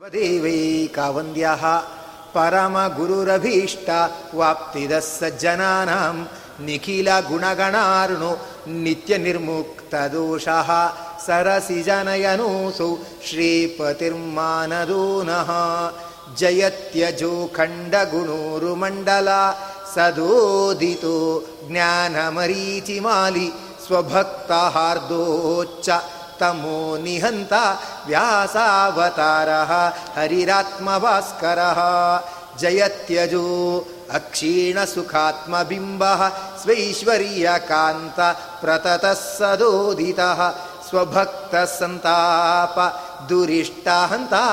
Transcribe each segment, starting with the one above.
स्वदेवै कावन्द्यः परमगुरुरभीष्टवाप्तिदः सज्जनानां निखिलगुणगणार्णो नित्यनिर्मुक्तदोषः सरसि जनयनूसु श्रीपतिर्मानदूनः जयत्यजोखण्डगुणोरुमण्डला सदोदितो ज्ञानमरीचिमालि स्वभक्ताहार्दोच्च तमो निहन्ता व्यासावतारः हरिरात्मभास्करः। जयत्यजो अक्षीणसुखात्मबिम्बः स्वैश्वर्यकान्त प्रततः सदोदितः स्वभक्तः सन्ताप दुरिष्टहन्ता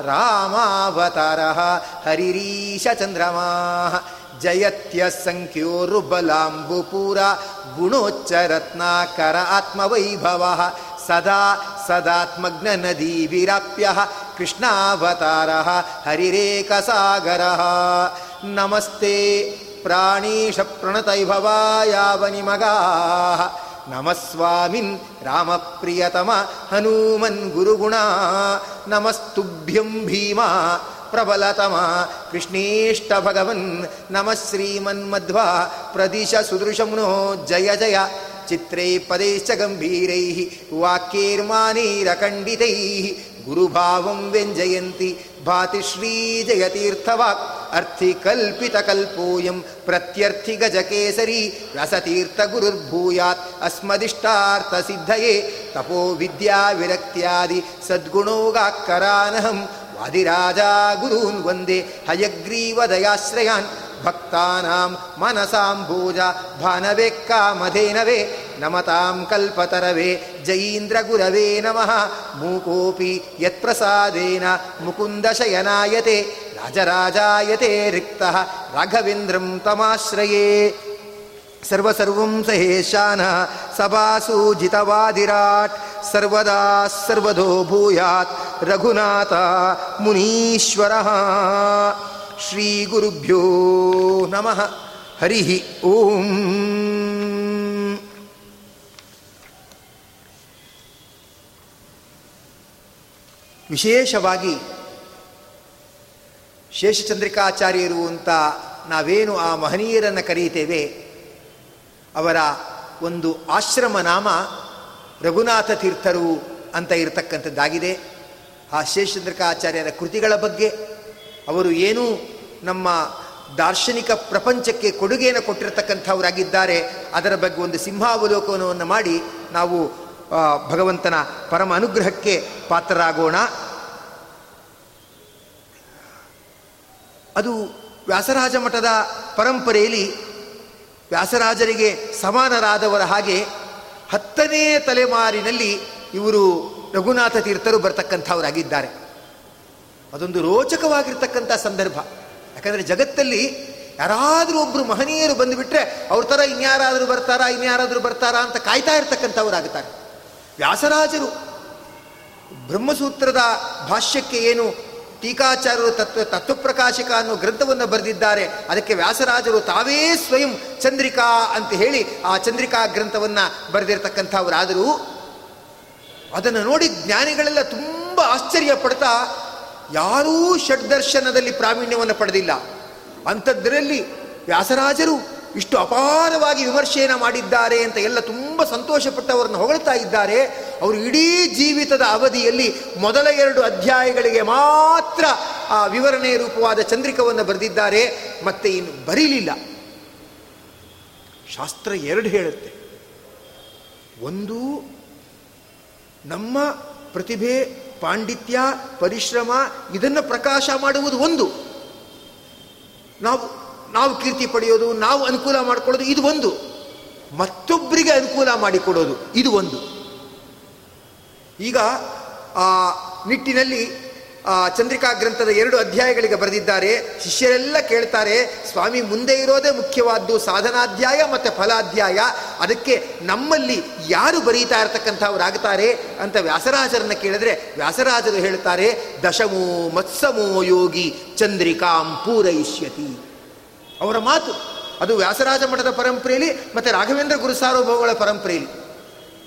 रामावतारः हरिरीशचन्द्रमाः। जयत्यसङ्ख्यो रुब्बलाम्बुपुरा गुणोच्च रत्नाकर आत्मवैभवः। सदा सदात्मग्ननदीभिरप्यः कृष्णावतारः हरिरेकसागरः। नमस्ते प्राणीशप्रणतैभवायावनिमगाः। नमः स्वामिन् रामप्रियतम हनूमन् गुरुगुणा। नमस्तुभ्यं भीमा प्रबलतमा कृष्णेष्टभगवन् नमः श्रीमन्मध्वा प्रदिश सुदृशमुनो जय जय। चित्रैः पदेश्च गम्भीरैः वाक्यैर्मानीरखण्डितैः गुरुभावं व्यञ्जयन्ति भाति श्रीजयतीर्थवाक् अर्थिकल्पितकल्पोऽयं प्रत्यर्थिगजकेसरी रसतीर्थगुरुर्भूयात् अस्मदिष्टार्थसिद्धये तपो विद्याविरक्त्यादि सद्गुणोगाकरानहं वादिराजा गुरून् वन्दे हयग्रीवदयाश्रयान् भक्तानां मनसाम्भोज भानवे कामधेनवे नमतां कल्पतरवे जयीन्द्रगुरवे नमः। मूकोऽपि यत्प्रसादेन मुकुन्दशयनायते राजराजायते रिक्तः राघवेन्द्रं तमाश्रये। सर्वसर्वं सहेशानः सभासूजितवादिराट् सर्वदा सर्वतो भूयात् रघुनाथ मुनीश्वरः। ಮುನೀಶ್ವರ ಶ್ರೀಗುರುಭ್ಯೋ ನಮಃ ಹರಿ ಓಂ ವಿಶೇಷವಾಗಿ ಶೇಷಚಂದ್ರಿಕಾಚಾರ್ಯರು ಅಂತ ನಾವೇನು ಆ ಮಹನೀಯರನ್ನು ಕರೀತೇವೆ ಅವರ ಒಂದು ಆಶ್ರಮ ನಾಮ ರಘುನಾಥ ತೀರ್ಥರು ಅಂತ ಇರತಕ್ಕಂಥದ್ದಾಗಿದೆ. ಆ ಶೇಷಚಂದ್ರಿಕಾಚಾರ್ಯರ ಕೃತಿಗಳ ಬಗ್ಗೆ ಅವರು ಏನೂ ನಮ್ಮ ದಾರ್ಶನಿಕ ಪ್ರಪಂಚಕ್ಕೆ ಕೊಡುಗೆಯನ್ನು ಕೊಟ್ಟಿರತಕ್ಕಂಥವರಾಗಿದ್ದಾರೆ, ಅದರ ಬಗ್ಗೆ ಒಂದು ಸಿಂಹಾವಲೋಕನವನ್ನು ಮಾಡಿ ನಾವು ಭಗವಂತನ ಪರಮ ಅನುಗ್ರಹಕ್ಕೆ ಪಾತ್ರರಾಗೋಣ. ಅದು ವ್ಯಾಸರಾಜ ಮಠದ ಪರಂಪರೆಯಲ್ಲಿ ವ್ಯಾಸರಾಜರಿಗೆ ಸಮಾನರಾದವರ ಹಾಗೆ ಹತ್ತನೇ ತಲೆಮಾರಿನಲ್ಲಿ ಇವರು ರಘುನಾಥ ತೀರ್ಥರು ಬರ್ತಕ್ಕಂಥವರಾಗಿದ್ದಾರೆ. ಅದೊಂದು ರೋಚಕವಾಗಿರ್ತಕ್ಕಂಥ ಸಂದರ್ಭ. ಯಾಕಂದರೆ ಜಗತ್ತಲ್ಲಿ ಯಾರಾದರೂ ಒಬ್ಬರು ಮಹನೀಯರು ಬಂದುಬಿಟ್ರೆ ಅವ್ರ ಥರ ಇನ್ಯಾರಾದರೂ ಬರ್ತಾರಾ ಇನ್ಯಾರಾದರೂ ಬರ್ತಾರಾ ಅಂತ ಕಾಯ್ತಾ ಇರ್ತಕ್ಕಂಥವರಾಗುತ್ತಾರೆ. ವ್ಯಾಸರಾಜರು ಬ್ರಹ್ಮಸೂತ್ರದ ಭಾಷ್ಯಕ್ಕೆ ಏನು ಟೀಕಾಚಾರ್ಯರು ತತ್ವ ತತ್ವಪ್ರಕಾಶಕ ಅನ್ನೋ ಗ್ರಂಥವನ್ನು ಬರೆದಿದ್ದಾರೆ, ಅದಕ್ಕೆ ವ್ಯಾಸರಾಜರು ತಾವೇ ಸ್ವಯಂ ಚಂದ್ರಿಕಾ ಅಂತ ಹೇಳಿ ಆ ಚಂದ್ರಿಕಾ ಗ್ರಂಥವನ್ನು ಬರೆದಿರತಕ್ಕಂಥವರಾದರೂ ಅದನ್ನು ನೋಡಿ ಜ್ಞಾನಿಗಳೆಲ್ಲ ತುಂಬ ಆಶ್ಚರ್ಯ ಪಡ್ತಾ ಯಾರೂ ಷಡ್ದರ್ಶನದಲ್ಲಿ ಪ್ರಾವೀಣ್ಯವನ್ನು ಪಡೆದಿಲ್ಲ. ಅಂಥದ್ದರಲ್ಲಿ ವ್ಯಾಸರಾಜರು ಇಷ್ಟು ಅಪಾರವಾಗಿ ವಿಮರ್ಶೆಯನ್ನು ಮಾಡಿದ್ದಾರೆ ಅಂತ ಎಲ್ಲ ತುಂಬ ಸಂತೋಷಪಟ್ಟವರನ್ನು ಹೊಗಳ್ತಾ ಇದ್ದಾರೆ. ಅವರು ಇಡೀ ಜೀವಿತದ ಅವಧಿಯಲ್ಲಿ ಮೊದಲ ಎರಡು ಅಧ್ಯಾಯಗಳಿಗೆ ಮಾತ್ರ ಆ ವಿವರಣೆ ರೂಪವಾದ ಚಂದ್ರಿಕವನ್ನು ಬರೆದಿದ್ದಾರೆ. ಮತ್ತೆ ಇನ್ನು ಬರೀಲಿಲ್ಲ. ಶಾಸ್ತ್ರ ಎರಡು ಹೇಳುತ್ತೆ. ಒಂದು ನಮ್ಮ ಪ್ರತಿಭೆ ಪಾಂಡಿತ್ಯ, ಪರಿಶ್ರಮ, ಇದನ್ನು ಪ್ರಕಾಶ ಮಾಡುವುದು ಒಂದು. ನಾವು ನಾವು ಕೀರ್ತಿ ಪಡೆಯೋದು, ನಾವು ಅನುಕೂಲ ಮಾಡಿಕೊಳ್ಳೋದು ಇದು ಒಂದು. ಮತ್ತೊಬ್ಬರಿಗೆ ಅನುಕೂಲ ಮಾಡಿಕೊಡೋದು ಇದು ಒಂದು. ಈಗ ಆ ನಿಟ್ಟಿನಲ್ಲಿ ಚಂದ್ರಿಕಾ ಗ್ರಂಥದ ಎರಡು ಅಧ್ಯಾಯಗಳಿಗೆ ಬರೆದಿದ್ದಾರೆ. ಶಿಷ್ಯರೆಲ್ಲ ಕೇಳ್ತಾರೆ, ಸ್ವಾಮಿ ಮುಂದೆ ಇರೋದೇ ಮುಖ್ಯವಾದ್ದು, ಸಾಧನಾಧ್ಯಾಯ ಮತ್ತು ಫಲಾಧ್ಯಾಯ. ಅದಕ್ಕೆ ನಮ್ಮಲ್ಲಿ ಯಾರು ಬರೀತಾ ಇರತಕ್ಕಂಥವರಾಗ್ತಾರೆ ಅಂತ ವ್ಯಾಸರಾಜರನ್ನ ಕೇಳಿದ್ರೆ ವ್ಯಾಸರಾಜರು ಹೇಳ್ತಾರೆ, ದಶಮೋ ಮತ್ಸಮೋ ಯೋಗಿ ಚಂದ್ರಿಕಾಂ ಪೂರೈಷ್ಯತಿ ಅವರ ಮಾತು. ಅದು ವ್ಯಾಸರಾಜ ಮಠದ ಪರಂಪರೆಯಲ್ಲಿ ಮತ್ತು ರಾಘವೇಂದ್ರ ಗುರುಸಾರ್ವಭೌಮಗಳ ಪರಂಪರೆಯಲ್ಲಿ.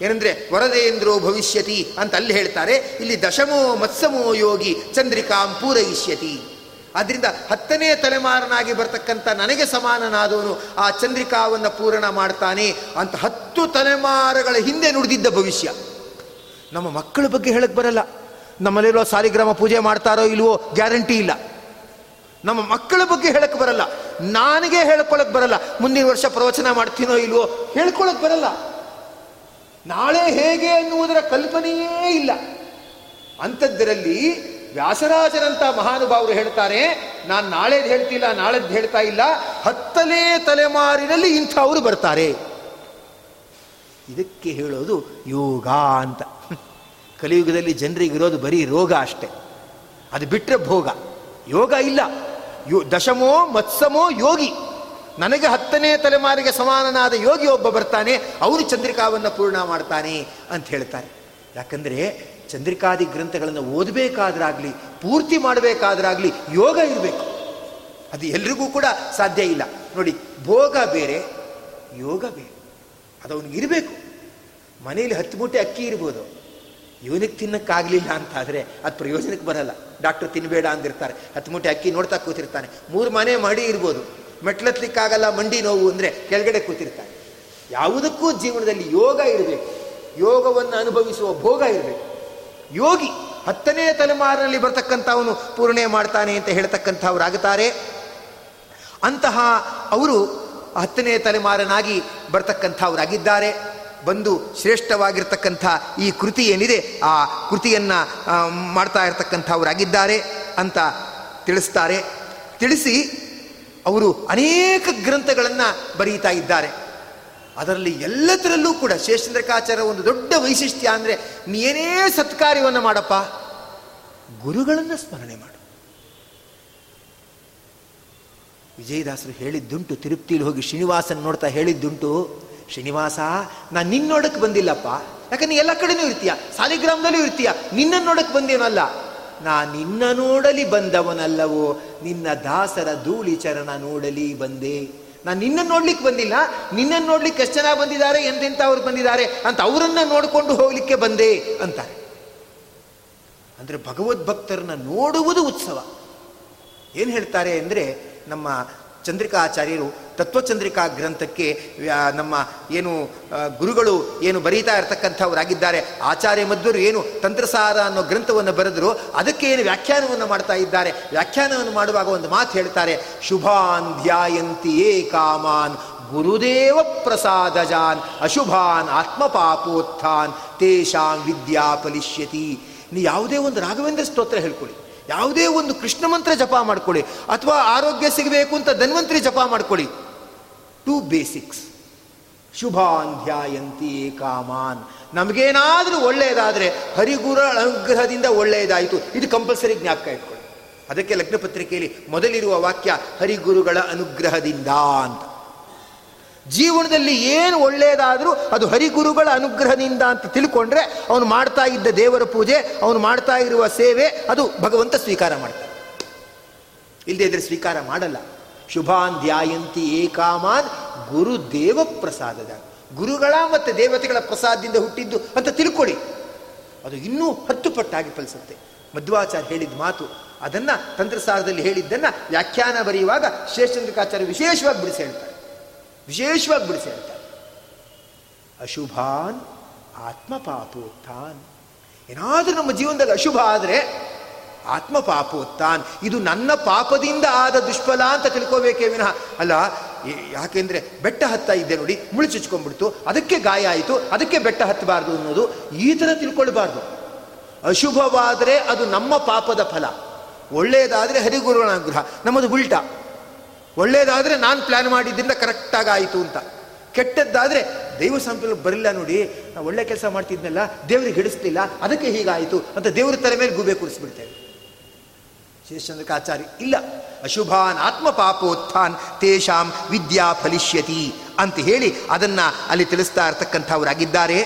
ಏನಂದ್ರೆ ವರದೇಂದ್ರೋ ಭವಿಷ್ಯತಿ ಅಂತ ಅಲ್ಲಿ ಹೇಳ್ತಾರೆ. ಇಲ್ಲಿ ದಶಮೋ ಮತ್ಸಮೋ ಯೋಗಿ ಚಂದ್ರಿಕಾಂ ಪೂರಯಿಷ್ಯತಿ. ಅದರಿಂದ ಹತ್ತನೇ ತಲೆಮಾರನಾಗಿ ಬರ್ತಕ್ಕಂಥ ನನಗೆ ಸಮಾನನಾದವನು ಆ ಚಂದ್ರಿಕಾವನ್ನು ಪೂರಣ ಮಾಡ್ತಾನೆ ಅಂತ ಹತ್ತು ತಲೆಮಾರುಗಳ ಹಿಂದೆ ನುಡಿದಿದ್ದ ಭವಿಷ್ಯ. ನಮ್ಮ ಮಕ್ಕಳ ಬಗ್ಗೆ ಹೇಳಕ್ ಬರಲ್ಲ. ನಮ್ಮಲ್ಲಿರೋ ಸಾಲಿಗ್ರಾಮ ಪೂಜೆ ಮಾಡ್ತಾರೋ ಇಲ್ವೋ ಗ್ಯಾರಂಟಿ ಇಲ್ಲ. ನಮ್ಮ ಮಕ್ಕಳ ಬಗ್ಗೆ ಹೇಳಕ್ ಬರಲ್ಲ. ನನಗೆ ಹೇಳ್ಕೊಳಕ್ ಬರಲ್ಲ. ಮುಂದಿನ ವರ್ಷ ಪ್ರವಚನ ಮಾಡ್ತೀನೋ ಇಲ್ವೋ ಹೇಳ್ಕೊಳಕ್ ಬರಲ್ಲ. ನಾಳೆ ಹೇಗೆ ಅನ್ನುವುದರ ಕಲ್ಪನೆಯೇ ಇಲ್ಲ. ಅಂಥದ್ದರಲ್ಲಿ ವ್ಯಾಸರಾಜರಂತ ಮಹಾನುಭಾವರು ಹೇಳ್ತಾರೆ, ನಾನು ನಾಳೆದು ಹೇಳ್ತಿಲ್ಲ ನಾಳೆದ್ದು ಹೇಳ್ತಾ ಇಲ್ಲ, ಹತ್ತನೇ ತಲೆಮಾರಿನಲ್ಲಿ ಇಂಥವರು ಬರ್ತಾರೆ. ಇದಕ್ಕೆ ಹೇಳೋದು ಯೋಗ ಅಂತ. ಕಲಿಯುಗದಲ್ಲಿ ಜನರಿಗಿರೋದು ಬರೀ ರೋಗ ಅಷ್ಟೆ. ಅದು ಬಿಟ್ಟರೆ ಭೋಗ. ಯೋಗ ಇಲ್ಲ. ಯೋ ದಶಮೋ ಮತ್ಸಮೋ ಯೋಗಿ. ನನಗೆ ಹತ್ತನೇ ತಲೆಮಾರಿಗೆ ಸಮಾನನಾದ ಯೋಗಿ ಒಬ್ಬ ಬರ್ತಾನೆ ಅವನು ಚಂದ್ರಿಕಾವನ್ನು ಪೂರ್ಣ ಮಾಡ್ತಾನೆ ಅಂತ ಹೇಳ್ತಾರೆ. ಯಾಕಂದರೆ ಚಂದ್ರಿಕಾದಿ ಗ್ರಂಥಗಳನ್ನು ಓದಬೇಕಾದ್ರಾಗಲಿ, ಪೂರ್ತಿ ಮಾಡಬೇಕಾದ್ರಾಗಲಿ ಯೋಗ ಇರಬೇಕು. ಅದು ಎಲ್ರಿಗೂ ಕೂಡ ಸಾಧ್ಯ ಇಲ್ಲ. ನೋಡಿ, ಭೋಗ ಬೇರೆ, ಯೋಗ ಬೇರೆ. ಅದು ಅವನಿಗೆ ಇರಬೇಕು. ಮನೆಯಲ್ಲಿ ಹತ್ತು ಮೂಟೆ ಅಕ್ಕಿ ಇರ್ಬೋದು. ಇವನಿಗೆ ತಿನ್ನಕ್ಕಾಗಲಿಲ್ಲ ಅಂತಾದರೆ ಅದು ಪ್ರಯೋಜನಕ್ಕೆ ಬರಲ್ಲ. ಡಾಕ್ಟರ್ ತಿನ್ನಬೇಡ ಅಂದಿರ್ತಾರೆ. ಹತ್ತು ಮೂಟೆ ಅಕ್ಕಿ ನೋಡ್ತಾ ಕೂತಿರ್ತಾನೆ. ಮೂರು ಮನೆ ಮಾಡಿ ಇರ್ಬೋದು. ಮೆಟ್ಲತ್ಲಿಕ್ಕಾಗಲ್ಲ, ಮಂಡಿ ನೋವು ಅಂದರೆ ಕೆಳಗಡೆ ಕೂತಿರ್ತಾರೆ. ಯಾವುದಕ್ಕೂ ಜೀವನದಲ್ಲಿ ಯೋಗ ಇರಬೇಕು. ಯೋಗವನ್ನು ಅನುಭವಿಸುವ ಭೋಗ ಇರಬೇಕು. ಯೋಗಿ ಹತ್ತನೇ ತಲೆಮಾರಿನಲ್ಲಿ ಬರ್ತಕ್ಕಂಥವನು ಪೂರ್ಣೆ ಮಾಡ್ತಾನೆ ಅಂತ ಹೇಳ್ತಕ್ಕಂಥವ್ರಾಗುತ್ತಾರೆ. ಅಂತಹ ಅವರು ಹತ್ತನೇ ತಲೆಮಾರನಾಗಿ ಬರ್ತಕ್ಕಂಥವರಾಗಿದ್ದಾರೆ. ಬಂದು ಶ್ರೇಷ್ಠವಾಗಿರ್ತಕ್ಕಂಥ ಈ ಕೃತಿ ಏನಿದೆ, ಆ ಕೃತಿಯನ್ನು ಮಾಡ್ತಾ ಇರತಕ್ಕಂಥವರಾಗಿದ್ದಾರೆ ಅಂತ ತಿಳಿಸ್ತಾರೆ. ತಿಳಿಸಿ ಅವರು ಅನೇಕ ಗ್ರಂಥಗಳನ್ನು ಬರೀತಾ ಇದ್ದಾರೆ. ಅದರಲ್ಲಿ ಎಲ್ಲದರಲ್ಲೂ ಕೂಡ ಶೇಷಚಂದ್ರಕಾಚಾರ್ಯ ಒಂದು ದೊಡ್ಡ ವೈಶಿಷ್ಟ್ಯ ಅಂದರೆ ನೀನೇ ಸತ್ಕಾರ್ಯವನ್ನು ಮಾಡಪ್ಪ, ಗುರುಗಳನ್ನು ಸ್ಮರಣೆ ಮಾಡು. ವಿಜಯದಾಸರು ಹೇಳಿದ್ದುಂಟು, ತಿರುಪ್ತಿಲಿ ಹೋಗಿ ಶ್ರೀನಿವಾಸನ್ ನೋಡ್ತಾ ಹೇಳಿದ್ದುಂಟು, ಶ್ರೀನಿವಾಸ, ನಾನು ನಿನ್ನ ನೋಡಕ್ಕೆ ಬಂದಿಲ್ಲಪ್ಪ. ಯಾಕಂದ್ರೆ ಎಲ್ಲ ಕಡೆನೂ ಇರ್ತೀಯ, ಸಾಲಿಗ್ರಾಮದಲ್ಲೂ ಇರ್ತೀಯ ನಿನ್ನನ್ನು ನೋಡಕ್ಕೆ ಬಂದೇನಲ್ಲ ನಾ ನಿನ್ನ ನೋಡಲಿ ಬಂದವನಲ್ಲವೋ, ನಿನ್ನ ದಾಸರ ಧೂಳಿ ಚರಣ ನೋಡಲಿ ಬಂದೆ. ನಾನು ನಿನ್ನ ನೋಡ್ಲಿಕ್ಕೆ ಬಂದಿಲ್ಲ ನಿನ್ನನ್ನು ನೋಡ್ಲಿಕ್ಕೆ ಎಷ್ಟು ಜನ ಬಂದಿದ್ದಾರೆ ಎಂತೆಂಥವ್ರು ಬಂದಿದ್ದಾರೆ ಅಂತ ಅವರನ್ನ ನೋಡಿಕೊಂಡು ಹೋಗ್ಲಿಕ್ಕೆ ಬಂದೆ ಅಂತಾರೆ. ಅಂದರೆ ಭಗವದ್ಭಕ್ತರನ್ನ ನೋಡುವುದು ಉತ್ಸವ. ಏನು ಹೇಳ್ತಾರೆ ಅಂದರೆ ನಮ್ಮ ಚಂದ್ರಿಕಾಚಾರ್ಯರು ತತ್ವಚಂದ್ರಿಕಾ ಗ್ರಂಥಕ್ಕೆ ನಮ್ಮ ಏನು ಗುರುಗಳು ಏನು ಬರೀತಾ ಇರತಕ್ಕಂಥವರಾಗಿದ್ದಾರೆ. ಆಚಾರ್ಯ ಮಧ್ವರು ಏನು ತಂತ್ರಸಾರ ಅನ್ನೋ ಗ್ರಂಥವನ್ನು ಬರೆದರು, ಅದಕ್ಕೆ ಏನು ವ್ಯಾಖ್ಯಾನವನ್ನು ಮಾಡ್ತಾ ಇದ್ದಾರೆ. ವ್ಯಾಖ್ಯಾನವನ್ನು ಮಾಡುವಾಗ ಒಂದು ಮಾತು ಹೇಳ್ತಾರೆ, ಶುಭಾನ್ ಧ್ಯಾಯಂತಿ ಏ ಕಾಮಾನ್ ಗುರುದೇವ ಪ್ರಸಾದಜಾನ್, ಅಶುಭಾನ್ ಆತ್ಮಪಾಪೋತ್ಥಾನ್, ತೇಷಾಂ ವಿದ್ಯಾ ಫಲಿಷ್ಯತಿ. ನೀ ಯಾವುದೇ ಒಂದು ರಾಘವೇಂದ್ರ ಸ್ತೋತ್ರ ಹೇಳ್ಕೊಳ್ಳಿ ಯಾವುದೇ ಒಂದು ಕೃಷ್ಣ ಮಂತ್ರ ಜಪ ಮಾಡ್ಕೊಳ್ಳಿ ಅಥವಾ ಆರೋಗ್ಯ ಸಿಗಬೇಕು ಅಂತ ಧನ್ವಂತ್ರಿ ಜಪ ಮಾಡ್ಕೊಳ್ಳಿ. Two basics ಶುಭಾನ್ ಧ್ಯಾಯಂತಿ ಕಾಮಾನ್. ನಮಗೇನಾದರೂ ಒಳ್ಳೆಯದಾದರೆ ಹರಿಗುರ ಅನುಗ್ರಹದಿಂದ ಒಳ್ಳೆಯದಾಯಿತು ಇದು ಕಂಪಲ್ಸರಿ ಜ್ಞಾಪಕ ಇಟ್ಕೊಳ್ಳಿ. ಅದಕ್ಕೆ ಲಗ್ನಪತ್ರಿಕೆಯಲ್ಲಿ ಮೊದಲಿರುವ ವಾಕ್ಯ ಹರಿಗುರುಗಳ ಅನುಗ್ರಹದಿಂದ ಅಂತ. ಜೀವನದಲ್ಲಿ ಏನು ಒಳ್ಳೆಯದಾದರೂ ಅದು ಹರಿಗುರುಗಳ ಅನುಗ್ರಹದಿಂದ ಅಂತ ತಿಳ್ಕೊಂಡ್ರೆ ಅವನು ಮಾಡ್ತಾ ಇದ್ದ ದೇವರ ಪೂಜೆ, ಅವನು ಮಾಡ್ತಾ ಇರುವ ಸೇವೆ ಅದು ಭಗವಂತ ಸ್ವೀಕಾರ ಮಾಡ್ತಾನೆ. ಇಲ್ಲದೆ ಇದ್ರೆ ಸ್ವೀಕಾರ ಮಾಡಲ್ಲ. ಶುಭಾನ್ ಧ್ಯಾಯಂತಿ ಏಕಾಮಾನ್ ಗುರುದೇವ ಪ್ರಸಾದದ ಗುರುಗಳ ಮತ್ತು ದೇವತೆಗಳ ಪ್ರಸಾದದಿಂದ ಹುಟ್ಟಿದ್ದು ಅಂತ ತಿಳ್ಕೊಳ್ಳಿ. ಅದು ಇನ್ನೂ ಹತ್ತು ಪಟ್ಟಾಗಿ ಫಲಿಸುತ್ತೆ. ಮಧ್ವಾಚಾರ್ಯ ಹೇಳಿದ ಮಾತು, ಅದನ್ನು ತಂತ್ರಸಾರದಲ್ಲಿ ಹೇಳಿದ್ದನ್ನು ವ್ಯಾಖ್ಯಾನ ಬರೆಯುವಾಗ ಶೇಷಚಂದ್ರಿಕಾಚಾರ್ಯ ವಿಶೇಷವಾಗಿ ಬಿಡಿಸಿ ಹೇಳ್ತಾರೆ. ವಿಶೇಷವಾಗಿ ಬಿಡಿಸಿ ಅಂತ. ಅಶುಭಾನ್ ಆತ್ಮಪಾಪೋತ್ಥಾನ್. ಏನಾದರೂ ನಮ್ಮ ಜೀವನದಲ್ಲಿ ಅಶುಭ ಆದರೆ ಆತ್ಮ ಪಾಪೋತ್ಥಾನ್ ಇದು ನನ್ನ ಪಾಪದಿಂದ ಆದ ದುಷ್ಫಲ ಅಂತ ತಿಳ್ಕೋಬೇಕೇ ವಿನಃ. ಅಲ್ಲ ಯಾಕೆಂದ್ರೆ ಬೆಟ್ಟ ಹತ್ತ ಇದ್ದೆ ನೋಡಿ ಮುಳು ಚುಚ್ಕೊಂಡ್ಬಿಡ್ತು, ಅದಕ್ಕೆ ಗಾಯ ಆಯಿತು, ಅದಕ್ಕೆ ಬೆಟ್ಟ ಹತ್ತಬಾರ್ದು ಅನ್ನೋದು ಈ ಥರ ತಿಳ್ಕೊಳ್ಬಾರ್ದು. ಅಶುಭವಾದರೆ ಅದು ನಮ್ಮ ಪಾಪದ ಫಲ. ಒಳ್ಳೆಯದಾದರೆ ಹರಿಗುರುಗಳ ಅನುಗ್ರಹ ನಮ್ಮದು ಉಲ್ಟಾ. ಒಳ್ಳೇದಾದರೆ ನಾನು ಪ್ಲ್ಯಾನ್ ಮಾಡಿದ್ದರಿಂದ ಕರೆಕ್ಟಾಗಿ ಆಯಿತು ಅಂತ. ಕೆಟ್ಟದ್ದಾದರೆ ದೈವ ಸಂಪಲ್ ಬರಲಿಲ್ಲ ನೋಡಿ ನಾವು ಒಳ್ಳೆ ಕೆಲಸ ಮಾಡ್ತಿದ್ನಲ್ಲ, ದೇವರಿಗೆ ಹಿಡಿಸ್ಲಿಲ್ಲ, ಅದಕ್ಕೆ ಹೀಗಾಯಿತು ಅಂತ ದೇವ್ರ ತಲೆ ಮೇಲೆ ಗೂಬೆ ಶೇಷಚಂದ್ರಕ ಆಚಾರ್ಯ, ಇಲ್ಲ, ಅಶುಭಾನ್ ಆತ್ಮ ಪಾಪೋತ್ಥಾನ್ ತೇಷಾಂ ವಿದ್ಯಾ ಫಲಿಷ್ಯತಿ ಅಂತ ಹೇಳಿ ಅದನ್ನು ಅಲ್ಲಿ ತಿಳಿಸ್ತಾ ಇರ್ತಕ್ಕಂಥವರಾಗಿದ್ದಾರೆ.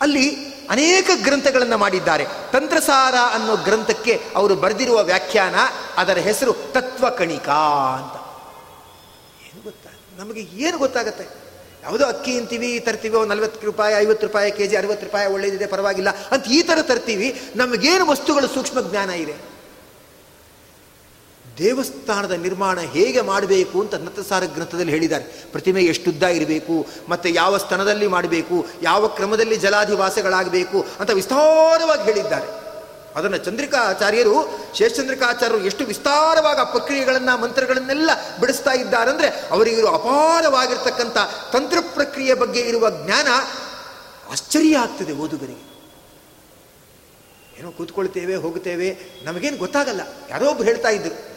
ಅಲ್ಲಿ ಅನೇಕ ಗ್ರಂಥಗಳನ್ನು ಮಾಡಿದ್ದಾರೆ. ತಂತ್ರಸಾರ ಅನ್ನೋ ಗ್ರಂಥಕ್ಕೆ ಅವರು ಬರೆದಿರುವ ವ್ಯಾಖ್ಯಾನ ಅದರ ಹೆಸರು ತತ್ವಕಣಿಕಾ ಅಂತ. ಏನು ಗೊತ್ತಾ? ನಮಗೆ ಏನು ಗೊತ್ತಾಗುತ್ತೆ? ಯಾವುದೋ ಅಕ್ಕಿ ಅಂತೀವಿ ತರ್ತೀವಿ ಒಂದು ನಲ್ವತ್ತು ರೂಪಾಯಿ, ಐವತ್ತು ರೂಪಾಯಿ ಕೆ ಜಿ ಅರವತ್ತು ರೂಪಾಯಿ ಒಳ್ಳೆಯದಿದೆ ಪರವಾಗಿಲ್ಲ ಅಂತ ಈ ಥರ ತರ್ತೀವಿ, ನಮಗೇನು ವಸ್ತುಗಳು ಸೂಕ್ಷ್ಮ ಜ್ಞಾನ ಇದೆ? ದೇವಸ್ಥಾನದ ನಿರ್ಮಾಣ ಹೇಗೆ ಮಾಡಬೇಕು ಅಂತ ನತಸಾರ ಗ್ರಂಥದಲ್ಲಿ ಹೇಳಿದ್ದಾರೆ. ಪ್ರತಿಮೆ ಎಷ್ಟುದ್ದ ಇರಬೇಕು ಮತ್ತು ಯಾವ ಸ್ಥಾನದಲ್ಲಿ ಮಾಡಬೇಕು, ಯಾವ ಕ್ರಮದಲ್ಲಿ ಜಲಾಧಿವಾಸಗಳಾಗಬೇಕು ಅಂತ ವಿಸ್ತಾರವಾಗಿ ಹೇಳಿದ್ದಾರೆ. ಅದನ್ನು ಚಂದ್ರಿಕಾಚಾರ್ಯರು, ಶೇಷಚಂದ್ರಿಕಾಚಾರ್ಯರು ಎಷ್ಟು ವಿಸ್ತಾರವಾಗಿ ಆ ಪ್ರಕ್ರಿಯೆಗಳನ್ನು, ಮಂತ್ರಗಳನ್ನೆಲ್ಲ ಬಿಡಿಸ್ತಾ ಇದ್ದಾರಂದ್ರೆ ಅವರಿಗಿರುವ ಅಪಾರವಾಗಿರ್ತಕ್ಕಂಥ ತಂತ್ರ ಪ್ರಕ್ರಿಯೆ ಬಗ್ಗೆ ಇರುವ ಜ್ಞಾನ ಆಶ್ಚರ್ಯ ಆಗ್ತದೆ ಓದುಗರಿಗೆ. ಏನೋ ಕೂತ್ಕೊಳ್ತೇವೆ ಹೋಗುತ್ತೇವೆ ನಮಗೇನು ಗೊತ್ತಾಗಲ್ಲ. ಯಾರೋ ಒಬ್ಬ ಹೇಳ್ತಾ ಇದ್ರು.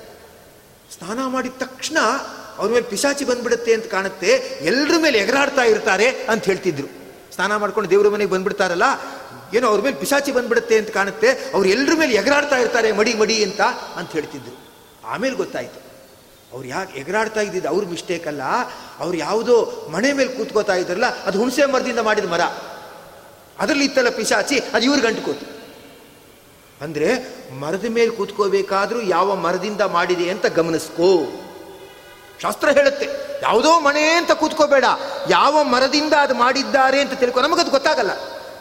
ಸ್ನಾನ ಮಾಡಿದ ತಕ್ಷಣ ಅವ್ರ ಮೇಲೆ ಪಿಶಾಚಿ ಬಂದ್ಬಿಡುತ್ತೆ ಅಂತ ಕಾಣುತ್ತೆ. ಎಲ್ಲರ ಮೇಲೆ ಎಗರಾಡ್ತಾ ಇರ್ತಾರೆ ಅಂತ ಹೇಳ್ತಿದ್ರು. ಸ್ನಾನ ಮಾಡ್ಕೊಂಡು ದೇವ್ರ ಮನೆಗೆ ಬಂದ್ಬಿಡ್ತಾರಲ್ಲ, ಏನೋ ಅವ್ರ ಮೇಲೆ ಪಿಶಾಚಿ ಬಂದ್ಬಿಡುತ್ತೆ ಅಂತ ಕಾಣುತ್ತೆ. ಅವ್ರು ಎಲ್ಲರ ಮೇಲೆ ಎಗರಾಡ್ತಾ ಇರ್ತಾರೆ, ಮಡಿ ಮಡಿ ಅಂತ ಅಂತ ಹೇಳ್ತಿದ್ರು. ಆಮೇಲೆ ಗೊತ್ತಾಯಿತು. ಅವ್ರು ಯಾಕೆ ಎಗರಾಡ್ತಾ ಇದ್ದಿದ್ದು ಅವ್ರ ಮಿಸ್ಟೇಕ್ ಅಲ್ಲ, ಅವ್ರು ಯಾವುದೋ ಮನೆ ಮೇಲೆ ಕೂತ್ಕೋತಾ ಇದ್ರಲ್ಲ ಅದು ಹುಣಸೆ ಮರದಿಂದ ಮಾಡಿದ ಮರ. ಅದರಲ್ಲಿ ಇತ್ತಲ್ಲ ಪಿಶಾಚಿ, ಅದು ಇವ್ರಿಗೆ ಗಂಟುಕೋತು ಅಂದ್ರೆ ಮರದ ಮೇಲೆ ಕೂತ್ಕೋಬೇಕಾದ್ರೂ ಯಾವ ಮರದಿಂದ ಮಾಡಿದೆ ಅಂತ ಗಮನಿಸ್ಕೋ. ಶಾಸ್ತ್ರ ಹೇಳುತ್ತೆ, ಯಾವುದೋ ಮನೆ ಅಂತ ಕೂತ್ಕೋಬೇಡ, ಯಾವ ಮರದಿಂದ ಅದು ಮಾಡಿದ್ದಾರೆ ಅಂತ ತಿಳ್ಕೊ. ನಮಗದು ಗೊತ್ತಾಗಲ್ಲ.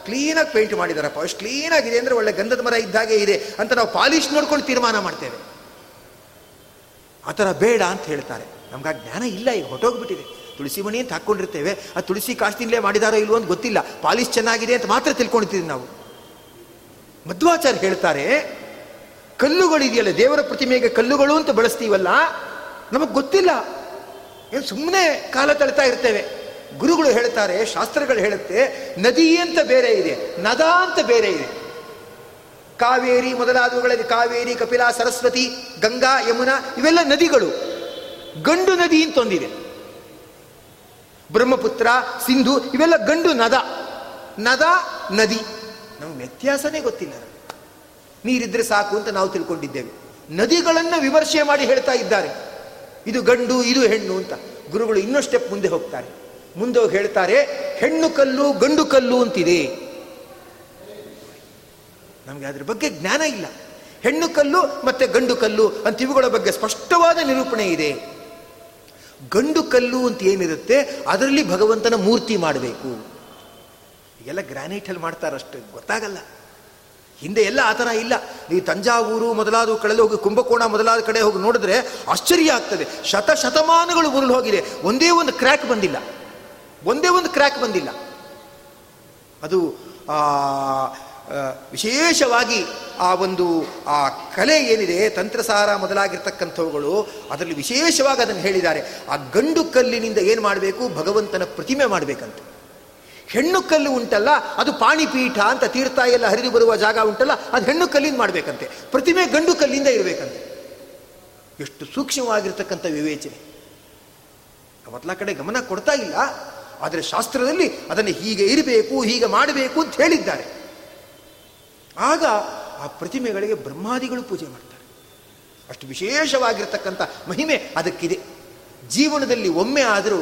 ಕ್ಲೀನಾಗಿ ಪೇಂಟ್ ಮಾಡಿದಾರಪ್ಪ ಅಷ್ಟು ಕ್ಲೀನಾಗಿದೆ ಅಂದ್ರೆ ಒಳ್ಳೆ ಗಂಧದ ಮರ ಇದ್ದಾಗೆ ಇದೆ ಅಂತ ನಾವು ಪಾಲಿಶ್ ನೋಡ್ಕೊಂಡು ತೀರ್ಮಾನ ಮಾಡ್ತೇವೆ. ಆ ಥರ ಬೇಡ ಅಂತ ಹೇಳ್ತಾರೆ. ನಮ್ಗೆ ಆ ಜ್ಞಾನ ಇಲ್ಲ, ಈಗ ಹೊಟ್ಟೋಗ್ಬಿಟ್ಟಿದೆ ತುಳಸಿ ಮಣಿ ಅಂತ ಹಾಕ್ಕೊಂಡಿರ್ತೇವೆ, ಆ ತುಳಸಿ ಕಾಷ್ಟಿಂದಲೇ ಮಾಡಿದಾರೋ ಇಲ್ವೋ ಅಂತ ಗೊತ್ತಿಲ್ಲ. ಪಾಲಿಶ್ ಚೆನ್ನಾಗಿದೆ ಅಂತ ಮಾತ್ರ ತಿಳ್ಕೊಳ್ತೀವಿ ನಾವು. ಮಧ್ವಾಚಾರ್ಯ ಹೇಳ್ತಾರೆ ಕಲ್ಲುಗಳಿದೆಯಲ್ಲ, ದೇವರ ಪ್ರತಿಮೆಗೆ ಕಲ್ಲುಗಳು ಅಂತ ಬಳಸ್ತೀವಲ್ಲ, ನಮಗೆ ಗೊತ್ತಿಲ್ಲ. ಏನು ಸುಮ್ಮನೆ ಕಾಲ ತಳ್ತಾ ಇರ್ತೇವೆ. ಗುರುಗಳು ಹೇಳ್ತಾರೆ, ಶಾಸ್ತ್ರಗಳು ಹೇಳುತ್ತೆ, ನದಿ ಅಂತ ಬೇರೆ ಇದೆ, ನದ ಅಂತ ಬೇರೆ ಇದೆ. ಕಾವೇರಿ ಮೊದಲಾದವುಗಳಲ್ಲಿ ಕಾವೇರಿ, ಕಪಿಲಾ, ಸರಸ್ವತಿ, ಗಂಗಾ, ಯಮುನಾ, ಇವೆಲ್ಲ ನದಿಗಳು. ಗಂಡು ನದಿ ಅಂತ ಒಂದಿದೆ. ಬ್ರಹ್ಮಪುತ್ರ, ಸಿಂಧು, ಇವೆಲ್ಲ ಗಂಡು ನದ. ನದ, ನದಿ. ನಮ್ಗೆ ವ್ಯತ್ಯಾಸನೇ ಗೊತ್ತಿಲ್ಲ. ನೀರಿದ್ರೆ ಸಾಕು ಅಂತ ನಾವು ತಿಳ್ಕೊಂಡಿದ್ದೇವೆ. ನದಿಗಳನ್ನು ವಿಮರ್ಶೆ ಮಾಡಿ ಹೇಳ್ತಾ ಇದ್ದಾರೆ. ಇದು ಗಂಡು, ಇದು ಹೆಣ್ಣು ಅಂತ. ಗುರುಗಳು ಇನ್ನೂ ಸ್ಟೆಪ್ ಮುಂದೆ ಹೋಗ್ತಾರೆ. ಮುಂದೆ ಹೋಗಿ ಹೇಳ್ತಾರೆ, ಹೆಣ್ಣು ಕಲ್ಲು, ಗಂಡು ಕಲ್ಲು ಅಂತಿದೆ. ನಮಗೆ ಅದ್ರ ಬಗ್ಗೆ ಜ್ಞಾನ ಇಲ್ಲ. ಹೆಣ್ಣು ಕಲ್ಲು ಮತ್ತೆ ಗಂಡು ಕಲ್ಲು ಅಂತ ಇವುಗಳ ಬಗ್ಗೆ ಸ್ಪಷ್ಟವಾದ ನಿರೂಪಣೆ ಇದೆ. ಗಂಡು ಕಲ್ಲು ಅಂತ ಏನಿರುತ್ತೆ, ಅದರಲ್ಲಿ ಭಗವಂತನ ಮೂರ್ತಿ ಮಾಡಬೇಕು. ಎಲ್ಲ ಗ್ರಾನೈಟಲ್ಲಿ ಮಾಡ್ತಾರಷ್ಟು, ಗೊತ್ತಾಗಲ್ಲ. ಹಿಂದೆ ಎಲ್ಲ ಆ ಥರ ಇಲ್ಲ. ನೀವು ತಂಜಾವೂರು ಮೊದಲಾದ ಕಡೆಯಲ್ಲಿ ಹೋಗಿ ಕುಂಭಕೋಣ ಮೊದಲಾದ ಕಡೆ ಹೋಗಿ ನೋಡಿದ್ರೆ ಆಶ್ಚರ್ಯ ಆಗ್ತದೆ. ಶತ ಶತಮಾನಗಳು ಉರುಳು ಹೋಗಿದೆ. ಒಂದೇ ಒಂದು ಕ್ರ್ಯಾಕ್ ಬಂದಿಲ್ಲ. ಒಂದೇ ಒಂದು ಕ್ರ್ಯಾಕ್ ಬಂದಿಲ್ಲ. ಅದು ವಿಶೇಷವಾಗಿ ಆ ಒಂದು, ಆ ಕಲೆ ಏನಿದೆ, ತಂತ್ರಸಾರ ಮೊದಲಾಗಿರ್ತಕ್ಕಂಥವುಗಳು, ಅದರಲ್ಲಿ ವಿಶೇಷವಾಗಿ ಅದನ್ನು ಹೇಳಿದ್ದಾರೆ. ಆ ಗಂಡು ಕಲ್ಲಿನಿಂದ ಏನು ಮಾಡಬೇಕು? ಭಗವಂತನ ಪ್ರತಿಮೆ ಮಾಡಬೇಕಂತ. ಹೆಣ್ಣು ಕಲ್ಲು ಉಂಟಲ್ಲ, ಅದು ಪಾಣಿಪೀಠ ಅಂತ ತೀರ್ಥ ಎಲ್ಲ ಹರಿದು ಬರುವ ಜಾಗ ಉಂಟಲ್ಲ, ಅದು ಹೆಣ್ಣು ಕಲ್ಲಿಂದ ಮಾಡಬೇಕಂತೆ. ಪ್ರತಿಮೆ ಗಂಡು ಕಲ್ಲಿಂದ ಇರಬೇಕಂತೆ. ಎಷ್ಟು ಸೂಕ್ಷ್ಮವಾಗಿರ್ತಕ್ಕಂಥ ವಿವೇಚನೆ. ಮೊದಲ ಕಡೆ ಗಮನ ಕೊಡ್ತಾ ಇಲ್ಲ, ಆದರೆ ಶಾಸ್ತ್ರದಲ್ಲಿ ಅದನ್ನು ಹೀಗೆ ಇರಬೇಕು, ಹೀಗೆ ಮಾಡಬೇಕು ಅಂತ ಹೇಳಿದ್ದಾರೆ. ಆಗ ಆ ಪ್ರತಿಮೆಗಳಿಗೆ ಬ್ರಹ್ಮಾದಿಗಳು ಪೂಜೆ ಮಾಡ್ತಾರೆ. ಅಷ್ಟು ವಿಶೇಷವಾಗಿರ್ತಕ್ಕಂಥ ಮಹಿಮೆ ಅದಕ್ಕಿದೆ. ಜೀವನದಲ್ಲಿ ಒಮ್ಮೆ ಆದರೂ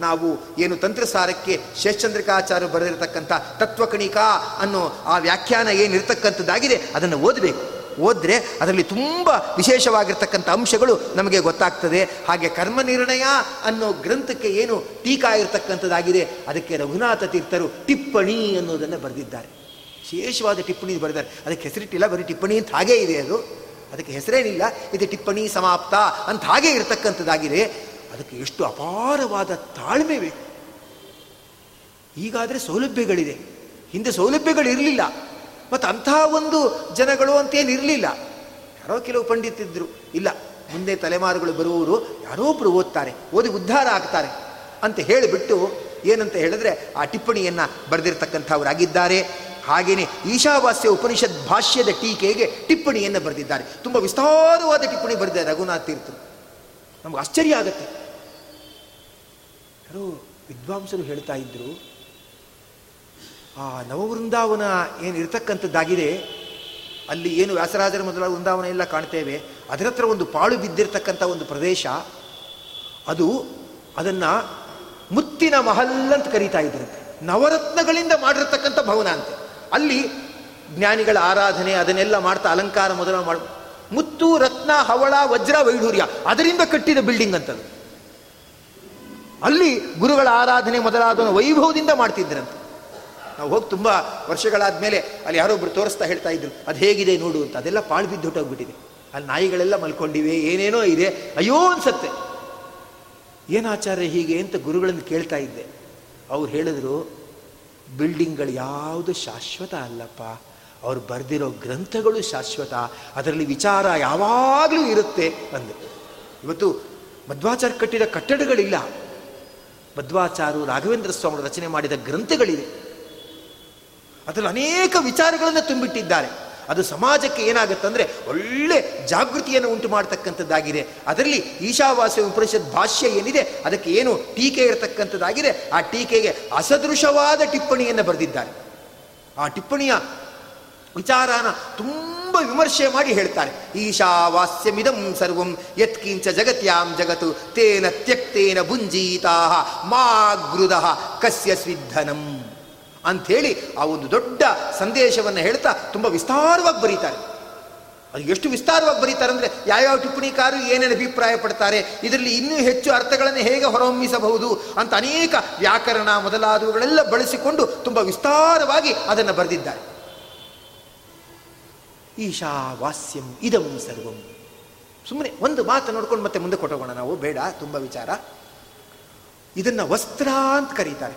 ನಾವು ಏನು ತಂತ್ರಸಾರಕ್ಕೆ ಶೇಷಚಂದ್ರಿಕಾಚಾರ್ಯ ಬರೆದಿರತಕ್ಕಂಥ ತತ್ವಕಣಿಕಾ ಅನ್ನೋ ಆ ವ್ಯಾಖ್ಯಾನ ಏನಿರ್ತಕ್ಕಂಥದ್ದಾಗಿದೆ ಅದನ್ನು ಓದಬೇಕು. ಓದ್ರೆ ಅದರಲ್ಲಿ ತುಂಬ ವಿಶೇಷವಾಗಿರ್ತಕ್ಕಂಥ ಅಂಶಗಳು ನಮಗೆ ಗೊತ್ತಾಗ್ತದೆ. ಹಾಗೆ ಕರ್ಮ ನಿರ್ಣಯ ಅನ್ನೋ ಗ್ರಂಥಕ್ಕೆ ಏನು ಟೀಕಾ ಇರತಕ್ಕಂಥದ್ದಾಗಿದೆ, ಅದಕ್ಕೆ ರಘುನಾಥ ತೀರ್ಥರು ಟಿಪ್ಪಣಿ ಅನ್ನೋದನ್ನು ಬರೆದಿದ್ದಾರೆ. ವಿಶೇಷವಾದ ಟಿಪ್ಪಣಿ ಬರೆದಾರೆ ಅದಕ್ಕೆ ಹೆಸರಿಟ್ಟಿಲ್ಲ, ಬರೀ ಟಿಪ್ಪಣಿ ಅಂತ ಹಾಗೇ ಇದೆ ಅದು. ಅದಕ್ಕೆ ಹೆಸರೇನಿಲ್ಲ. ಇದು ಟಿಪ್ಪಣಿ ಸಮಾಪ್ತ ಅಂತ ಹಾಗೆ ಇರತಕ್ಕಂಥದ್ದಾಗಿದೆ. ಅದಕ್ಕೆ ಎಷ್ಟು ಅಪಾರವಾದ ತಾಳ್ಮೆ ಬೇಕು. ಈಗಾದರೆ ಸೌಲಭ್ಯಗಳಿದೆ. ಹಿಂದೆ ಸೌಲಭ್ಯಗಳಿರಲಿಲ್ಲ ಮತ್ತು ಅಂತಹ ಒಂದು ಜನಗಳು ಅಂತೇನಿರಲಿಲ್ಲ ಯಾರೋ ಕೆಲವು ಪಂಡಿತಿದ್ರು ಇಲ್ಲ, ಮುಂದೆ ತಲೆಮಾರುಗಳು ಬರುವವರು ಯಾರೋ ಒಬ್ಬರು ಓದ್ತಾರೆ, ಓದಿ ಉದ್ಧಾರ ಆಗ್ತಾರೆ ಅಂತ ಹೇಳಿಬಿಟ್ಟು ಏನಂತ ಹೇಳಿದ್ರೆ ಆ ಟಿಪ್ಪಣಿಯನ್ನು ಬರೆದಿರ್ತಕ್ಕಂಥವರಾಗಿದ್ದಾರೆ. ಹಾಗೆಯೇ ಈಶಾವಾಸ್ಯ ಉಪನಿಷತ್ ಭಾಷ್ಯದ ಟೀಕೆಗೆ ಟಿಪ್ಪಣಿಯನ್ನು ಬರೆದಿದ್ದಾರೆ. ತುಂಬ ವಿಸ್ತಾರವಾದ ಟಿಪ್ಪಣಿ ಬರೆದಿದ್ದಾರೆ ರಘುನಾಥ್ ತೀರ್ಥರು. ನಮ್ಗೆ ಆಶ್ಚರ್ಯ ಆಗುತ್ತೆ. ಯಾರೋ ವಿದ್ವಾಂಸರು ಹೇಳ್ತಾ ಇದ್ರು, ಆ ನವವೃಂದಾವನ ಏನು ಇರತಕ್ಕಂಥದ್ದಾಗಿದೆ? ಅಲ್ಲಿ ಏನು ವ್ಯಾಸರಾಜರ ಮೊದಲ ವೃಂದಾವನ ಎಲ್ಲ ಕಾಣ್ತೇವೆ. ಅದರ ಹತ್ರ ಒಂದು ಪಾಳು ಬಿದ್ದಿರತಕ್ಕಂಥ ಒಂದು ಪ್ರದೇಶ. ಅದು ಅದನ್ನು ಮುತ್ತಿನ ಮಹಲ್ ಅಂತ ಕರೀತಾ ಇದ್ರಂತೆ ನವರತ್ನಗಳಿಂದ ಮಾಡಿರ್ತಕ್ಕಂಥ ಭವನ ಅಂತೆ. ಅಲ್ಲಿ ಜ್ಞಾನಿಗಳ ಆರಾಧನೆ, ಅದನ್ನೆಲ್ಲ ಮಾಡ್ತಾ ಅಲಂಕಾರ ಮೊದಲ ಮಾಡ ಮುತ್ತು, ರತ್ನ, ಹವಳ, ವಜ್ರ, ವೈಢೂರ್ಯ, ಅದರಿಂದ ಕಟ್ಟಿದ ಬಿಲ್ಡಿಂಗ್ ಅಂತದು. ಅಲ್ಲಿ ಗುರುಗಳ ಆರಾಧನೆ ಮೊದಲಾದ ವೈಭವದಿಂದ ಮಾಡ್ತಿದ್ರಂತೆ ನಾವು ಹೋಗಿ ತುಂಬ ವರ್ಷಗಳಾದ ಮೇಲೆ ಅಲ್ಲಿ ಯಾರೊಬ್ಬರು ತೋರಿಸ್ತಾ ಹೇಳ್ತಾ ಇದ್ರು, ಅದು ಹೇಗಿದೆ ನೋಡು ಅಂತ. ಅದೆಲ್ಲ ಪಾಳು ಬಿದ್ದು ಹೊಟ್ಟೋಗ್ಬಿಟ್ಟಿದೆ. ಅಲ್ಲಿ ನಾಯಿಗಳೆಲ್ಲ ಮಲ್ಕೊಂಡಿವೆ, ಏನೇನೋ ಇದೆ. ಅಯ್ಯೋ ಅನ್ಸತ್ತೆ. ಏನಾಚಾರ್ಯ ಹೀಗೆ ಅಂತ ಗುರುಗಳನ್ನು ಕೇಳ್ತಾ ಇದ್ದೆ. ಅವ್ರು ಹೇಳಿದ್ರು, ಬಿಲ್ಡಿಂಗ್ಗಳು ಯಾವುದು ಶಾಶ್ವತ ಅಲ್ಲಪ್ಪ. ಅವ್ರು ಬರೆದಿರೋ ಗ್ರಂಥಗಳು ಶಾಶ್ವತ. ಅದರಲ್ಲಿ ವಿಚಾರ ಯಾವಾಗಲೂ ಇರುತ್ತೆ. ಅಂದರು ಇವತ್ತು ಮಧ್ವಾಚಾರ್ಯ ಕಟ್ಟಿದ ಕಟ್ಟಡಗಳಿಲ್ಲ. ಮಧ್ವಾಚಾರು ರಾಘವೇಂದ್ರ ಸ್ವಾಮಿ ರಚನೆ ಮಾಡಿದ ಗ್ರಂಥಗಳಿವೆ. ಅದರಲ್ಲಿ ಅನೇಕ ವಿಚಾರಗಳನ್ನು ತುಂಬಿಟ್ಟಿದ್ದಾರೆ. ಅದು ಸಮಾಜಕ್ಕೆ ಏನಾಗುತ್ತೆ ಅಂದರೆ ಒಳ್ಳೆ ಜಾಗೃತಿಯನ್ನು ಉಂಟು ಮಾಡತಕ್ಕಂಥದ್ದಾಗಿದೆ. ಅದರಲ್ಲಿ ಈಶಾವಾಸ್ಯ ಉಪನಿಷತ್ ಭಾಷ್ಯ ಏನಿದೆ, ಅದಕ್ಕೆ ಏನು ಟೀಕೆ ಇರತಕ್ಕಂಥದ್ದಾಗಿದೆ, ಆ ಟೀಕೆಗೆ ಅಸದೃಶವಾದ ಟಿಪ್ಪಣಿಯನ್ನು ಬರೆದಿದ್ದಾರೆ. ಆ ಟಿಪ್ಪಣಿಯ ವಿಚಾರನ ತುಂಬ ವಿಮರ್ಶೆ ಮಾಡಿ ಹೇಳ್ತಾರೆ. ಈಶಾವಾಸ್ಯಮಿದಂ ಸರ್ವಂ ಯತ್ಕಿಂಚ ಜಗತ್ಯಾಂ ಜಗತ್ತು ತೇನ ತ್ಯಕ್ತೇನ ಭುಂಜೀತಾ ಮಾಗೃದ ಕಸ್ಯ ಸ್ವಿಧನಂ ಅಂಥೇಳಿ ಆ ಒಂದು ದೊಡ್ಡ ಸಂದೇಶವನ್ನು ಹೇಳ್ತಾ ತುಂಬ ವಿಸ್ತಾರವಾಗಿ ಬರೀತಾರೆ. ಅದು ಎಷ್ಟು ವಿಸ್ತಾರವಾಗಿ ಬರೀತಾರೆ ಅಂದರೆ ಯಾವ್ಯಾವ ಟಿಪ್ಪಣಿಕಾರರು ಏನೇನು ಅಭಿಪ್ರಾಯ ಪಡ್ತಾರೆ ಇದರಲ್ಲಿ ಇನ್ನೂ ಹೆಚ್ಚು ಅರ್ಥಗಳನ್ನು ಹೇಗೆ ಹೊರಹೊಮ್ಮಿಸಬಹುದು ಅಂತ ಅನೇಕ ವ್ಯಾಕರಣ ಮೊದಲಾದವುಗಳೆಲ್ಲ ಬಳಸಿಕೊಂಡು ತುಂಬ ವಿಸ್ತಾರವಾಗಿ ಅದನ್ನು ಬರೆದಿದ್ದಾರೆ. ಈಶಾವಾಸ್ಯಂ ಇದಂ ಸರ್ವಂ. ಸುಮ್ಮನೆ ಒಂದು ಮಾತು ನೋಡ್ಕೊಂಡು ಮತ್ತೆ ಮುಂದೆ ಕೊಟ್ಟೋಗೋಣ ನಾವು, ಬೇಡ, ತುಂಬ ವಿಚಾರ. ಇದನ್ನು ವಸ್ತ್ರ ಅಂತ ಕರೀತಾರೆ.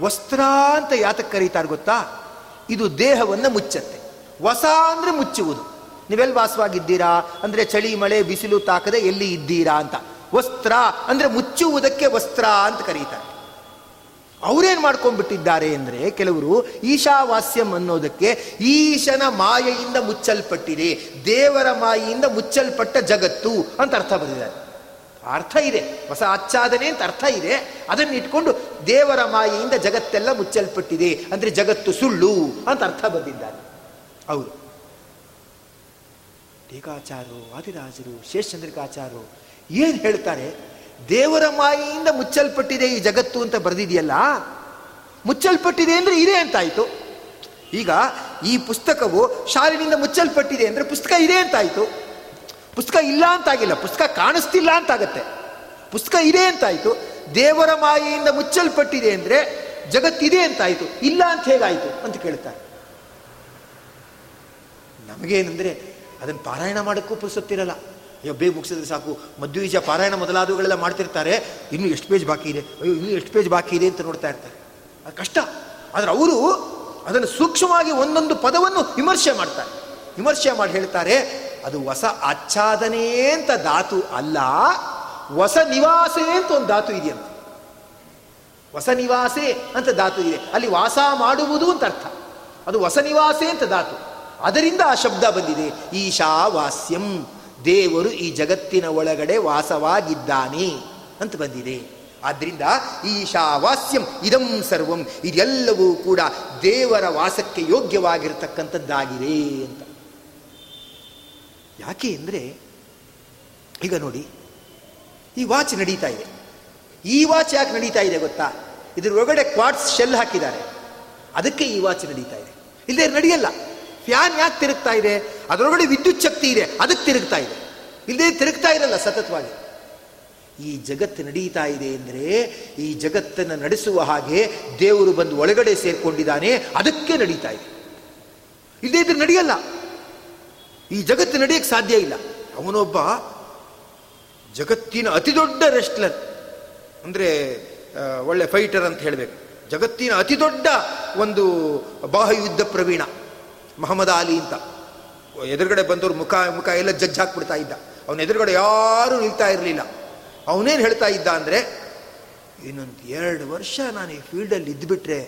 ವಸ್ತ್ರ ಅಂತ ಯಾತಕ್ಕೆ ಕರೀತಾರೆ ಗೊತ್ತಾ? ಇದು ದೇಹವನ್ನು ಮುಚ್ಚತ್ತೆ. ವಸ ಅಂದರೆ ಮುಚ್ಚುವುದು. ನೀವೆಲ್ಲಿ ವಾಸವಾಗಿದ್ದೀರಾ? ಅಂದರೆ ಚಳಿ, ಮಳೆ, ಬಿಸಿಲು ತಾಕದೆ ಎಲ್ಲಿ ಇದ್ದೀರಾ ಅಂತ. ವಸ್ತ್ರ ಅಂದರೆ ಮುಚ್ಚುವುದಕ್ಕೆ ವಸ್ತ್ರ ಅಂತ ಕರೀತಾರೆ. ಅವರೇನು ಮಾಡ್ಕೊಂಡ್ಬಿಟ್ಟಿದ್ದಾರೆ ಅಂದರೆ ಕೆಲವರು ಈಶಾವಾಸ್ಯಂ ಅನ್ನೋದಕ್ಕೆ ಈಶನ ಮಾಯೆಯಿಂದ ಮುಚ್ಚಲ್ಪಟ್ಟಿದೆ, ದೇವರ ಮಾಯೆಯಿಂದ ಮುಚ್ಚಲ್ಪಟ್ಟ ಜಗತ್ತು ಅಂತ ಅರ್ಥ ಬಂದಿದ್ದಾರೆ ಅರ್ಥ ಇದೆ, ಹೊಸ ಆಚ್ಛಾದನೆ ಅಂತ ಅರ್ಥ ಇದೆ. ಅದನ್ನು ಇಟ್ಕೊಂಡು ದೇವರ ಮಾಯೆಯಿಂದ ಜಗತ್ತೆಲ್ಲ ಮುಚ್ಚಲ್ಪಟ್ಟಿದೆ ಅಂದರೆ ಜಗತ್ತು ಸುಳ್ಳು ಅಂತ ಅರ್ಥ ಬಂದಿದ್ದಾರೆ. ಅವರು ಟೀಕಾಚಾರ್ಯರು ಆದಿರಾಜರು ಶೇಷಚಂದ್ರಿಕಾಚಾರ್ಯರು ಏನು ಹೇಳ್ತಾರೆ? ದೇವರ ಮಾಯೆಯಿಂದ ಮುಚ್ಚಲ್ಪಟ್ಟಿದೆ ಈ ಜಗತ್ತು ಅಂತ ಬರೆದಿದೆಯಲ್ಲ? ಮುಚ್ಚಲ್ಪಟ್ಟಿದೆ ಅಂದರೆ ಇದೆ ಅಂತಾಯಿತು. ಈಗ ಈ ಪುಸ್ತಕವು ಶಾಲಿನಿಂದ ಮುಚ್ಚಲ್ಪಟ್ಟಿದೆ ಅಂದರೆ ಪುಸ್ತಕ ಇದೆ ಅಂತಾಯಿತು. ಪುಸ್ತಕ ಇಲ್ಲ ಅಂತಾಗಿಲ್ಲ, ಪುಸ್ತಕ ಕಾಣಿಸ್ತಿಲ್ಲ ಅಂತಾಗತ್ತೆ. ಪುಸ್ತಕ ಇದೆ ಅಂತಾಯಿತು. ದೇವರ ಮಾಯೆಯಿಂದ ಮುಚ್ಚಲ್ಪಟ್ಟಿದೆ ಅಂದರೆ ಜಗತ್ತಿದೆ ಅಂತಾಯಿತು. ಇಲ್ಲ ಅಂತ ಹೇಗಾಯಿತು ಅಂತ ಕೇಳ್ತಾರೆ ನಮಗೇನೆಂದರೆ ಅದನ್ನು ಪಾರಾಯಣ ಮಾಡೋಕ್ಕೂ ಪುರುಸೊತ್ತಿರಲ್ಲ. ಅಯ್ಯೋ, ಬೇಗ ಮುಗಿಸಿದ್ರೆ ಸಾಕು. ಮಧ್ವೀಜ ಪಾರಾಯಣ ಮೊದಲಾದವುಗಳೆಲ್ಲ ಮಾಡ್ತಿರ್ತಾರೆ. ಇನ್ನೂ ಎಷ್ಟು ಪೇಜ್ ಬಾಕಿ ಇದೆ? ಅಯ್ಯೋ, ಇನ್ನೂ ಎಷ್ಟು ಪೇಜ್ ಬಾಕಿ ಇದೆ ಅಂತ ನೋಡ್ತಾ ಇರ್ತಾರೆ. ಅದು ಕಷ್ಟ. ಆದರೆ ಅವರು ಅದನ್ನು ಸೂಕ್ಷ್ಮವಾಗಿ ಒಂದೊಂದು ಪದವನ್ನು ವಿಮರ್ಶೆ ಮಾಡ್ತಾರೆ. ವಿಮರ್ಶೆ ಮಾಡಿ ಹೇಳ್ತಾರೆ, ಅದು ಹೊಸ ಆಚ್ಛಾದನೆ ಅಂತ ಧಾತು ಅಲ್ಲ ಹೊಸ ನಿವಾಸೆ ಅಂತ ಒಂದು ಧಾತು ಇದೆಯಂತೆ. ಹೊಸ ನಿವಾಸೆ ಅಂತ ಧಾತು ಇದೆ. ಅಲ್ಲಿ ವಾಸ ಮಾಡುವುದು ಅಂತ ಅರ್ಥ. ಅದು ಹೊಸ ನಿವಾಸೆ ಅಂತ ಧಾತು. ಅದರಿಂದ ಆ ಶಬ್ದ ಬಂದಿದೆ. ಈಶಾವಾಸ್ಯಂ. ದೇವರು ಈ ಜಗತ್ತಿನ ಒಳಗಡೆ ವಾಸವಾಗಿದ್ದಾನೆ ಅಂತ ಬಂದಿದೆ. ಆದ್ದರಿಂದ ಈಶಾವಾಸ್ಯಂ, ಇದಂ ಸರ್ವಂ, ಇದೆಲ್ಲವೂ ಕೂಡ ದೇವರ ವಾಸಕ್ಕೆ ಯೋಗ್ಯವಾಗಿರತಕ್ಕಂಥದ್ದಾಗಿದೆ ಅಂತ. ಯಾಕೆ ಅಂದರೆ, ಈಗ ನೋಡಿ, ಈ ವಾಚ್ ನಡೀತಾ ಇದೆ. ಈ ವಾಚ್ ಯಾಕೆ ನಡೀತಾ ಇದೆ ಗೊತ್ತಾ? ಇದ್ರ ಒಳಗಡೆ ಕ್ವಾಟ್ಸ್ ಶೆಲ್ ಹಾಕಿದ್ದಾರೆ. ಅದಕ್ಕೆ ಈ ವಾಚ್ ನಡೀತಾ ಇದೆ. ಇಲ್ಲದೆ ನಡೆಯಲ್ಲ. ಫ್ಯಾನ್ ಯಾಕೆ ತಿರುಗ್ತಾ ಇದೆ? ಅದರೊಳಗಡೆ ವಿದ್ಯುತ್ ಶಕ್ತಿ ಇದೆ, ಅದಕ್ಕೆ ತಿರುಗ್ತಾ ಇದೆ. ಇಲ್ಲದೆ ತಿರುಗ್ತಾ ಇರಲ್ಲ ಸತತವಾಗಿ. ಈ ಜಗತ್ತು ನಡೀತಾ ಇದೆ ಅಂದರೆ ಈ ಜಗತ್ತನ್ನು ನಡೆಸುವ ಹಾಗೆ ದೇವರು ಬಂದು ಒಳಗಡೆ ಸೇರಿಕೊಂಡಿದ್ದಾನೆ, ಅದಕ್ಕೆ ನಡೀತಾ ಇದೆ. ಇಲ್ಲದೇ ಇದ್ರೆ ನಡೆಯಲ್ಲ. ಈ ಜಗತ್ತು ನಡೆಯಕ್ಕೆ ಸಾಧ್ಯ ಇಲ್ಲ. ಅವನೊಬ್ಬ ಜಗತ್ತಿನ ಅತಿ ದೊಡ್ಡ ರೆಸ್ಟ್ಲರ್. ಅಂದರೆ ಒಳ್ಳೆ ಫೈಟರ್ ಅಂತ ಹೇಳಬೇಕು. ಜಗತ್ತಿನ ಅತಿ ದೊಡ್ಡ ಒಂದು ಬಾಹುಯುದ್ಧ ಪ್ರವೀಣ, ಮಹಮ್ಮದ್ ಅಲಿ ಅಂತ. ಎದುರುಗಡೆ ಬಂದವರು ಮುಖ ಮುಖ ಎಲ್ಲ ಜಜ್ಜ್ ಹಾಕ್ಬಿಡ್ತಾ ಇದ್ದ. ಅವನ ಎದುರುಗಡೆ ಯಾರೂ ನಿಲ್ತಾ ಇರಲಿಲ್ಲ. ಅವನೇನು ಹೇಳ್ತಾ ಇದ್ದ ಅಂದರೆ, ಇನ್ನೊಂದು ಎರಡು ವರ್ಷ ನಾನು ಈ ಫೀಲ್ಡಲ್ಲಿ ಇದ್ದುಬಿಟ್ರೆ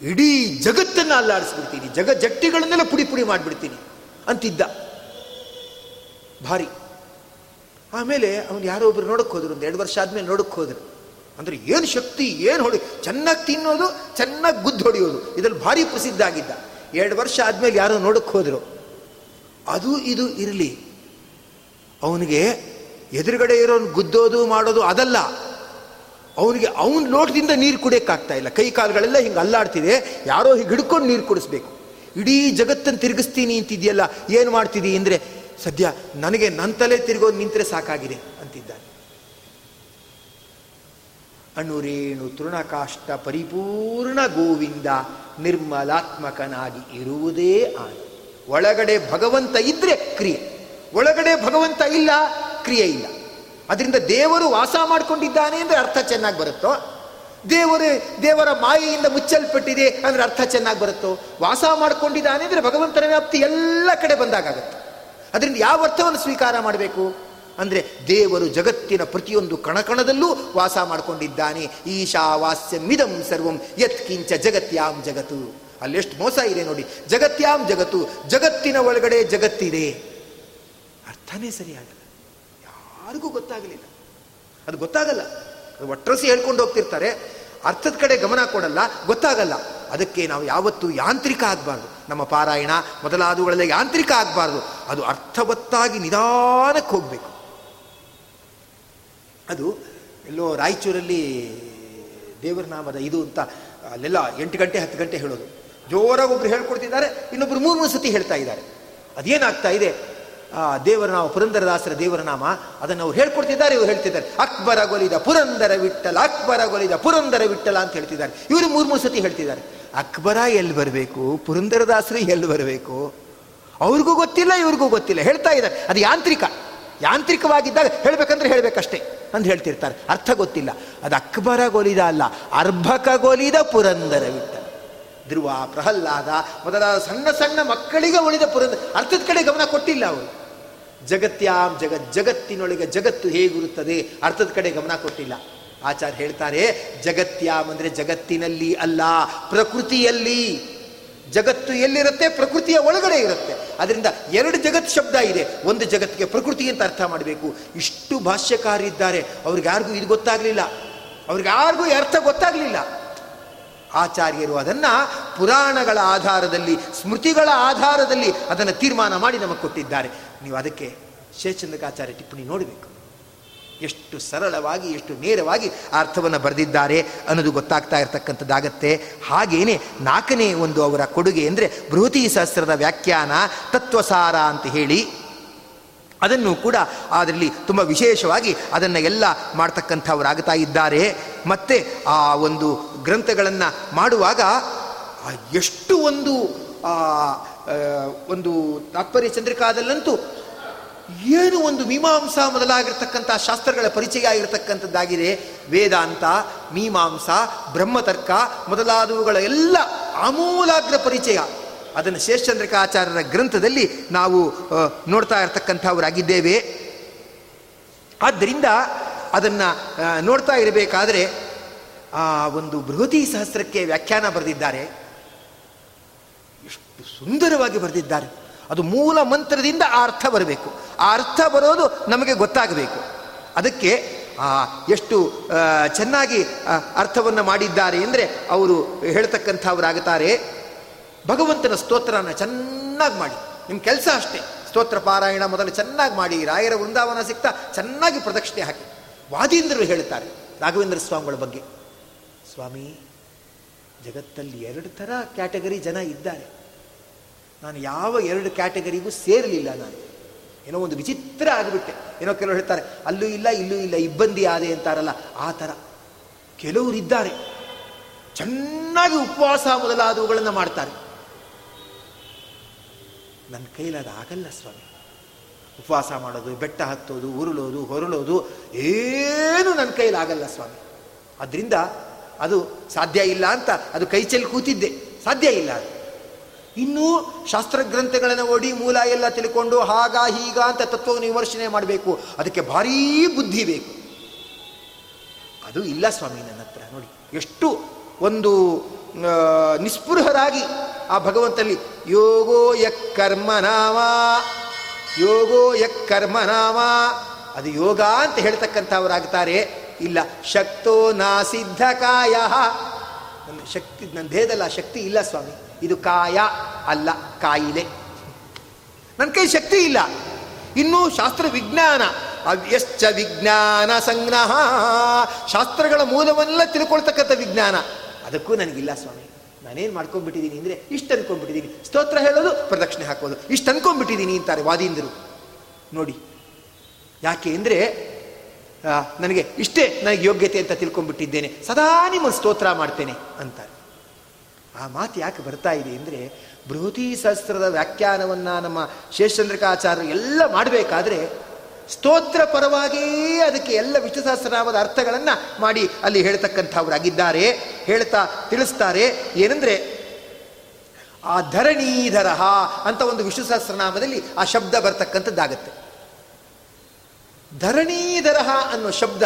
ಇಡೀ ಜಗತ್ತನ್ನು ಅಲ್ಲಾಡಿಸ್ಬಿಡ್ತೀನಿ. ಜಗ, ಜಟ್ಟಿಗಳನ್ನೆಲ್ಲ ಪುಡಿ ಪುಡಿ ಮಾಡಿಬಿಡ್ತೀನಿ, ಅಂತಿದ್ದ. ಭಾರಿ. ಆಮೇಲೆ ಅವನು ಯಾರೋ ಒಬ್ರು ನೋಡಕ್ಕೆ ಹೋದ್ರು. ಒಂದು ಎರಡು ವರ್ಷ ಆದಮೇಲೆ ನೋಡಕ್ಕೆ ಹೋದ್ರು. ಅಂದರೆ ಏನು ಶಕ್ತಿ, ಏನು ಹೊಡಿ, ಚೆನ್ನಾಗಿ ತಿನ್ನೋದು, ಚೆನ್ನಾಗಿ ಗುದ್ದು ಹೊಡೆಯೋದು. ಇದರಲ್ಲಿ ಭಾರಿ ಪ್ರಸಿದ್ಧ ಆಗಿದ್ದ. ಎರಡು ವರ್ಷ ಆದಮೇಲೆ ಯಾರೋ ನೋಡಕ್ಕೆ ಹೋದರು. ಅದು ಇದು ಇರಲಿ. ಅವನಿಗೆ ಎದುರುಗಡೆ ಇರೋನು ಗುದ್ದೋದು ಮಾಡೋದು ಅದಲ್ಲ. ಅವನಿಗೆ ಅವನ ಲೋಟದಿಂದ ನೀರು ಕುಡಿಯೋಕ್ಕಾಗ್ತಾ ಇಲ್ಲ. ಕೈ ಕಾಲುಗಳೆಲ್ಲ ಹಿಂಗೆ ಅಲ್ಲಾಡ್ತಿದೆ. ಯಾರೋ ಹೀಗೆ ಹಿಡ್ಕೊಂಡು ನೀರು ಕುಡಿಸ್ಬೇಕು. ಇಡೀ ಜಗತ್ತನ್ನು ತಿರುಗಿಸ್ತೀನಿ ಅಂತಿದೆಯಲ್ಲ, ಏನು ಮಾಡ್ತಿದ್ದೀ ಅಂದರೆ, ಸದ್ಯ ನನಗೆ ನನ್ನ ತಲೆ ತಿರುಗೋದು ನಿಂತರೆ ಸಾಕಾಗಿದೆ ಅಂತಿದ್ದಾನೆ. ಅಣುರೇಣು ತೃಣಕಾಷ್ಟ ಪರಿಪೂರ್ಣ ಗೋವಿಂದ ನಿರ್ಮಲಾತ್ಮಕನಾಗಿ ಇರುವುದೇ ಆನ. ಒಳಗಡೆ ಭಗವಂತ ಇದ್ರೆ ಕ್ರಿಯೆ. ಒಳಗಡೆ ಭಗವಂತ ಇಲ್ಲ, ಕ್ರಿಯೆ ಇಲ್ಲ. ಅದರಿಂದ ದೇವರು ವಾಸ ಮಾಡಿಕೊಂಡಿದ್ದಾನೆ ಅಂದರೆ ಅರ್ಥ ಚೆನ್ನಾಗಿ ಬರುತ್ತೋ? ದೇವರು, ದೇವರ ಮಾಯೆಯಿಂದ ಮುಚ್ಚಲ್ಪಟ್ಟಿದೆ ಅಂದ್ರೆ ಅರ್ಥ ಚೆನ್ನಾಗಿ ಬರುತ್ತೋ? ವಾಸ ಮಾಡಿಕೊಂಡಿದ್ದಾನೆ ಅಂದರೆ ಭಗವಂತನ ವ್ಯಾಪ್ತಿ ಎಲ್ಲ ಕಡೆ ಬಂದಾಗತ್ತೆ ಅದರಿಂದ ಯಾವ ಅರ್ಥವನ್ನು ಸ್ವೀಕಾರ ಮಾಡಬೇಕು? ಅಂದರೆ ದೇವರು ಜಗತ್ತಿನ ಪ್ರತಿಯೊಂದು ಕಣಕಣದಲ್ಲೂ ವಾಸ ಮಾಡಿಕೊಂಡಿದ್ದಾನೆ. ಈಶಾವಾಸ್ಯ ಮಿದಂ ಸರ್ವಂ, ಯತ್ಕಿಂಚ ಜಗತ್ಯಾಂ ಜಗತ್ತು. ಅಲ್ಲೆಷ್ಟು ಮೋಸ ಇದೆ ನೋಡಿ. ಜಗತ್ಯಾಂ ಜಗತ್ತು, ಜಗತ್ತಿನ ಒಳಗಡೆ ಜಗತ್ತಿದೆ. ಅರ್ಥನೇ ಸರಿಯಾಗಲ್ಲ. ಯಾರಿಗೂ ಗೊತ್ತಾಗಲಿಲ್ಲ. ಅದು ಗೊತ್ತಾಗಲ್ಲ. ಅದು ಒಟ್ಟರಸಿ ಹೇಳ್ಕೊಂಡು ಹೋಗ್ತಿರ್ತಾರೆ. ಅರ್ಥದ ಕಡೆ ಗಮನ ಕೊಡಲ್ಲ. ಗೊತ್ತಾಗಲ್ಲ. ಅದಕ್ಕೆ ನಾವು ಯಾವತ್ತೂ ಯಾಂತ್ರಿಕ ಆಗಬಾರ್ದು. ನಮ್ಮ ಪಾರಾಯಣ ಮೊದಲಾದವುಗಳೆಲ್ಲ ಯಾಂತ್ರಿಕ ಆಗಬಾರ್ದು. ಅದು ಅರ್ಥವತ್ತಾಗಿ ನಿಧಾನಕ್ಕೆ ಹೋಗಬೇಕು. ಅದು ಎಲ್ಲೋ ರಾಯಚೂರಲ್ಲಿ ದೇವರ ನಾಮದ ಇದು ಅಂತ ಅಲ್ಲೆಲ್ಲ ಎಂಟು ಗಂಟೆ ಹತ್ತು ಗಂಟೆ ಹೇಳೋದು. ಜೋರಾಗಿ ಒಬ್ರು ಹೇಳ್ಕೊಡ್ತಿದ್ದಾರೆ, ಇನ್ನೊಬ್ರು ಮೂರು ಮೂರು ಸತಿ ಹೇಳ್ತಾ ಇದ್ದಾರೆ. ಅದೇನಾಗ್ತಾ ಇದೆ? ಆ, ದೇವರ ನಾಮ, ಪುರಂದರದಾಸರ ದೇವರ ನಾಮ, ಅದನ್ನು ಅವ್ರು ಹೇಳ್ಕೊಡ್ತಿದ್ದಾರೆ, ಇವ್ರು ಹೇಳ್ತಿದ್ದಾರೆ. ಅಕ್ಬರ ಗೊಲಿದ ಪುರಂದರ ವಿಟ್ಟಲ ಅಕ್ಬರ ಗೊಲಿದ ಪುರಂದರ ವಿಟ್ಟಲ ಅಂತ ಹೇಳ್ತಿದ್ದಾರೆ. ಇವರು ಮೂರು ಮೂರು ಸತಿ ಹೇಳ್ತಿದ್ದಾರೆ. ಅಕ್ಬರ ಎಲ್ಲಿ ಬರಬೇಕು? ಪುರಂದರದಾಸರು ಎಲ್ಲಿ ಬರಬೇಕು? ಅವ್ರಿಗೂ ಗೊತ್ತಿಲ್ಲ, ಇವ್ರಿಗೂ ಗೊತ್ತಿಲ್ಲ. ಹೇಳ್ತಾ ಇದ್ದಾರೆ. ಅದು ಯಾಂತ್ರಿಕ. ಯಾಂತ್ರಿಕವಾಗಿದ್ದಾಗ ಹೇಳ್ಬೇಕಂದ್ರೆ ಹೇಳ್ಬೇಕಷ್ಟೇ ಅಂತ ಹೇಳ್ತಿರ್ತಾರೆ. ಅರ್ಥ ಗೊತ್ತಿಲ್ಲ. ಅದು ಅಕ್ಬರ ಗೊಲಿದ ಅಲ್ಲ, ಅರ್ಭಕ ಗೊಲಿದ ಪುರಂದರ ವಿಟ್ಟ ಧ್ರುವ ಪ್ರಹ್ಲಾದ ಮೊದಲಾದ ಸಣ್ಣ ಸಣ್ಣ ಮಕ್ಕಳಿಗೆ ಉಳಿದ ಪುರಂದ ಅರ್ಥದ ಕಡೆ ಗಮನ ಕೊಟ್ಟಿಲ್ಲ ಅವರು. ಜಗತ್ಯಾಂ ಜಗತ್ ಜಗತ್ತಿನೊಳಗೆ ಜಗತ್ತು ಹೇಗಿರುತ್ತದೆ ಅರ್ಥದ ಕಡೆ ಗಮನ ಕೊಟ್ಟಿಲ್ಲ. ಆಚಾರ್ಯ ಹೇಳ್ತಾರೆ ಜಗತ್ಯಾಮ್ ಅಂದರೆ ಜಗತ್ತಿನಲ್ಲಿ ಅಲ್ಲ, ಪ್ರಕೃತಿಯಲ್ಲಿ. ಜಗತ್ತು ಎಲ್ಲಿರುತ್ತೆ? ಪ್ರಕೃತಿಯ ಒಳಗಡೆ ಇರುತ್ತೆ. ಅದರಿಂದ ಎರಡು ಜಗತ್ ಶಬ್ದ ಇದೆ. ಒಂದು ಜಗತ್ತಿಗೆ ಪ್ರಕೃತಿ ಅಂತ ಅರ್ಥ ಮಾಡಬೇಕು. ಇಷ್ಟು ಭಾಷ್ಯಕಾರಿದ್ದಾರೆ ಅವ್ರಿಗೆ ಯಾರಿಗೂ ಇದು ಗೊತ್ತಾಗಲಿಲ್ಲ. ಅವ್ರಿಗೆ ಯಾರಿಗೂ ಅರ್ಥ ಗೊತ್ತಾಗಲಿಲ್ಲ. ಆಚಾರ್ಯರು ಅದನ್ನು ಪುರಾಣಗಳ ಆಧಾರದಲ್ಲಿ, ಸ್ಮೃತಿಗಳ ಆಧಾರದಲ್ಲಿ ಅದನ್ನು ತೀರ್ಮಾನ ಮಾಡಿ ನಮಗೆ ಕೊಟ್ಟಿದ್ದಾರೆ. ನೀವು ಅದಕ್ಕೆ ಶೇಷಚಂದ್ರಕಾಚಾರ್ಯ ಟಿಪ್ಪಣಿ ನೋಡಬೇಕು. ಎಷ್ಟು ಸರಳವಾಗಿ, ಎಷ್ಟು ನೇರವಾಗಿ ಅರ್ಥವನ್ನು ಬರೆದಿದ್ದಾರೆ ಅನ್ನೋದು ಗೊತ್ತಾಗ್ತಾ ಇರತಕ್ಕಂಥದ್ದಾಗತ್ತೆ. ಹಾಗೇನೆ ನಾಲ್ಕನೇ ಒಂದು ಅವರ ಕೊಡುಗೆ ಅಂದರೆ ಬೃಹತಿ ಸಹಸ್ರದ ವ್ಯಾಖ್ಯಾನ, ತತ್ವಸಾರ ಅಂತ ಹೇಳಿ. ಅದನ್ನು ಕೂಡ ಅದರಲ್ಲಿ ತುಂಬ ವಿಶೇಷವಾಗಿ ಅದನ್ನು ಎಲ್ಲ ಮಾಡ್ತಕ್ಕಂಥವರಾಗ್ತಾ ಇದ್ದಾರೆ. ಮತ್ತು ಆ ಒಂದು ಗ್ರಂಥಗಳನ್ನು ಮಾಡುವಾಗ ಎಷ್ಟು ಒಂದು ಒಂದು ತಾತ್ಪರ್ಯ ಚಂದ್ರಿಕಾದಲ್ಲಂತೂ ಏನು ಒಂದು ಮೀಮಾಂಸಾ ಮೊದಲಾಗಿರ್ತಕ್ಕಂಥ ಶಾಸ್ತ್ರಗಳ ಪರಿಚಯ ಆಗಿರತಕ್ಕಂಥದ್ದಾಗಿದೆ. ವೇದಾಂತ, ಮೀಮಾಂಸಾ, ಬ್ರಹ್ಮತರ್ಕ ಮೊದಲಾದವುಗಳ ಎಲ್ಲ ಆಮೂಲಾಗ್ರ ಪರಿಚಯ. ಅದನ್ನು ಶೇಷಚಂದ್ರಿಕಾಚಾರ್ಯರ ಗ್ರಂಥದಲ್ಲಿ ನಾವು ನೋಡ್ತಾ ಇರತಕ್ಕಂಥವರಾಗಿದ್ದೇವೆ. ಆದ್ದರಿಂದ ಅದನ್ನು ನೋಡ್ತಾ ಇರಬೇಕಾದ್ರೆ ಆ ಒಂದು ಬೃಹತಿ ಸಹಸ್ರಕ್ಕೆ ವ್ಯಾಖ್ಯಾನ ಬರೆದಿದ್ದಾರೆ. ಎಷ್ಟು ಸುಂದರವಾಗಿ ಬರೆದಿದ್ದಾರೆ. ಅದು ಮೂಲ ಮಂತ್ರದಿಂದ ಆ ಅರ್ಥ ಬರಬೇಕು. ಆ ಅರ್ಥ ಬರೋದು ನಮಗೆ ಗೊತ್ತಾಗಬೇಕು. ಅದಕ್ಕೆ ಆ, ಎಷ್ಟು ಚೆನ್ನಾಗಿ ಅರ್ಥವನ್ನು ಮಾಡಿದ್ದಾರೆ ಅಂದರೆ ಅವರು ಹೇಳ್ತಕ್ಕಂಥವರಾಗುತ್ತಾರೆ. ಭಗವಂತನ ಸ್ತೋತ್ರನ ಚೆನ್ನಾಗಿ ಮಾಡಿ. ನಿಮ್ಮ ಕೆಲಸ ಅಷ್ಟೇ. ಸ್ತೋತ್ರ ಪಾರಾಯಣ ಮೊದಲು ಚೆನ್ನಾಗಿ ಮಾಡಿ. ರಾಯರ ವೃಂದಾವನ ಸಿಗ್ತಾ ಚೆನ್ನಾಗಿ ಪ್ರದಕ್ಷಿಣೆ ಹಾಕಿ. ವಾದೀಂದ್ರರು ಹೇಳ್ತಾರೆ ರಾಘವೇಂದ್ರ ಸ್ವಾಮಿಗಳ ಬಗ್ಗೆ. ಸ್ವಾಮಿ, ಜಗತ್ತಲ್ಲಿ ಎರಡು ಥರ ಕ್ಯಾಟಗರಿ ಜನ ಇದ್ದಾರೆ. ನಾನು ಯಾವ ಎರಡು ಕ್ಯಾಟಗರಿಗೂ ಸೇರಲಿಲ್ಲ ನಾನು. ಏನೋ ಒಂದು ವಿಚಿತ್ರ ಆಗಿಬಿಟ್ಟೆ. ಏನೋ ಕೆಲವರು ಹೇಳ್ತಾರೆ, ಅಲ್ಲೂ ಇಲ್ಲ, ಇಲ್ಲೂ ಇಲ್ಲ, ಇಬ್ಬಂದಿ ಆದೆ ಅಂತಾರಲ್ಲ, ಆ ಥರ. ಕೆಲವರಿದ್ದಾರೆ ಚೆನ್ನಾಗಿ ಉಪವಾಸ ಮೊದಲಾದವುಗಳನ್ನು ಮಾಡ್ತಾರೆ. ನನ್ನ ಕೈಲಾದ ಆಗಲ್ಲ ಸ್ವಾಮಿ. ಉಪವಾಸ ಮಾಡೋದು, ಬೆಟ್ಟ ಹತ್ತೋದು, ಉರುಳೋದು, ಹೊರಳೋದು, ಏನು ನನ್ನ ಕೈಲಾಗಲ್ಲ ಸ್ವಾಮಿ. ಅದರಿಂದ ಅದು ಸಾಧ್ಯ ಇಲ್ಲ ಅಂತ ಅದು ಕೈ ಚೆಲ್ಲಿ ಕೂತಿದ್ದೆ. ಸಾಧ್ಯ ಇಲ್ಲ ಅದು. ಇನ್ನೂ ಶಾಸ್ತ್ರಗ್ರಂಥಗಳನ್ನು ಓಡಿ ಮೂಲ ಎಲ್ಲ ತಿಳ್ಕೊಂಡು ಹಾಗ ಹೀಗ ಅಂತ ತತ್ವವನ್ನು ವಿಮರ್ಶನೆ ಮಾಡಬೇಕು. ಅದಕ್ಕೆ ಭಾರೀ ಬುದ್ಧಿ ಬೇಕು. ಅದು ಇಲ್ಲ ಸ್ವಾಮಿ ನನ್ನ ಹತ್ರ, ನೋಡಿ. ಎಷ್ಟು ಒಂದು ನಿಸ್ಪೃಹರಾಗಿ ಆ ಭಗವಂತಲ್ಲಿ ಯೋಗೋ ಯಕ್ ಕರ್ಮ ಯೋಗೋ ಯಕ್ ಕರ್ಮ ನಾಮ ಅದು ಯೋಗ ಅಂತ ಹೇಳ್ತಕ್ಕಂಥವರಾಗ್ತಾರೆ. ಇಲ್ಲ, ಶಕ್ತೋ ನಾ ಸಿದ್ಧ ಕಾಯ ನನ್ನ ಶಕ್ತಿ, ನನ್ನ ದೇಹದಲ್ಲ ಶಕ್ತಿ ಇಲ್ಲ ಸ್ವಾಮಿ. ಇದು ಕಾಯ ಅಲ್ಲ, ಕಾಯಿಲೆ. ನನ್ನ ಕೈ ಶಕ್ತಿ ಇಲ್ಲ. ಇನ್ನು ಶಾಸ್ತ್ರ ವಿಜ್ಞಾನ. ಅವ್ಯಶ್ಚ ವಿಜ್ಞಾನ ಸಂಗ್ರಹ ಶಾಸ್ತ್ರಗಳ ಮೂಲವನ್ನೆಲ್ಲ ತಿಳ್ಕೊಳ್ತಕ್ಕಂಥ ವಿಜ್ಞಾನ. ಅದಕ್ಕೂ ನನಗಿಲ್ಲ ಸ್ವಾಮಿ. ನಾನೇನು ಮಾಡ್ಕೊಂಡ್ಬಿಟ್ಟಿದ್ದೀನಿ ಅಂದರೆ ಇಷ್ಟು ಅನ್ಕೊಂಡ್ಬಿಟ್ಟಿದ್ದೀನಿ ಸ್ತೋತ್ರ ಹೇಳೋದು, ಪ್ರದಕ್ಷಿಣೆ ಹಾಕೋದು. ಇಷ್ಟು ಅನ್ಕೊಂಡ್ಬಿಟ್ಟಿದ್ದೀನಿ ಅಂತಾರೆ ವಾದೀಂದರು. ನೋಡಿ, ಯಾಕೆ ಅಂದರೆ ನನಗೆ ಇಷ್ಟೇ ನನಗೆ ಯೋಗ್ಯತೆ ಅಂತ ತಿಳ್ಕೊಂಡ್ಬಿಟ್ಟಿದ್ದೇನೆ. ಸದಾ ನಿಮ್ಮ ಸ್ತೋತ್ರ ಮಾಡ್ತೇನೆ ಅಂತಾರೆ. ಆ ಮಾತು ಯಾಕೆ ಬರ್ತಾ ಇದೆ ಅಂದರೆ, ಬೃಹತಿ ಸಹಸ್ರದ ವ್ಯಾಖ್ಯಾನವನ್ನು ನಮ್ಮ ಶೇಷಚಂದ್ರಕಾಚಾರ್ಯರು ಎಲ್ಲ ಮಾಡಬೇಕಾದ್ರೆ ಸ್ತೋತ್ರ ಪರವಾಗಿಯೇ ಅದಕ್ಕೆ ಎಲ್ಲ ವಿಷ್ಣು ಸಹಸ್ರನಾಮದ ಅರ್ಥಗಳನ್ನು ಮಾಡಿ ಅಲ್ಲಿ ಹೇಳ್ತಕ್ಕಂಥವರಾಗಿದ್ದಾರೆ. ಹೇಳ್ತಾ ತಿಳಿಸ್ತಾರೆ. ಏನಂದರೆ, ಆ ಧರಣೀಧರಹ ಅಂತ ಒಂದು ವಿಷ್ಣು ಸಹಸ್ರನಾಮದಲ್ಲಿ ಆ ಶಬ್ದ ಬರ್ತಕ್ಕಂಥದ್ದಾಗತ್ತೆ. ಧರಣೀಧರಹ ಅನ್ನೋ ಶಬ್ದ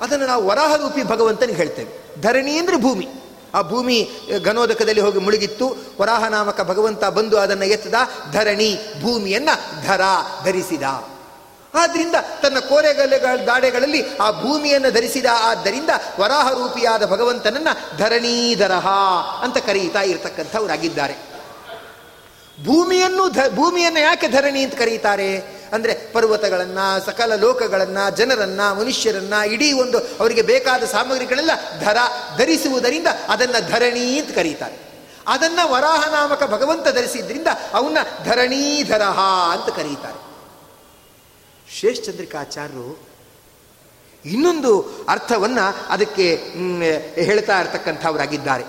ಅದನ್ನು ನಾವು ವರಾಹರೂಪಿ ಭಗವಂತನಿಗೆ ಹೇಳ್ತೇವೆ. ಧರಣಿ ಅಂದರೆ ಭೂಮಿ. ಆ ಭೂಮಿ ಘನೋದಕದಲ್ಲಿ ಹೋಗಿ ಮುಳುಗಿತ್ತು, ವರಾಹನಾಮಕ ಭಗವಂತ ಬಂದು ಅದನ್ನು ಎತ್ತದ, ಧರಣಿ ಭೂಮಿಯನ್ನ ಧರ ಧರಿಸಿದ. ಆದ್ರಿಂದ ತನ್ನ ಕೋರೆಗಲೆಗಳ ದಾಡೆಗಳಲ್ಲಿ ಆ ಭೂಮಿಯನ್ನು ಧರಿಸಿದ, ಆದ್ದರಿಂದ ವರಾಹ ರೂಪಿಯಾದ ಭಗವಂತನನ್ನ ಧರಣೀಧರಹ ಅಂತ ಕರೆಯುತ್ತಾ ಇರತಕ್ಕಂಥವರಾಗಿದ್ದಾರೆ. ಭೂಮಿಯನ್ನು ಭೂಮಿಯನ್ನು ಯಾಕೆ ಧರಣಿ ಅಂತ ಕರೀತಾರೆ? ಅಂದರೆ ಪರ್ವತಗಳನ್ನ, ಸಕಲ ಲೋಕಗಳನ್ನ, ಜನರನ್ನ, ಮನುಷ್ಯರನ್ನ, ಇಡೀ ಒಂದು ಅವರಿಗೆ ಬೇಕಾದ ಸಾಮಗ್ರಿಗಳೆಲ್ಲ ಧರ, ಧರಿಸುವುದರಿಂದ ಅದನ್ನ ಧರಣಿ ಅಂತ ಕರೀತಾರೆ. ಅದನ್ನ ವರಾಹನಾಮಕ ಭಗವಂತ ಧರಿಸಿದ್ರಿಂದ ಅವನ್ನ ಧರಣೀಧರಹ ಅಂತ ಕರೀತಾರೆ. ಶೇಷಚಂದ್ರಿಕಾಚಾರ್ಯರು ಇನ್ನೊಂದು ಅರ್ಥವನ್ನ ಅದಕ್ಕೆ ಹೇಳ್ತಾ ಇರ್ತಕ್ಕಂಥವರಾಗಿದ್ದಾರೆ.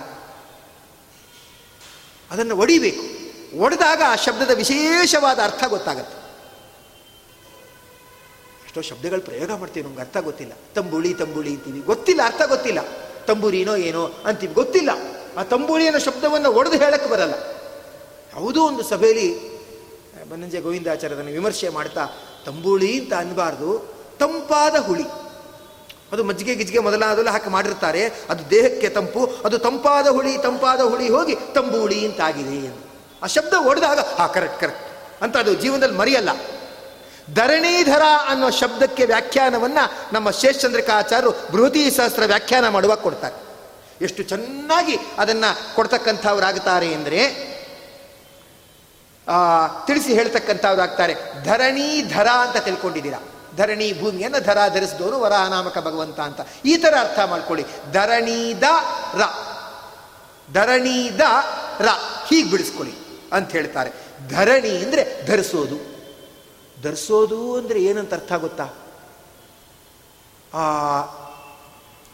ಅದನ್ನು ಒಡಿಬೇಕು. ಒಡೆದಾಗ ಆ ಶಬ್ದದ ವಿಶೇಷವಾದ ಅರ್ಥ ಗೊತ್ತಾಗತ್ತೆ. ಎಷ್ಟೋ ಶಬ್ದಗಳು ಪ್ರಯೋಗ ಮಾಡ್ತೀವಿ, ನಮ್ಗೆ ಅರ್ಥ ಗೊತ್ತಿಲ್ಲ. ತಂಬುಳಿ ತಂಬುಳಿ ಅಂತೀವಿ. ಗೊತ್ತಿಲ್ಲ, ಅರ್ಥ ಗೊತ್ತಿಲ್ಲ. ತಂಬೂರಿನೋ ಏನೋ ಅಂತೀವಿ, ಗೊತ್ತಿಲ್ಲ. ಆ ತಂಬುಳಿ ಅನ್ನೋ ಶಬ್ದವನ್ನು ಒಡೆದು ಹೇಳಕ್ಕೆ ಬರಲ್ಲ. ಯಾವುದೋ ಒಂದು ಸಭೆಯಲ್ಲಿ ಬನ್ನಂಜೆ ಗೋವಿಂದಾಚಾರ್ಯದನ್ನು ವಿಮರ್ಶೆ ಮಾಡ್ತಾ ತಂಬುಳಿ ಅಂತ ಅನ್ನಬಾರ್ದು ತಂಪಾದ ಹುಳಿ. ಅದು ಮಜ್ಜಿಗೆ ಗಿಜ್ಜಿಗೆ ಮೊದಲಾದಲ್ಲ ಹಾಕಿ ಮಾಡಿರ್ತಾರೆ. ಅದು ದೇಹಕ್ಕೆ ತಂಪು. ಅದು ತಂಪಾದ ಹುಳಿ ತಂಪಾದ ಹುಳಿ ಹೋಗಿ ತಂಬುಳಿ ಅಂತಾಗಿದೆ ಆ ಶಬ್ದ ಹೊಡೆದಾಗ ಹಾ ಕರೆಕ್ಟ್ ಕರೆಕ್ಟ್ ಅಂತ ಅದು ಜೀವನದಲ್ಲಿ ಮರೆಯಲ್ಲ. ಧರಣೀಧರ ಅನ್ನೋ ಶಬ್ದಕ್ಕೆ ವ್ಯಾಖ್ಯಾನವನ್ನು ನಮ್ಮ ಶೇಷಚಂದ್ರಿಕಾಚಾರ್ಯರು ಬೃಹತಿ ಸಹಸ್ರ ವ್ಯಾಖ್ಯಾನ ಮಾಡುವಾಗ ಕೊಡ್ತಾರೆ. ಎಷ್ಟು ಚೆನ್ನಾಗಿ ಅದನ್ನು ಕೊಡ್ತಕ್ಕಂಥವ್ರಾಗ್ತಾರೆ ಅಂದರೆ ತಿಳಿಸಿ ಹೇಳ್ತಕ್ಕಂಥವ್ರಾಗ್ತಾರೆ ಧರಣಿ, ಧರ ಅಂತ ತಿಳ್ಕೊಂಡಿದ್ದೀರಾ? ಧರಣಿ ಭೂಮಿಯನ್ನು ಧರ ಧರಿಸಿದವರು ವರಾಹನಾಮಕ ಭಗವಂತ ಅಂತ. ಈ ಥರ ಅರ್ಥ ಮಾಡ್ಕೊಳ್ಳಿ. ಧರಣೀದ ರ. ಧರಣೀದ ರ. ಹೀಗೆ ಬಿಡಿಸ್ಕೊಳ್ಳಿ ಅಂತ ಹೇಳ್ತಾರೆ. ಧರಣಿ ಅಂದರೆ ಧರಿಸೋದು. ಧರಿಸೋದು ಅಂದರೆ ಏನಂತ ಅರ್ಥ ಗೊತ್ತಾ?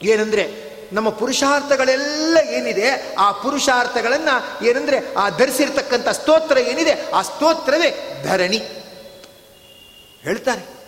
ಏನಂದ್ರೆ ನಮ್ಮ ಪುರುಷಾರ್ಥಗಳೆಲ್ಲ ಏನಿದೆ, ಆ ಪುರುಷಾರ್ಥಗಳನ್ನು ಏನಂದ್ರೆ, ಆ ಧರಿಸಿರ್ತಕ್ಕಂಥ ಸ್ತೋತ್ರ ಏನಿದೆ, ಆ ಸ್ತೋತ್ರವೇ ಧರಣಿ. ಹೇಳ್ತಾರೆ.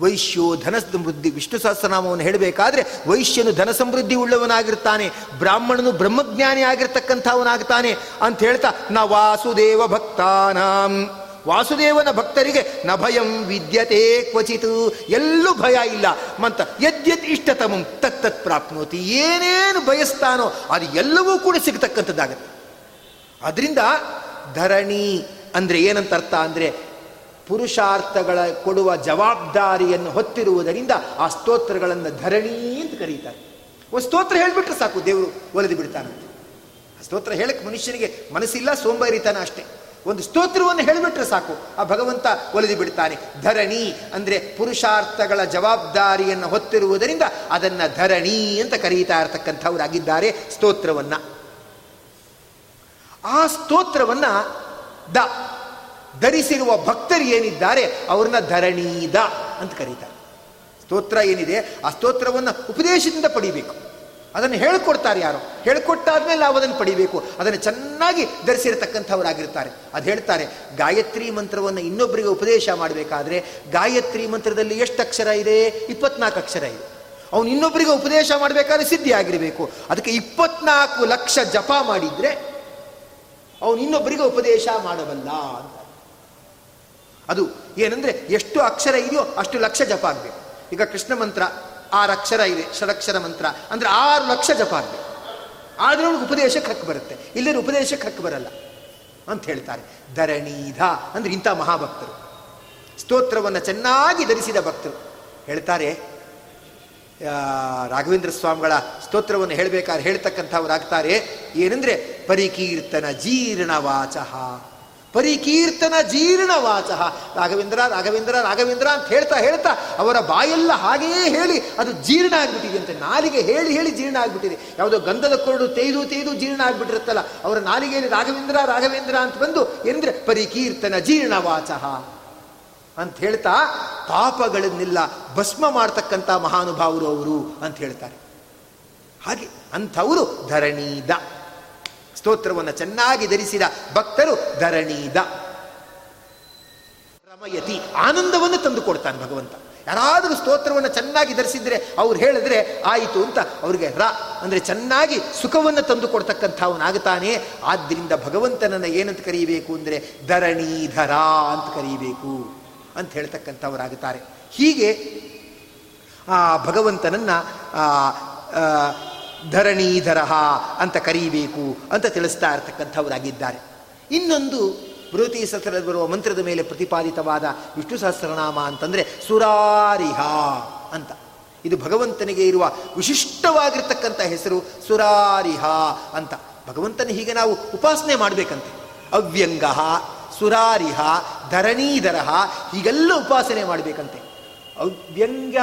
ವೈಶ್ಯೋ ಧನ ಸಮೃದ್ಧಿ. ವಿಷ್ಣು ಸಹಸ್ರನಾಮವನ್ನು ಹೇಳಬೇಕಾದ್ರೆ, ವೈಶ್ಯನು ಧನ ಸಮೃದ್ಧಿ ಉಳ್ಳವನಾಗಿರ್ತಾನೆ, ಬ್ರಾಹ್ಮಣನು ಬ್ರಹ್ಮಜ್ಞಾನಿ ಆಗಿರ್ತಕ್ಕಂಥವನಾಗ್ತಾನೆ ಅಂತ ಹೇಳ್ತಾ, ನ ವಾಸುದೇವ ಭಕ್ತಾನಾಂ. ವಾಸುದೇವನ ಭಕ್ತರಿಗೆ ನ ಭಯಂ ವಿದ್ಯತೆ ಕ್ವಚಿತ್. ಎಲ್ಲೂ ಭಯ ಇಲ್ಲ. ಮಂತ ಯದ್ಯತ್ ಇಷ್ಟತಮಂ ತತ್ತತ್ ಪ್ರಾಪ್ನೋತಿ. ಏನೇನು ಬಯಸ್ತಾನೋ ಅದು ಎಲ್ಲವೂ ಕೂಡ ಸಿಗತಕ್ಕಂಥದ್ದಾಗತ್ತೆ. ಅದರಿಂದ ಧರಣಿ ಅಂದರೆ ಏನಂತ ಅರ್ಥ ಅಂದರೆ ಪುರುಷಾರ್ಥಗಳ ಕೊಡುವ ಜವಾಬ್ದಾರಿಯನ್ನು ಹೊತ್ತಿರುವುದರಿಂದ ಆ ಸ್ತೋತ್ರಗಳನ್ನು ಧರಣಿ ಅಂತ ಕರೀತಾರೆ. ಒಂದು ಸ್ತೋತ್ರ ಹೇಳಿಬಿಟ್ರೆ ಸಾಕು, ದೇವರು ಒಲಿದು ಬಿಡ್ತಾನಂತೆ. ಸ್ತೋತ್ರ ಹೇಳಕ್ಕೆ ಮನುಷ್ಯನಿಗೆ ಮನಸ್ಸಿಲ್ಲ, ಸೋಂಬೇರಿತನ ಅಷ್ಟೇ. ಒಂದು ಸ್ತೋತ್ರವನ್ನು ಹೇಳಿಬಿಟ್ರೆ ಸಾಕು. ಆ ಭಗವಂತ ಒಲಿದು ಬಿಡ್ತಾನೆ. ಧರಣಿ ಅಂದರೆ ಪುರುಷಾರ್ಥಗಳ ಜವಾಬ್ದಾರಿಯನ್ನು ಹೊತ್ತಿರುವುದರಿಂದ ಅದನ್ನು ಧರಣಿ ಅಂತ ಕರೀತಾ ಇರತಕ್ಕಂಥವರಾಗಿದ್ದಾರೆ ಸ್ತೋತ್ರವನ್ನ. ಆ ಸ್ತೋತ್ರವನ್ನ ದ ಧರಿಸಿರುವ ಭಕ್ತರು ಏನಿದ್ದಾರೆ? ಅವ್ರನ್ನ ಧರಣೀದ ಅಂತ ಕರೀತಾರೆ. ಸ್ತೋತ್ರ ಏನಿದೆ? ಆ ಸ್ತೋತ್ರವನ್ನು ಉಪದೇಶದಿಂದ ಪಡಿಬೇಕು. ಅದನ್ನು ಹೇಳಿಕೊಡ್ತಾರೆ ಯಾರು? ಹೇಳ್ಕೊಟ್ಟಾದ್ಮೇಲೆ ನಾವು ಅದನ್ನು ಪಡಿಬೇಕು. ಅದನ್ನು ಚೆನ್ನಾಗಿ ಧರಿಸಿರತಕ್ಕಂಥವರಾಗಿರ್ತಾರೆ. ಅದು ಹೇಳ್ತಾರೆ, ಗಾಯತ್ರಿ ಮಂತ್ರವನ್ನು ಇನ್ನೊಬ್ಬರಿಗೆ ಉಪದೇಶ ಮಾಡಬೇಕಾದ್ರೆ ಗಾಯತ್ರಿ ಮಂತ್ರದಲ್ಲಿ ಎಷ್ಟು ಅಕ್ಷರ ಇದೆ? ಇಪ್ಪತ್ನಾಲ್ಕು ಅಕ್ಷರ ಇದೆ. ಅವನು ಇನ್ನೊಬ್ಬರಿಗೆ ಉಪದೇಶ ಮಾಡಬೇಕಾದ್ರೆ ಸಿದ್ಧಿ ಆಗಿರಬೇಕು ಅದಕ್ಕೆ ಇಪ್ಪತ್ನಾಲ್ಕು ಲಕ್ಷ ಜಪ ಮಾಡಿದರೆ ಅವನು ಇನ್ನೊಬ್ಬರಿಗೆ ಉಪದೇಶ ಮಾಡಬಲ್ಲ ಅಂತ. ಅದು ಏನಂದ್ರೆ, ಎಷ್ಟು ಅಕ್ಷರ ಇದೆಯೋ ಅಷ್ಟು ಲಕ್ಷ ಜಪ ಆಗಬೇಕು. ಈಗ ಕೃಷ್ಣ ಮಂತ್ರ ಆರು ಅಕ್ಷರ ಇದೆ, ಷಡಕ್ಷರ ಮಂತ್ರ. ಅಂದ್ರೆ ಆರು ಲಕ್ಷ ಜಪ ಆಗಬೇಕು ಆದ್ರೆ ಉಪದೇಶಕ್ಕೆ ಹಕ್ಕು ಬರುತ್ತೆ. ಇಲ್ಲೇ ಉಪದೇಶಕ್ಕೆ ಹಕ್ಕು ಬರಲ್ಲ ಅಂತ ಹೇಳ್ತಾರೆ. ಧರಣೀಧ ಅಂದ್ರೆ ಇಂಥ ಮಹಾಭಕ್ತರು. ಸ್ತೋತ್ರವನ್ನು ಚೆನ್ನಾಗಿ ಧರಿಸಿದ ಭಕ್ತರು. ಹೇಳ್ತಾರೆ ರಾಘವೇಂದ್ರ ಸ್ವಾಮಿಗಳ ಸ್ತೋತ್ರವನ್ನು ಹೇಳಬೇಕಾದ್ರೆ ಹೇಳ್ತಕ್ಕಂಥವ್ರಾಗ್ತಾರೆ ಏನಂದ್ರೆ, ಪರಿಕೀರ್ತನ ಜೀರ್ಣ ವಾಚಃ ಪರಿಕೀರ್ತನ ಜೀರ್ಣ ವಾಚ. ರಾಘವೇಂದ್ರ ರಾಘವೇಂದ್ರ ರಾಘವೇಂದ್ರ ಅಂತ ಹೇಳ್ತಾ ಹೇಳ್ತಾ ಅವರ ಬಾಯೆಲ್ಲ ಹಾಗೆಯೇ ಹೇಳಿ ಅದು ಜೀರ್ಣ ಆಗಿಬಿಟ್ಟಿದೆ ಅಂತ ನಾಲಿಗೆ ಹೇಳಿ ಹೇಳಿ ಜೀರ್ಣ ಆಗಿಬಿಟ್ಟಿದೆ. ಯಾವುದೋ ಗಂಧದ ಕೊರಡು ತೇದು ತೇಯ್ದು ಜೀರ್ಣ ಆಗ್ಬಿಟ್ಟಿರುತ್ತಲ್ಲ, ಅವರ ನಾಲಿಗೆಯಲ್ಲಿ ರಾಘವೇಂದ್ರ ರಾಘವೇಂದ್ರ ಅಂತ ಬಂದು ಏನಂದ್ರೆ ಪರಿಕೀರ್ತನ ಜೀರ್ಣ ವಾಚ ಅಂತ ಹೇಳ್ತಾ ಪಾಪಗಳನ್ನೆಲ್ಲ ಭಸ್ಮ ಮಾಡ್ತಕ್ಕಂಥ ಮಹಾನುಭಾವರು ಅವರು ಅಂತ ಹೇಳ್ತಾರೆ. ಹಾಗೆ ಅಂಥವರು ಧರಣೀದ ಸ್ತೋತ್ರವನ್ನು ಚೆನ್ನಾಗಿ ಧರಿಸಿದ ಭಕ್ತರು ಧರಣೀದ. ರಮಯತಿ ಆನಂದವನ್ನು ತಂದು ಕೊಡ್ತಾನೆ ಭಗವಂತ. ಯಾರಾದರೂ ಸ್ತೋತ್ರವನ್ನು ಚೆನ್ನಾಗಿ ಧರಿಸಿದ್ರೆ ಅವ್ರು ಹೇಳಿದ್ರೆ ಆಯಿತು ಅಂತ ಅವ್ರಿಗೆ ರ ಅಂದರೆ ಚೆನ್ನಾಗಿ ಸುಖವನ್ನು ತಂದು ಕೊಡ್ತಕ್ಕಂಥವನಾಗುತ್ತಾನೆ ಆದ್ದರಿಂದ ಭಗವಂತನನ್ನು ಏನಂತ ಕರೀಬೇಕು ಅಂದರೆ ಧರಣೀಧರ ಅಂತ ಕರೀಬೇಕು ಅಂತ ಹೇಳ್ತಕ್ಕಂಥವರಾಗುತ್ತಾರೆ ಹೀಗೆ ಆ ಭಗವಂತನನ್ನು ಧರಣೀಧರ ಅಂತ ಕರೀಬೇಕು ಅಂತ ತಿಳಿಸ್ತಾ ಇರ್ತಕ್ಕಂಥವರಾಗಿದ್ದಾರೆ. ಇನ್ನೊಂದು ಬೃಹತಿ ಸಹಸ್ರಲ್ಲಿ ಬರುವ ಮಂತ್ರದ ಮೇಲೆ ಪ್ರತಿಪಾದಿತವಾದ ವಿಷ್ಣು ಸಹಸ್ರನಾಮ ಅಂತಂದರೆ ಸುರಾರಿಹ ಅಂತ. ಇದು ಭಗವಂತನಿಗೆ ಇರುವ ವಿಶಿಷ್ಟವಾಗಿರ್ತಕ್ಕಂಥ ಹೆಸರು ಸುರಾರಿಹ ಅಂತ. ಭಗವಂತನ ಹೀಗೆ ನಾವು ಉಪಾಸನೆ ಮಾಡಬೇಕಂತೆ. ಅವ್ಯಂಗ ಸುರಾರಿಹ, ಧರಣೀಧರಹ ಹೀಗೆಲ್ಲ ಉಪಾಸನೆ ಮಾಡಬೇಕಂತೆ. ಅವ್ಯಂಗ್ಯ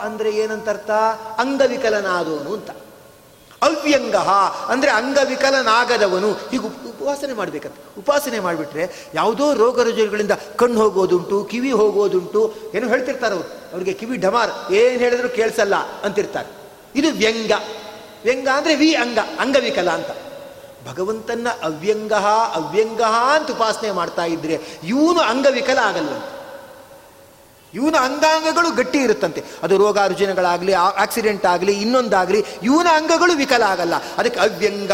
ಅಂದರೆ ಏನಂತರ್ಥ? ಅಂಗವಿಕಲನಾದೋನು ಅಂತ. ಅವ್ಯಂಗ, ಅಂದರೆ ಅಂಗವಿಕಲನಾಗದವನು, ಹೀಗೆ ಉಪಾಸನೆ ಮಾಡಬೇಕಂತ. ಉಪಾಸನೆ ಮಾಡಿಬಿಟ್ರೆ ಯಾವುದೋ ರೋಗ ರುಜಿನಗಳಿಂದ ಕಣ್ಣು ಹೋಗೋದುಂಟು, ಕಿವಿ ಹೋಗೋದುಂಟು, ಏನು ಹೇಳ್ತಿರ್ತಾರೆ ಅವರು. ಅವ್ರಿಗೆ ಕಿವಿ ಢಮಾರ್ ಏನು ಹೇಳಿದ್ರು ಕೇಳಿಸಲ್ಲ ಅಂತಿರ್ತಾರೆ. ಇದು ವ್ಯಂಗ. ವ್ಯಂಗ ಅಂದರೆ ವಿ ಅಂಗ, ಅಂಗವಿಕಲ ಅಂತ. ಭಗವಂತನ ಅವ್ಯಂಗ ಅವ್ಯಂಗ ಅಂತ ಉಪಾಸನೆ ಮಾಡ್ತಾ ಇದ್ರೆ ಇವನು ಅಂಗವಿಕಲ ಆಗಲ್ವಂತೆ. ಇವನ ಅಂಗಾಂಗಗಳು ಗಟ್ಟಿ ಇರುತ್ತಂತೆ. ಅದು ರೋಗ ರುಜಿನಗಳಾಗಲಿ ಆಕ್ಸಿಡೆಂಟ್ ಆಗಲಿ, ಇನ್ನೊಂದಾಗಲಿ, ಇವನ ಅಂಗಗಳು ವಿಕಲ ಆಗಲ್ಲ. ಅದಕ್ಕೆ ಅವ್ಯಂಗ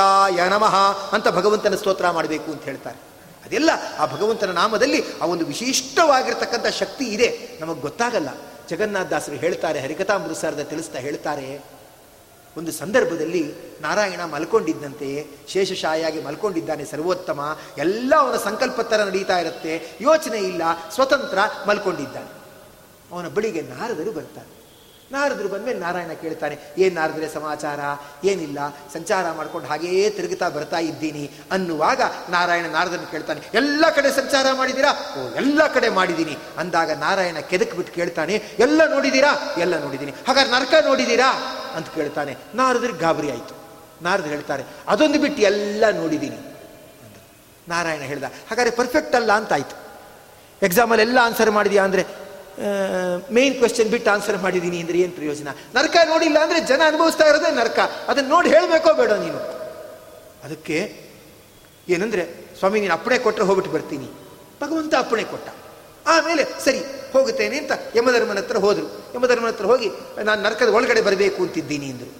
ನಮಃ ಅಂತ ಭಗವಂತನ ಸ್ತೋತ್ರ ಮಾಡಬೇಕು ಅಂತ ಹೇಳ್ತಾರೆ. ಅದೆಲ್ಲ ಆ ಭಗವಂತನ ನಾಮದಲ್ಲಿ ಆ ಒಂದು ವಿಶಿಷ್ಟವಾಗಿರ್ತಕ್ಕಂಥ ಶಕ್ತಿ ಇದೆ. ನಮಗೆ ಗೊತ್ತಾಗಲ್ಲ. ಜಗನ್ನಾಥದಾಸರು ಹೇಳ್ತಾರೆ ಹರಿಕಥಾಮೃತಸಾರದ ತಿಳಿಸ್ತಾ ಹೇಳ್ತಾರೆ. ಒಂದು ಸಂದರ್ಭದಲ್ಲಿ ನಾರಾಯಣ ಮಲ್ಕೊಂಡಿದ್ದಂತೆ ಶೇಷಶಾಯಾಗಿ ಮಲ್ಕೊಂಡಿದ್ದಾನೆ ಸರ್ವೋತ್ತಮ, ಎಲ್ಲ ಅವನ ಸಂಕಲ್ಪ ಥರ ನಡೀತಾ ಇರುತ್ತೆ. ಯೋಚನೆ ಇಲ್ಲ, ಸ್ವತಂತ್ರ ಮಲ್ಕೊಂಡಿದ್ದಾನೆ. ಅವನ ಬಳಿಗೆ ನಾರದರು ಬರ್ತಾರೆ. ನಾರದರು ಬಂದಮೇಲೆ ನಾರಾಯಣ ಕೇಳ್ತಾನೆ, ಏನು ನಾರದರೆ ಸಮಾಚಾರ? ಏನಿಲ್ಲ? ಸಂಚಾರ ಮಾಡ್ಕೊಂಡು ಹಾಗೇ ತಿರುಗುತ್ತಾ ಬರ್ತಾ ಇದ್ದೀನಿ. ಅನ್ನುವಾಗ ನಾರಾಯಣ ನಾರದನ್ನು ಕೇಳ್ತಾನೆ, ಎಲ್ಲ ಕಡೆ ಸಂಚಾರ ಮಾಡಿದ್ದೀರಾ? ಓ, ಎಲ್ಲ ಕಡೆ ಮಾಡಿದ್ದೀನಿ. ಅಂದಾಗ ನಾರಾಯಣ ಕೆದಕ್ ಬಿಟ್ಟು ಕೇಳ್ತಾನೆ, ಎಲ್ಲ ನೋಡಿದ್ದೀರಾ? ಎಲ್ಲ ನೋಡಿದ್ದೀನಿ. ಹಾಗಾದ್ರೆ ನರಕ ನೋಡಿದ್ದೀರಾ? ಅಂತ ಕೇಳ್ತಾನೆ. ನಾರದ್ರಿಗೆ ಗಾಬರಿ ಆಯಿತು. ನಾರದ್ರು ಹೇಳ್ತಾರೆ, ಅದೊಂದು ಬಿಟ್ಟು ಎಲ್ಲ ನೋಡಿದ್ದೀನಿ. ನಾರಾಯಣ ಹೇಳ್ದ, ಹಾಗಾದ್ರೆ ಪರ್ಫೆಕ್ಟ್ ಅಲ್ಲ ಅಂತಾಯ್ತು ಎಕ್ಸಾಮಲ್ಲಿ ಎಲ್ಲ ಆನ್ಸರ್ ಮಾಡಿದ್ಯಾ? ಅಂದರೆ ಮೇನ್ ಕ್ವೆಶನ್ ಬಿಟ್ಟು ಆನ್ಸರ್ ಮಾಡಿದ್ದೀನಿ ಅಂದ್ರೆ ಏನು ಪ್ರಯೋಜನ? ನರಕ ನೋಡಿಲ್ಲ ಅಂದ್ರೆ ಜನ ಅನುಭವಿಸ್ತಾ ಇರೋದೇ ನರಕ. ಅದನ್ನ ನೋಡಿ ಹೇಳಬೇಕೋ ಬೇಡ ನೀನು? ಅದಕ್ಕೆ ಏನಂದ್ರೆ, ಸ್ವಾಮಿ ನೀನು ಅಪ್ಪಣೆ ಕೊಟ್ಟರೆ ಹೋಗ್ಬಿಟ್ಟು ಬರ್ತೀನಿ. ಭಗವಂತ ಅಪ್ಪಣೆ ಕೊಟ್ಟ. ಆಮೇಲೆ ಸರಿ, ಹೋಗುತ್ತೇನೆ ಅಂತ ಯಮಧರ್ಮನ ಹತ್ರ ಹೋದರು. ಯಮಧರ್ಮನ ಹತ್ರ ಹೋಗಿ, ನಾನು ನರಕದ ಒಳಗಡೆ ಬರಬೇಕು ಅಂತಿದ್ದೀನಿ ಅಂದರು.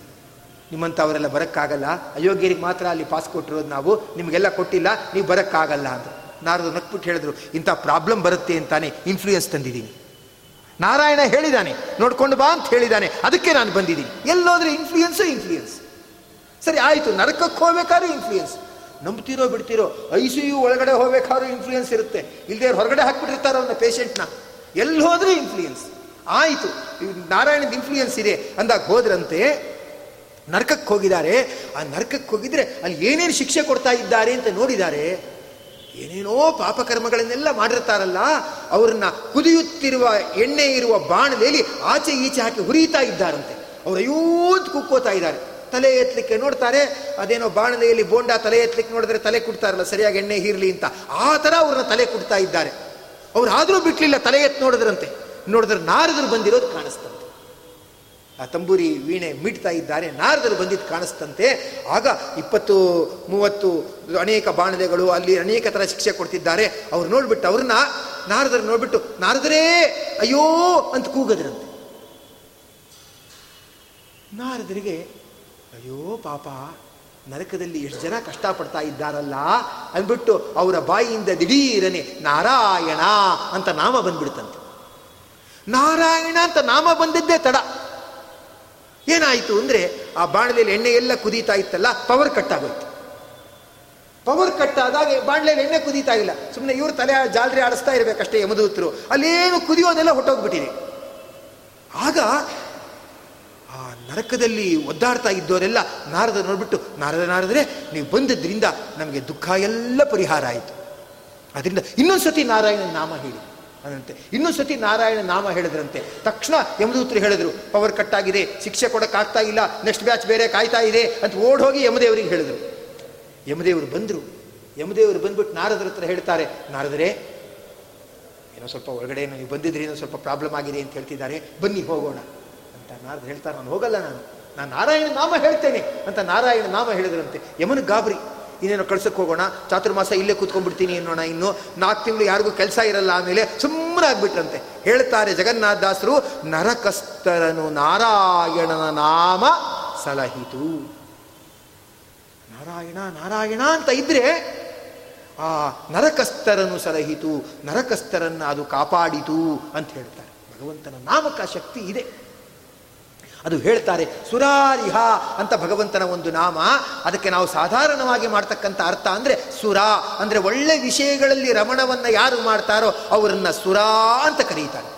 ನಿಮ್ಮಂತ ಅವರೆಲ್ಲ ಬರೋಕ್ಕಾಗಲ್ಲ? ಅಯೋಗ್ಯರಿಗೆ ಮಾತ್ರ ಅಲ್ಲಿ ಪಾಸ್ ಕೊಟ್ಟಿರೋದು ನಾವು. ನಿಮಗೆಲ್ಲ ಕೊಟ್ಟಿಲ್ಲ, ನೀವು ಬರೋಕ್ಕಾಗಲ್ಲ ಅಂತ ನಾರದು ನಕ್ಬಿಟ್ಟು ಹೇಳಿದ್ರು, ಇಂಥ ಪ್ರಾಬ್ಲಮ್ ಬರುತ್ತೆ ಅಂತಾನೆ ಇನ್ಫ್ಲೂಯೆನ್ಸ್ ತಂದಿದ್ದೀನಿ. ನಾರಾಯಣ ಹೇಳಿದ್ದಾನೆ ನೋಡ್ಕೊಂಡು ಬಾ ಅಂತ ಹೇಳಿದ್ದಾನೆ ಅದಕ್ಕೆ ನಾನು ಬಂದಿದ್ದೀನಿ. ಎಲ್ಲೋದ್ರೆ ಇನ್ಫ್ಲೂಯೆನ್ಸು ಇನ್ಫ್ಲೂಯೆನ್ಸ್ ಸರಿ, ಆಯಿತು, ನರಕಕ್ಕೆ ಹೋಗ್ಬೇಕಾದ್ರೂ ಇನ್ಫ್ಲೂಯೆನ್ಸ್ ನಂಬ್ತಿರೋ ಬಿಡ್ತಿರೋ ಐ ಸಿ ಯು ಒಳಗಡೆ ಹೋಗ್ಬೇಕಾದ್ರೂ ಇನ್ಫ್ಲೂಯೆನ್ಸ್ ಇರುತ್ತೆ. ಇಲ್ಲದೆ ಹೊರಗಡೆ ಹಾಕ್ಬಿಟ್ಟಿರ್ತಾರೋ ಅವನ ಪೇಷೆಂಟ್ನ ಎಲ್ಲಿ ಹೋದ್ರೂ ಇನ್ಫ್ಲೂಯೆನ್ಸ್ ಆಯಿತು ನಾರಾಯಣದ ಇನ್ಫ್ಲೂಯೆನ್ಸ್ ಇದೆ. ಅಂದಾಗ ಹೋದ್ರಂತೆ, ನರಕಕ್ಕೆ ಹೋಗಿದ್ದಾರೆ. ಆ ನರಕಕ್ಕೆ ಹೋಗಿದ್ರೆ ಅಲ್ಲಿ ಏನೇನು ಶಿಕ್ಷೆ ಕೊಡ್ತಾ ಇದ್ದಾರೆ ಅಂತ ನೋಡಿದ್ದಾರೆ ಏನೇನೋ ಪಾಪಕರ್ಮಗಳನ್ನೆಲ್ಲ ಮಾಡಿರ್ತಾರಲ್ಲ, ಅವ್ರನ್ನ ಕುದಿಯುತ್ತಿರುವ ಎಣ್ಣೆ ಇರುವ ಬಾಣಲೆಯಲ್ಲಿ ಆಚೆ ಈಚೆ ಹಾಕಿ ಹುರಿಯುತ್ತಾ ಇದ್ದಾರಂತೆ. ಅವ್ರು ಅಯ್ಯೋತ್ ಕುಕ್ಕೋತಾ ಇದ್ದಾರೆ. ತಲೆ ಎತ್ತಲಿಕ್ಕೆ ನೋಡ್ತಾರೆ, ಅದೇನೋ ಬಾಣಲೆಯಲ್ಲಿ ಬೋಂಡ ತಲೆ ಎತ್ತಲಿಕ್ಕೆ ನೋಡಿದ್ರೆ ತಲೆ ಕುಡ್ತಾರಲ್ಲ ಸರಿಯಾಗಿ ಎಣ್ಣೆ ಹೀರ್ಲಿ ಅಂತ. ಆ ಥರ ಅವ್ರನ್ನ ತಲೆ ಕುಡ್ತಾ ಇದ್ದಾರೆ. ಅವ್ರು ಆದರೂ ಬಿಟ್ಲಿಲ್ಲ, ತಲೆ ಎತ್ತು ನೋಡಿದ್ರಂತೆ. ನೋಡಿದ್ರೆ ನಾರದ್ರು ಬಂದಿರೋದು ಕಾಣಿಸ್ತಂತೆ ಆ ತಂಬೂರಿ ವೀಣೆ ಮೀಡ್ತಾ ಇದ್ದಾರೆ, ನಾರದರು ಬಂದಿದ್ದು ಕಾಣಿಸ್ತಂತೆ. ಆಗ ಇಪ್ಪತ್ತು, ಮೂವತ್ತು ಅನೇಕ ಬಾಣಲೆಗಳು ಅಲ್ಲಿ ಅನೇಕ ಥರ ಶಿಕ್ಷೆ ಕೊಡ್ತಿದ್ದಾರೆ. ಅವ್ರು ನೋಡ್ಬಿಟ್ಟು ಅವ್ರನ್ನ ನಾರದರು ನೋಡ್ಬಿಟ್ಟು, ನಾರದರೇ, ಅಯ್ಯೋ ಅಂತ ಕೂಗದ್ರಂತೆ. ನಾರದರಿಗೆ, ಅಯ್ಯೋ ಪಾಪ, ನರಕದಲ್ಲಿ ಎಷ್ಟು ಜನ ಕಷ್ಟಪಡ್ತಾ ಇದ್ದಾರಲ್ಲ ಅಂದ್ಬಿಟ್ಟು ಅವರ ಬಾಯಿಯಿಂದ ದಿಢೀರನೆ, ನಾರಾಯಣ ಅಂತ ನಾಮ ಬಂದ್ಬಿಡ್ತಂತೆ. ನಾರಾಯಣ ಅಂತ ನಾಮ ಬಂದಿದ್ದೇ ತಡ. ಏನಾಯಿತು ಅಂದರೆ ಆ ಬಾಣಲೆಯಲ್ಲಿ ಎಣ್ಣೆ ಎಲ್ಲ ಕುದೀತಾ ಇತ್ತಲ್ಲ ಪವರ್ ಕಟ್ ಆಗೋಯ್ತು. ಪವರ್ ಕಟ್ ಆದಾಗ ಬಾಣಲೆಯಲ್ಲಿ ಎಣ್ಣೆ ಕುದೀತಾ ಇಲ್ಲ. ಸುಮ್ಮನೆ ಇವರು ತಲೆ ಜಾಲರಿ ಆಡಿಸ್ತಾ ಇರಬೇಕಷ್ಟೇ ಯಮದೂತರು. ಅಲ್ಲೇನು ಕುದಿಯೋದೆಲ್ಲ ಹೊಟ್ಟೋಗ್ಬಿಟ್ಟಿದೆ. ಆಗ ಆ ನರಕದಲ್ಲಿ ಒದ್ದಾಡ್ತಾ ಇದ್ದವರೆಲ್ಲ ನಾರದ ನೋಡ್ಬಿಟ್ಟು, ನಾರದ, ನಾರದ್ರೆ, ನೀವು ಬಂದದ್ರಿಂದ ನಮಗೆ ದುಃಖ ಎಲ್ಲ ಪರಿಹಾರ ಆಯಿತು. ಅದರಿಂದ ಇನ್ನೊಂದು ಸತಿ ನಾರಾಯಣನ ನಾಮ ಹೇಳಿ. ಅದಂತೆ ಇನ್ನೊಂದು ಸತಿ ನಾರಾಯಣ ನಾಮ ಹೇಳಿದ್ರಂತೆ. ತಕ್ಷಣ ಯಮದೂತರು ಹೇಳಿದ್ರು, ಪವರ್ ಕಟ್ ಆಗಿದೆ, ಶಿಕ್ಷೆ ಕೊಡೋಕ್ಕಾಗ್ತಾ ಇಲ್ಲ, ನೆಕ್ಸ್ಟ್ ಬ್ಯಾಚ್ ಬೇರೆ ಕಾಯ್ತಾ ಇದೆ ಅಂತ ಓಡ್ ಹೋಗಿ ಯಮದೇವರಿಗೆ ಹೇಳಿದ್ರು. ಯಮದೇವರು ಬಂದರು. ಯಮದೇವರು ಬಂದ್ಬಿಟ್ಟು ನಾರದ್ರ ಹತ್ರ ಹೇಳ್ತಾರೆ, ನಾರದರೇ, ಏನೋ ಸ್ವಲ್ಪ ಒಳಗಡೆ ನೀವು ಬಂದಿದ್ರಿ, ಏನೋ ಸ್ವಲ್ಪ ಪ್ರಾಬ್ಲಮ್ ಆಗಿದೆ ಅಂತ ಹೇಳ್ತಿದ್ದಾರೆ, ಬನ್ನಿ ಹೋಗೋಣ ಅಂತ ನಾರದ್ರು ಹೇಳ್ತಾರೆ. ನಾನು ಹೋಗಲ್ಲ ನಾನು. ನಾನು ನಾರಾಯಣ ನಾಮ ಹೇಳ್ತೇನೆ ಅಂತ ನಾರಾಯಣ ನಾಮ ಹೇಳಿದ್ರಂತೆ. ಯಮನ ಗಾಬರಿ. ಇನ್ನೇನೋ ಕಳ್ಸಕ್ಕೆ ಹೋಗೋಣ? ಚಾತುರ್ಮಾಸ ಇಲ್ಲೇ ಕೂತ್ಕೊಂಡ್ಬಿಡ್ತೀನಿ ಅನ್ನೋಣ ಇನ್ನು. ನಾಲ್ಕು ತಿಂಗಳು ಯಾರಿಗೂ ಕೆಲಸ ಇರಲ್ಲ ಆಮೇಲೆ ಸುಮ್ಮನಾಗ್ಬಿಟ್ರಂತೆ ಹೇಳ್ತಾರೆ ಜಗನ್ನಾಥದಾಸರು ನರಕಸ್ತರನು ನಾರಾಯಣನ ನಾಮ ಸಲಹಿತು. ನಾರಾಯಣ ನಾರಾಯಣ ಅಂತ ಇದ್ರೆ, ಆ ನರಕಸ್ತರನು ಸಲಹಿತು, ನರಕಸ್ಥರನ್ನು ಅದು ಕಾಪಾಡಿತು ಅಂತ ಹೇಳ್ತಾರೆ. ಭಗವಂತನ ನಾಮಕ ಶಕ್ತಿ ಇದೆ. ಅದು ಹೇಳ್ತಾರೆ, ಸುರಾರಿಹ ಅಂತ ಭಗವಂತನ ಒಂದು ನಾಮ. ಅದಕ್ಕೆ ನಾವು ಸಾಧಾರಣವಾಗಿ ಮಾಡ್ತಕ್ಕಂಥ ಅರ್ಥ ಅಂದರೆ ಸುರ, ಅಂದ್ರೆ ಒಳ್ಳೆ ವಿಷಯಗಳಲ್ಲಿ ರಮಣವನ್ನ ಯಾರು ಮಾಡ್ತಾರೋ ಅವರನ್ನು ಸುರಾ ಅಂತ ಕರೀತಾರೆ.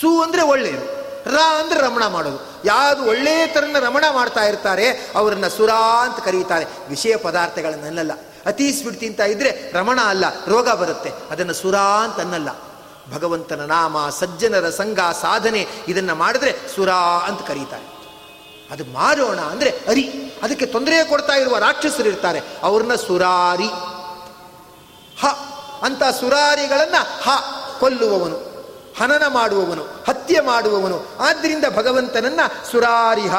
ಸು ಅಂದ್ರೆ ಒಳ್ಳೆಯದು, ರ ಅಂದ್ರೆ ರಮಣ ಮಾಡೋದು. ಯಾವುದು ಒಳ್ಳೆಯ ಥರನ ರಮಣ ಮಾಡ್ತಾ ಇರ್ತಾರೆ, ಅವರನ್ನು ಸುರಾ ಅಂತ ಕರೀತಾರೆ. ವಿಷಯ ಪದಾರ್ಥಗಳನ್ನೆಲ್ಲ. ಅತಿ ಸ್ವೀಟ್ ತಿಂತ ಇದ್ರೆ ರಮಣ ಅಲ್ಲ, ರೋಗ ಬರುತ್ತೆ. ಅದನ್ನು ಸುರಾ ಅಂತ ಅನ್ನಲ್ಲ ಭಗವಂತನ ನಾಮ, ಸಜ್ಜನರ ಸಂಘ, ಸಾಧನೆ ಇದನ್ನು ಮಾಡಿದ್ರೆ ಸುರಾ ಅಂತ ಕರೀತಾರೆ. ಅದು ಮಾಡೋಣ ಅಂದರೆ ಅರಿ. ಅದಕ್ಕೆ ತೊಂದರೆ ಕೊಡ್ತಾ ಇರುವ ರಾಕ್ಷಸರು ಇರ್ತಾರೆ. ಅವ್ರನ್ನ ಸುರಾರಿ. ಹ ಅಂತ ಸುರಾರಿಗಳನ್ನ ಹ ಕೊಲ್ಲುವವನು, ಹನನ ಮಾಡುವವನು, ಹತ್ಯೆ ಮಾಡುವವನು. ಆದ್ದರಿಂದ ಭಗವಂತನನ್ನ ಸುರಾರಿಹ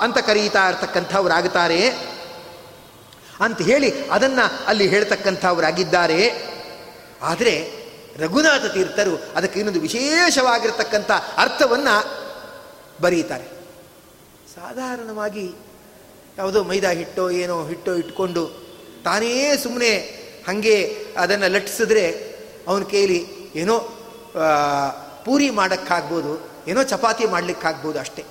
ಅಂತ ಕರೀತಾ ಇರ್ತಕ್ಕಂಥವ್ರಾಗುತ್ತಾರೆ. ಅಂತ ಹೇಳಿ ಅದನ್ನ ಅಲ್ಲಿ ಹೇಳ್ತಕ್ಕಂಥವರಾಗಿದ್ದಾರೆ. ಆದರೆ ರಘುನಾಥ ತೀರ್ಥರು ಅದಕ್ಕೆ ಇನ್ನೊಂದು ವಿಶೇಷವಾಗಿರತಕ್ಕಂಥ ಅರ್ಥವನ್ನು ಬರೀತಾರೆ ಸಾಧಾರಣವಾಗಿ ಯಾವುದೋ ಮೈದಾ ಹಿಟ್ಟೋ ಏನೋ ಹಿಟ್ಟೋ ಇಟ್ಕೊಂಡು ತಾನೇ ಸುಮ್ಮನೆ ಹಾಗೆ ಅದನ್ನು ಲಟ್ಟಿಸಿದ್ರೆ ಅವನ ಕೈಲಿ ಏನೋ ಪೂರಿ ಮಾಡೋಕ್ಕಾಗ್ಬೋದು, ಏನೋ ಚಪಾತಿ ಮಾಡಲಿಕ್ಕಾಗ್ಬೋದು ಅಷ್ಟೇ.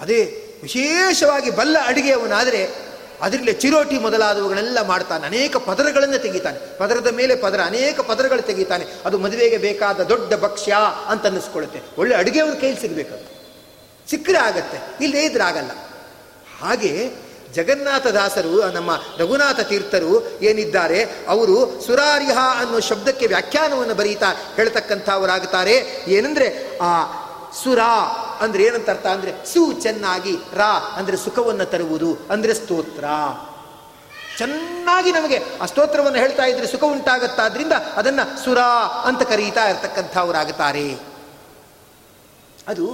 ಅದೇ ವಿಶೇಷವಾಗಿ ಬಲ್ಲ ಅಡಿಗೆಯವನಾದರೆ ಅದರಲ್ಲಿ ಚಿರೋಟಿ ಮೊದಲಾದವುಗಳೆಲ್ಲ ಮಾಡ್ತಾನೆ. ಅನೇಕ ಪದರಗಳನ್ನು ತೆಗಿತಾನೆ. ಪದರದ ಮೇಲೆ ಪದರ, ಅನೇಕ ಪದರಗಳು ತೆಗಿತಾನೆ. ಅದು ಮದುವೆಗೆ ಬೇಕಾದ ದೊಡ್ಡ ಭಕ್ಷ್ಯ ಅಂತ ಅನ್ನಿಸ್ಕೊಳ್ಳುತ್ತೆ. ಒಳ್ಳೆ ಅಡುಗೆಯವ್ರ ಕೈಲಿ ಸಿಗಬೇಕು ಸಿಕ್ಕರೆ ಆಗತ್ತೆ ಇಲ್ಲೇ ಇದ್ರೆ ಆಗಲ್ಲ. ಹಾಗೆ ಜಗನ್ನಾಥ ದಾಸರು ನಮ್ಮ ರಘುನಾಥ ತೀರ್ಥರು ಏನಿದ್ದಾರೆ, ಅವರು ಸುರಾರಿಹ ಅನ್ನೋ ಶಬ್ದಕ್ಕೆ ವ್ಯಾಖ್ಯಾನವನ್ನು ಬರೀತಾ ಹೇಳ್ತಕ್ಕಂಥವರಾಗುತ್ತಾರೆ ಏನಂದ್ರೆ ಆ ಸುರ ಅಂದ್ರೆ ಏನಂತ ಅರ್ಥ ಅಂದ್ರೆ ಸು ಚೆನ್ನಾಗಿ, ರಾ ಅಂದ್ರೆ ಸುಖವನ್ನು ತರುವುದು, ಅಂದ್ರೆ ಸ್ತೋತ್ರ. ಚೆನ್ನಾಗಿ ನಮಗೆ ಆ ಸ್ತೋತ್ರವನ್ನು ಹೇಳ್ತಾ ಇದ್ರೆ ಸುಖ ಉಂಟಾಗತ್ತಾದ್ರಿಂದ ಅದನ್ನ ಸುರ ಅಂತ ಕರೀತಾ ಇರ್ತಕ್ಕಂಥವರಾಗುತ್ತಾರೆ. ಅದು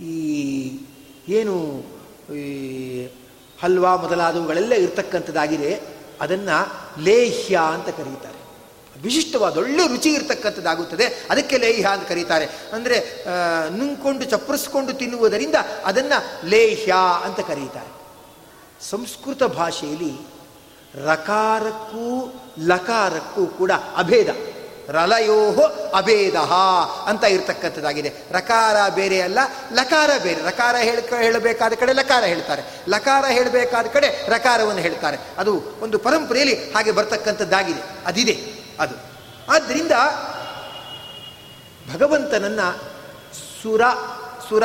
ಈ ಏನು ಈ ಹಲ್ವಾ ಮೊದಲಾದವುಗಳೆಲ್ಲ ಇರ್ತಕ್ಕಂಥದ್ದಾಗಿದೆ, ಅದನ್ನು ಲೇಹ್ಯ ಅಂತ ಕರೀತಾರೆ. ವಿಶಿಷ್ಟವಾದ ಒಳ್ಳೆ ರುಚಿ ಇರತಕ್ಕಂಥದ್ದಾಗುತ್ತದೆ. ಅದಕ್ಕೆ ಲೇಹ್ಯ ಅಂತ ಕರೀತಾರೆ. ಅಂದರೆ ನುಂಗ್ಕೊಂಡು ಚಪ್ಪರಿಸ್ಕೊಂಡು ತಿನ್ನುವುದರಿಂದ ಅದನ್ನು ಲೇಹ್ಯ ಅಂತ ಕರೀತಾರೆ. ಸಂಸ್ಕೃತ ಭಾಷೆಯಲ್ಲಿ ರಕಾರಕ್ಕೂ ಲಕಾರಕ್ಕೂ ಕೂಡ ಅಭೇದ. ರಲಯೋಹೋ ಅಭೇದ ಅಂತ ಇರತಕ್ಕಂಥದ್ದಾಗಿದೆ. ರಕಾರ ಬೇರೆ ಅಲ್ಲ, ಲಕಾರ ಬೇರೆ. ರಕಾರ ಹೇಳ, ಹೇಳಬೇಕಾದ ಕಡೆ ಲಕಾರ ಹೇಳ್ತಾರೆ. ಲಕಾರ ಹೇಳಬೇಕಾದ ಕಡೆ ರಕಾರವನ್ನು ಹೇಳ್ತಾರೆ. ಅದು ಒಂದು ಪರಂಪರೆಯಲ್ಲಿ ಹಾಗೆ ಬರ್ತಕ್ಕಂಥದ್ದಾಗಿದೆ. ಅದಿದೆ. ಅದು. ಆದ್ದರಿಂದ ಭಗವಂತನನ್ನು ಸುರ ಸುರ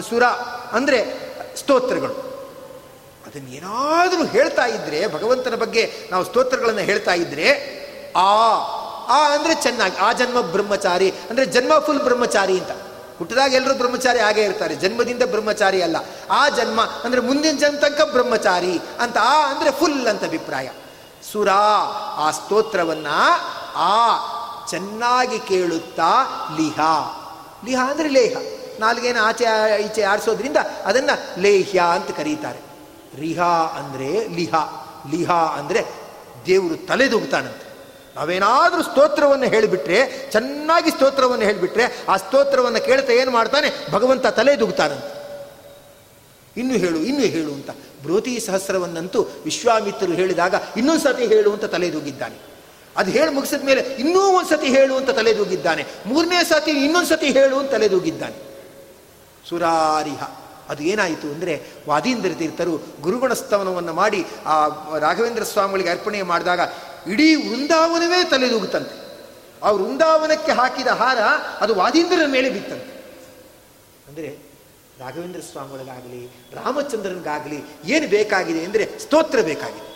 ಸುರ ಅಂದರೆ ಸ್ತೋತ್ರಗಳು. ಅದನ್ನೇನಾದರೂ ಹೇಳ್ತಾ ಇದ್ರೆ, ಭಗವಂತನ ಬಗ್ಗೆ ನಾವು ಸ್ತೋತ್ರಗಳನ್ನು ಹೇಳ್ತಾ ಇದ್ರೆ, ಆ ಆ ಅಂದರೆ ಚೆನ್ನಾಗಿ, ಆ ಜನ್ಮ ಬ್ರಹ್ಮಚಾರಿ, ಅಂದರೆ ಜನ್ಮ ಫುಲ್ ಬ್ರಹ್ಮಚಾರಿ ಅಂತ. ಹುಟ್ಟಿದಾಗ ಎಲ್ಲರೂ ಬ್ರಹ್ಮಚಾರಿ ಆಗೇ ಇರ್ತಾರೆ. ಜನ್ಮದಿಂದ ಬ್ರಹ್ಮಚಾರಿ ಅಲ್ಲ. ಆ ಜನ್ಮ ಅಂದರೆ ಮುಂದಿನ ಜನ್ಮ ತನಕ ಬ್ರಹ್ಮಚಾರಿ ಅಂತ, ಆ ಅಂದರೆ ಫುಲ್ ಅಂತ ಅಭಿಪ್ರಾಯ. ಸುರ ಆ ಸ್ತೋತ್ರವನ್ನ ಆ ಚೆನ್ನಾಗಿ ಕೇಳುತ್ತಾ ಲಿಹ. ಲಿಹ ಅಂದರೆ ಲೇಹ. ನಾಲ್ಗೇನ ಆಚೆ, ಈಚೆ ಆಡಿಸೋದ್ರಿಂದ ಅದನ್ನ ಲೇಹ್ಯ ಅಂತ ಕರೀತಾರೆ. ರಿಹ ಅಂದರೆ ಲಿಹ. ಲಿಹ ಅಂದರೆ ದೇವರು ತಲೆದೂಗ್ತಾನಂತೆ. ನಾವೇನಾದರೂ ಸ್ತೋತ್ರವನ್ನು ಹೇಳಿಬಿಟ್ರೆ, ಚೆನ್ನಾಗಿ ಸ್ತೋತ್ರವನ್ನು ಹೇಳಿಬಿಟ್ರೆ ಆ ಸ್ತೋತ್ರವನ್ನು ಕೇಳ್ತಾ ಏನು ಮಾಡ್ತಾನೆ? ಭಗವಂತ ತಲೆದೂಗ್ತಾನಂತೆ. ಇನ್ನು ಹೇಳು ಇನ್ನು ಹೇಳು ಅಂತ. ಬೃಹತಿ ಸಹಸ್ರವನ್ನಂತೂ ವಿಶ್ವಾಮಿತ್ರರು ಹೇಳಿದಾಗ ಇನ್ನೊಂದು ಸತಿ ಹೇಳು ಅಂತ ತಲೆದೂಗಿದ್ದಾನೆ. ಅದು ಹೇಳಿ ಮುಗಿಸಿದ ಮೇಲೆ ಇನ್ನೂ ಒಂದು ಸತಿ ಹೇಳು ಅಂತ ತಲೆದೂಗಿದ್ದಾನೆ. ಮೂರನೇ ಸತಿ ಇನ್ನೊಂದು ಸತಿ ಹೇಳು ಅಂತ ತಲೆದೂಗಿದ್ದಾನೆ. ಸುರಾರಿಹ. ಅದು ಏನಾಯಿತು ಅಂದರೆ ವಾದೀಂದ್ರ ತೀರ್ಥರು ಗುರುಗುಣ ಸ್ತವನವನ್ನ ಮಾಡಿ ಆ ರಾಘವೇಂದ್ರ ಸ್ವಾಮಿಗಳಿಗೆ ಅರ್ಪಣೆ ಮಾಡಿದಾಗ ಇಡೀ ವೃಂದಾವನವೇ ತಲೆದೂಗುತ್ತಂತೆ. ಆ ವೃಂದಾವನಕ್ಕೆ ಹಾಕಿದ ಹಾರ ಅದು ವಾದೀಂದ್ರನ ಮೇಲೆ ಬಿತ್ತಂತೆ. ಅಂದರೆ ರಾಘವೇಂದ್ರ ಸ್ವಾಮಿಗಳಿಗಾಗಲಿ ರಾಮಚಂದ್ರನಿಗಾಗಲಿ ಏನು ಬೇಕಾಗಿದೆ ಅಂದರೆ ಸ್ತೋತ್ರ ಬೇಕಾಗಿದೆ.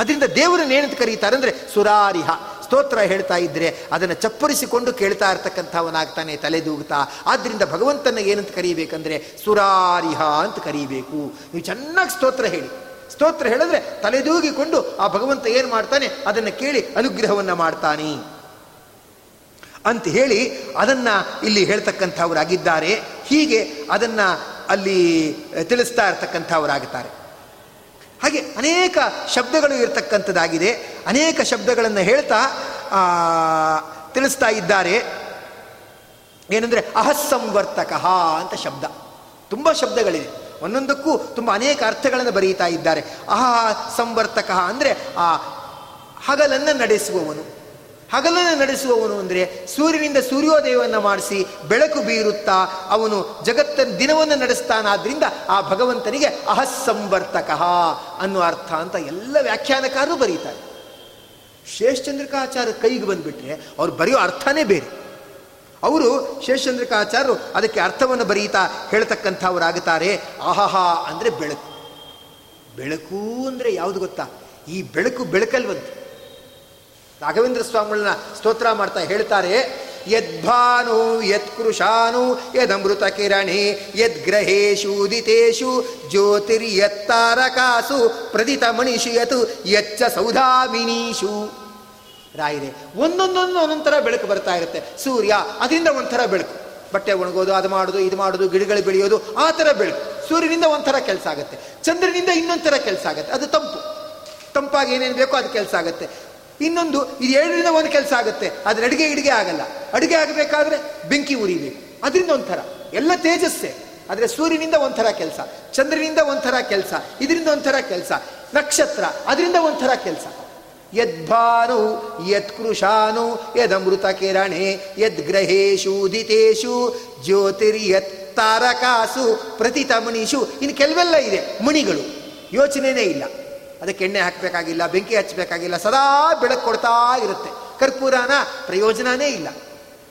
ಅದರಿಂದ ದೇವರನ್ನ ಏನಂತ ಕರೀತಾರೆ ಅಂದರೆ ಸುರಾರಿಹ. ಸ್ತೋತ್ರ ಹೇಳ್ತಾ ಇದ್ರೆ ಅದನ್ನು ಚಪ್ಪರಿಸಿಕೊಂಡು ಕೇಳ್ತಾ ಇರ್ತಕ್ಕಂಥವನಾಗ್ತಾನೆ, ತಲೆದೂಗ್ತಾ. ಆದ್ದರಿಂದ ಭಗವಂತನ ಏನಂತ ಕರೀಬೇಕಂದ್ರೆ ಸುರಾರಿಹ ಅಂತ ಕರೀಬೇಕು. ನೀವು ಚೆನ್ನಾಗಿ ಸ್ತೋತ್ರ ಹೇಳಿ. ಸ್ತೋತ್ರ ಹೇಳಿದ್ರೆ ತಲೆದೂಗಿಕೊಂಡು ಆ ಭಗವಂತ ಏನು ಮಾಡ್ತಾನೆ, ಅದನ್ನು ಕೇಳಿ ಅನುಗ್ರಹವನ್ನು ಮಾಡ್ತಾನೆ. ಅಂತ ಹೇಳಿ ಅದನ್ನು ಇಲ್ಲಿ ಹೇಳ್ತಕ್ಕಂಥವರಾಗಿದ್ದಾರೆ. ಹೀಗೆ ಅದನ್ನು ಅಲ್ಲಿ ತಿಳಿಸ್ತಾ ಇರ್ತಕ್ಕಂಥವರಾಗುತ್ತಾರೆ. ಹಾಗೆ ಅನೇಕ ಶಬ್ದಗಳು ಇರತಕ್ಕಂಥದ್ದಾಗಿದೆ. ಅನೇಕ ಶಬ್ದಗಳನ್ನು ಹೇಳ್ತಾ ತಿಳಿಸ್ತಾ ಇದ್ದಾರೆ. ಏನಂದರೆ ಅಹಸ್ಸಂವರ್ತಕ ಅಂತ ಶಬ್ದ. ತುಂಬ ಶಬ್ದಗಳಿದೆ. ಒಂದೊಂದಕ್ಕೂ ತುಂಬ ಅನೇಕ ಅರ್ಥಗಳನ್ನು ಬರೀತಾ ಇದ್ದಾರೆ. ಅಹ ಸಂವರ್ತಕ ಅಂದರೆ ಆ ಹಗಲನ್ನು ನಡೆಸುವವನು. ಹಗಲನ್ನು ನಡೆಸುವವನು ಅಂದರೆ ಸೂರ್ಯನಿಂದ ಸೂರ್ಯೋದಯವನ್ನು ಮಾಡಿಸಿ ಬೆಳಕು ಬೀರುತ್ತಾ ಅವನು ಜಗತ್ತನ್ನು ದಿನವನ್ನು ನಡೆಸ್ತಾನಾದ್ರಿಂದ ಆ ಭಗವಂತನಿಗೆ ಅಹಸ್ಸಂವರ್ತಕ ಅನ್ನುವ ಅರ್ಥ ಅಂತ ಎಲ್ಲ ವ್ಯಾಖ್ಯಾನಕಾರರು ಬರೀತಾರೆ. ಶೇಷಚಂದ್ರಿಕಾಚಾರ್ಯ ಕೈಗೆ ಬಂದುಬಿಟ್ರೆ ಅವ್ರು ಬರೆಯೋ ಅರ್ಥನೇ ಬೇರೆ. ಅವರು ಶೇಷಚಂದ್ರಿಕಾಚಾರ್ಯರು ಅದಕ್ಕೆ ಅರ್ಥವನ್ನು ಬರೀತಾ ಹೇಳ್ತಕ್ಕಂಥವರಾಗುತ್ತಾರೆ. ಆಹಾಹಾ ಅಂದರೆ ಬೆಳಕು. ಬೆಳಕು ಅಂದರೆ ಯಾವುದು ಗೊತ್ತಾ? ಈ ಬೆಳಕು ಬೆಳಕಲ್ವಂತೆ. ರಾಘವೇಂದ್ರ ಸ್ವಾಮಿಗಳನ್ನ ಸ್ತೋತ್ರ ಮಾಡ್ತಾ ಹೇಳ್ತಾರೆ, ಯದ್ಭಾನು ಯತ್ಕೃಶಾನು ಯದಮೃತ ಯದ್ ಯದ್ಗ್ರಹೇಶು ಉದಿತೇಶು ಜ್ಯೋತಿರ್ಯತ್ತಾರಕಾಸು ಪ್ರದಿತ ಮಣಿಷು ಯತು ಯಚ್ಚ ಸೌಧಾಮಿನೀಶು. ರಾಯಿದೆ ಒಂದೊಂದೊಂದು ಒಂದೊಂಥರ ಬೆಳಕು ಬರ್ತಾ ಇರುತ್ತೆ. ಸೂರ್ಯ, ಅದರಿಂದ ಒಂಥರ ಬೆಳಕು. ಬಟ್ಟೆ ಒಣಗೋದು, ಅದು ಮಾಡೋದು, ಇದು ಮಾಡೋದು, ಗಿಡಗಳು ಬೆಳೆಯೋದು, ಆ ಥರ ಬೆಳಕು. ಸೂರ್ಯನಿಂದ ಒಂಥರ ಕೆಲಸ ಆಗುತ್ತೆ. ಚಂದ್ರನಿಂದ ಇನ್ನೊಂಥರ ಕೆಲಸ ಆಗುತ್ತೆ. ಅದು ತಂಪು. ತಂಪಾಗಿ ಏನೇನು ಬೇಕೋ ಅದು ಕೆಲಸ ಆಗುತ್ತೆ. ಇನ್ನೊಂದು, ಇದು ಎರಡರಿಂದ ಒಂದು ಕೆಲಸ ಆಗುತ್ತೆ. ಆದರೆ ಅಡುಗೆ ಇಡುಗೆ ಆಗಲ್ಲ. ಅಡುಗೆ ಆಗಬೇಕಾದ್ರೆ ಬೆಂಕಿ ಉರಿಬೇಕು. ಅದರಿಂದ ಒಂಥರ. ಎಲ್ಲ ತೇಜಸ್ಸೇ. ಆದರೆ ಸೂರ್ಯನಿಂದ ಒಂಥರ ಕೆಲಸ. ಚಂದ್ರನಿಂದ ಒಂಥರ ಕೆಲಸ. ಇದರಿಂದ ಒಂಥರ ಕೆಲಸ. ನಕ್ಷತ್ರ, ಅದರಿಂದ ಒಂಥರ ಕೆಲಸ. ಯದ್ಭಾನು ಯತ್ಕೃಶಾನು ಯದಮೃತ ಕಿರಣೆ ಯದ್ಗ್ರಹೇಶು, ಉದಿತೇಶು, ಜ್ಯೋತಿರ್ಯತ್ ತಾರಕಾಸು ಪ್ರತಿತಮಣಿಷು ಇನ್ನು ಕೆಲವೆಲ್ಲ ಇದೆ. ಮಣಿಗಳು ಯೋಚನೆನೇ ಇಲ್ಲ. ಅದಕ್ಕೆ ಎಣ್ಣೆ ಹಾಕಬೇಕಾಗಿಲ್ಲ, ಬೆಂಕಿ ಹಚ್ಚಬೇಕಾಗಿಲ್ಲ, ಸದಾ ಬೆಳಕು ಕೊಡ್ತಾ ಇರುತ್ತೆ. ಕರ್ಪೂರನ ಪ್ರಯೋಜನನೇ ಇಲ್ಲ.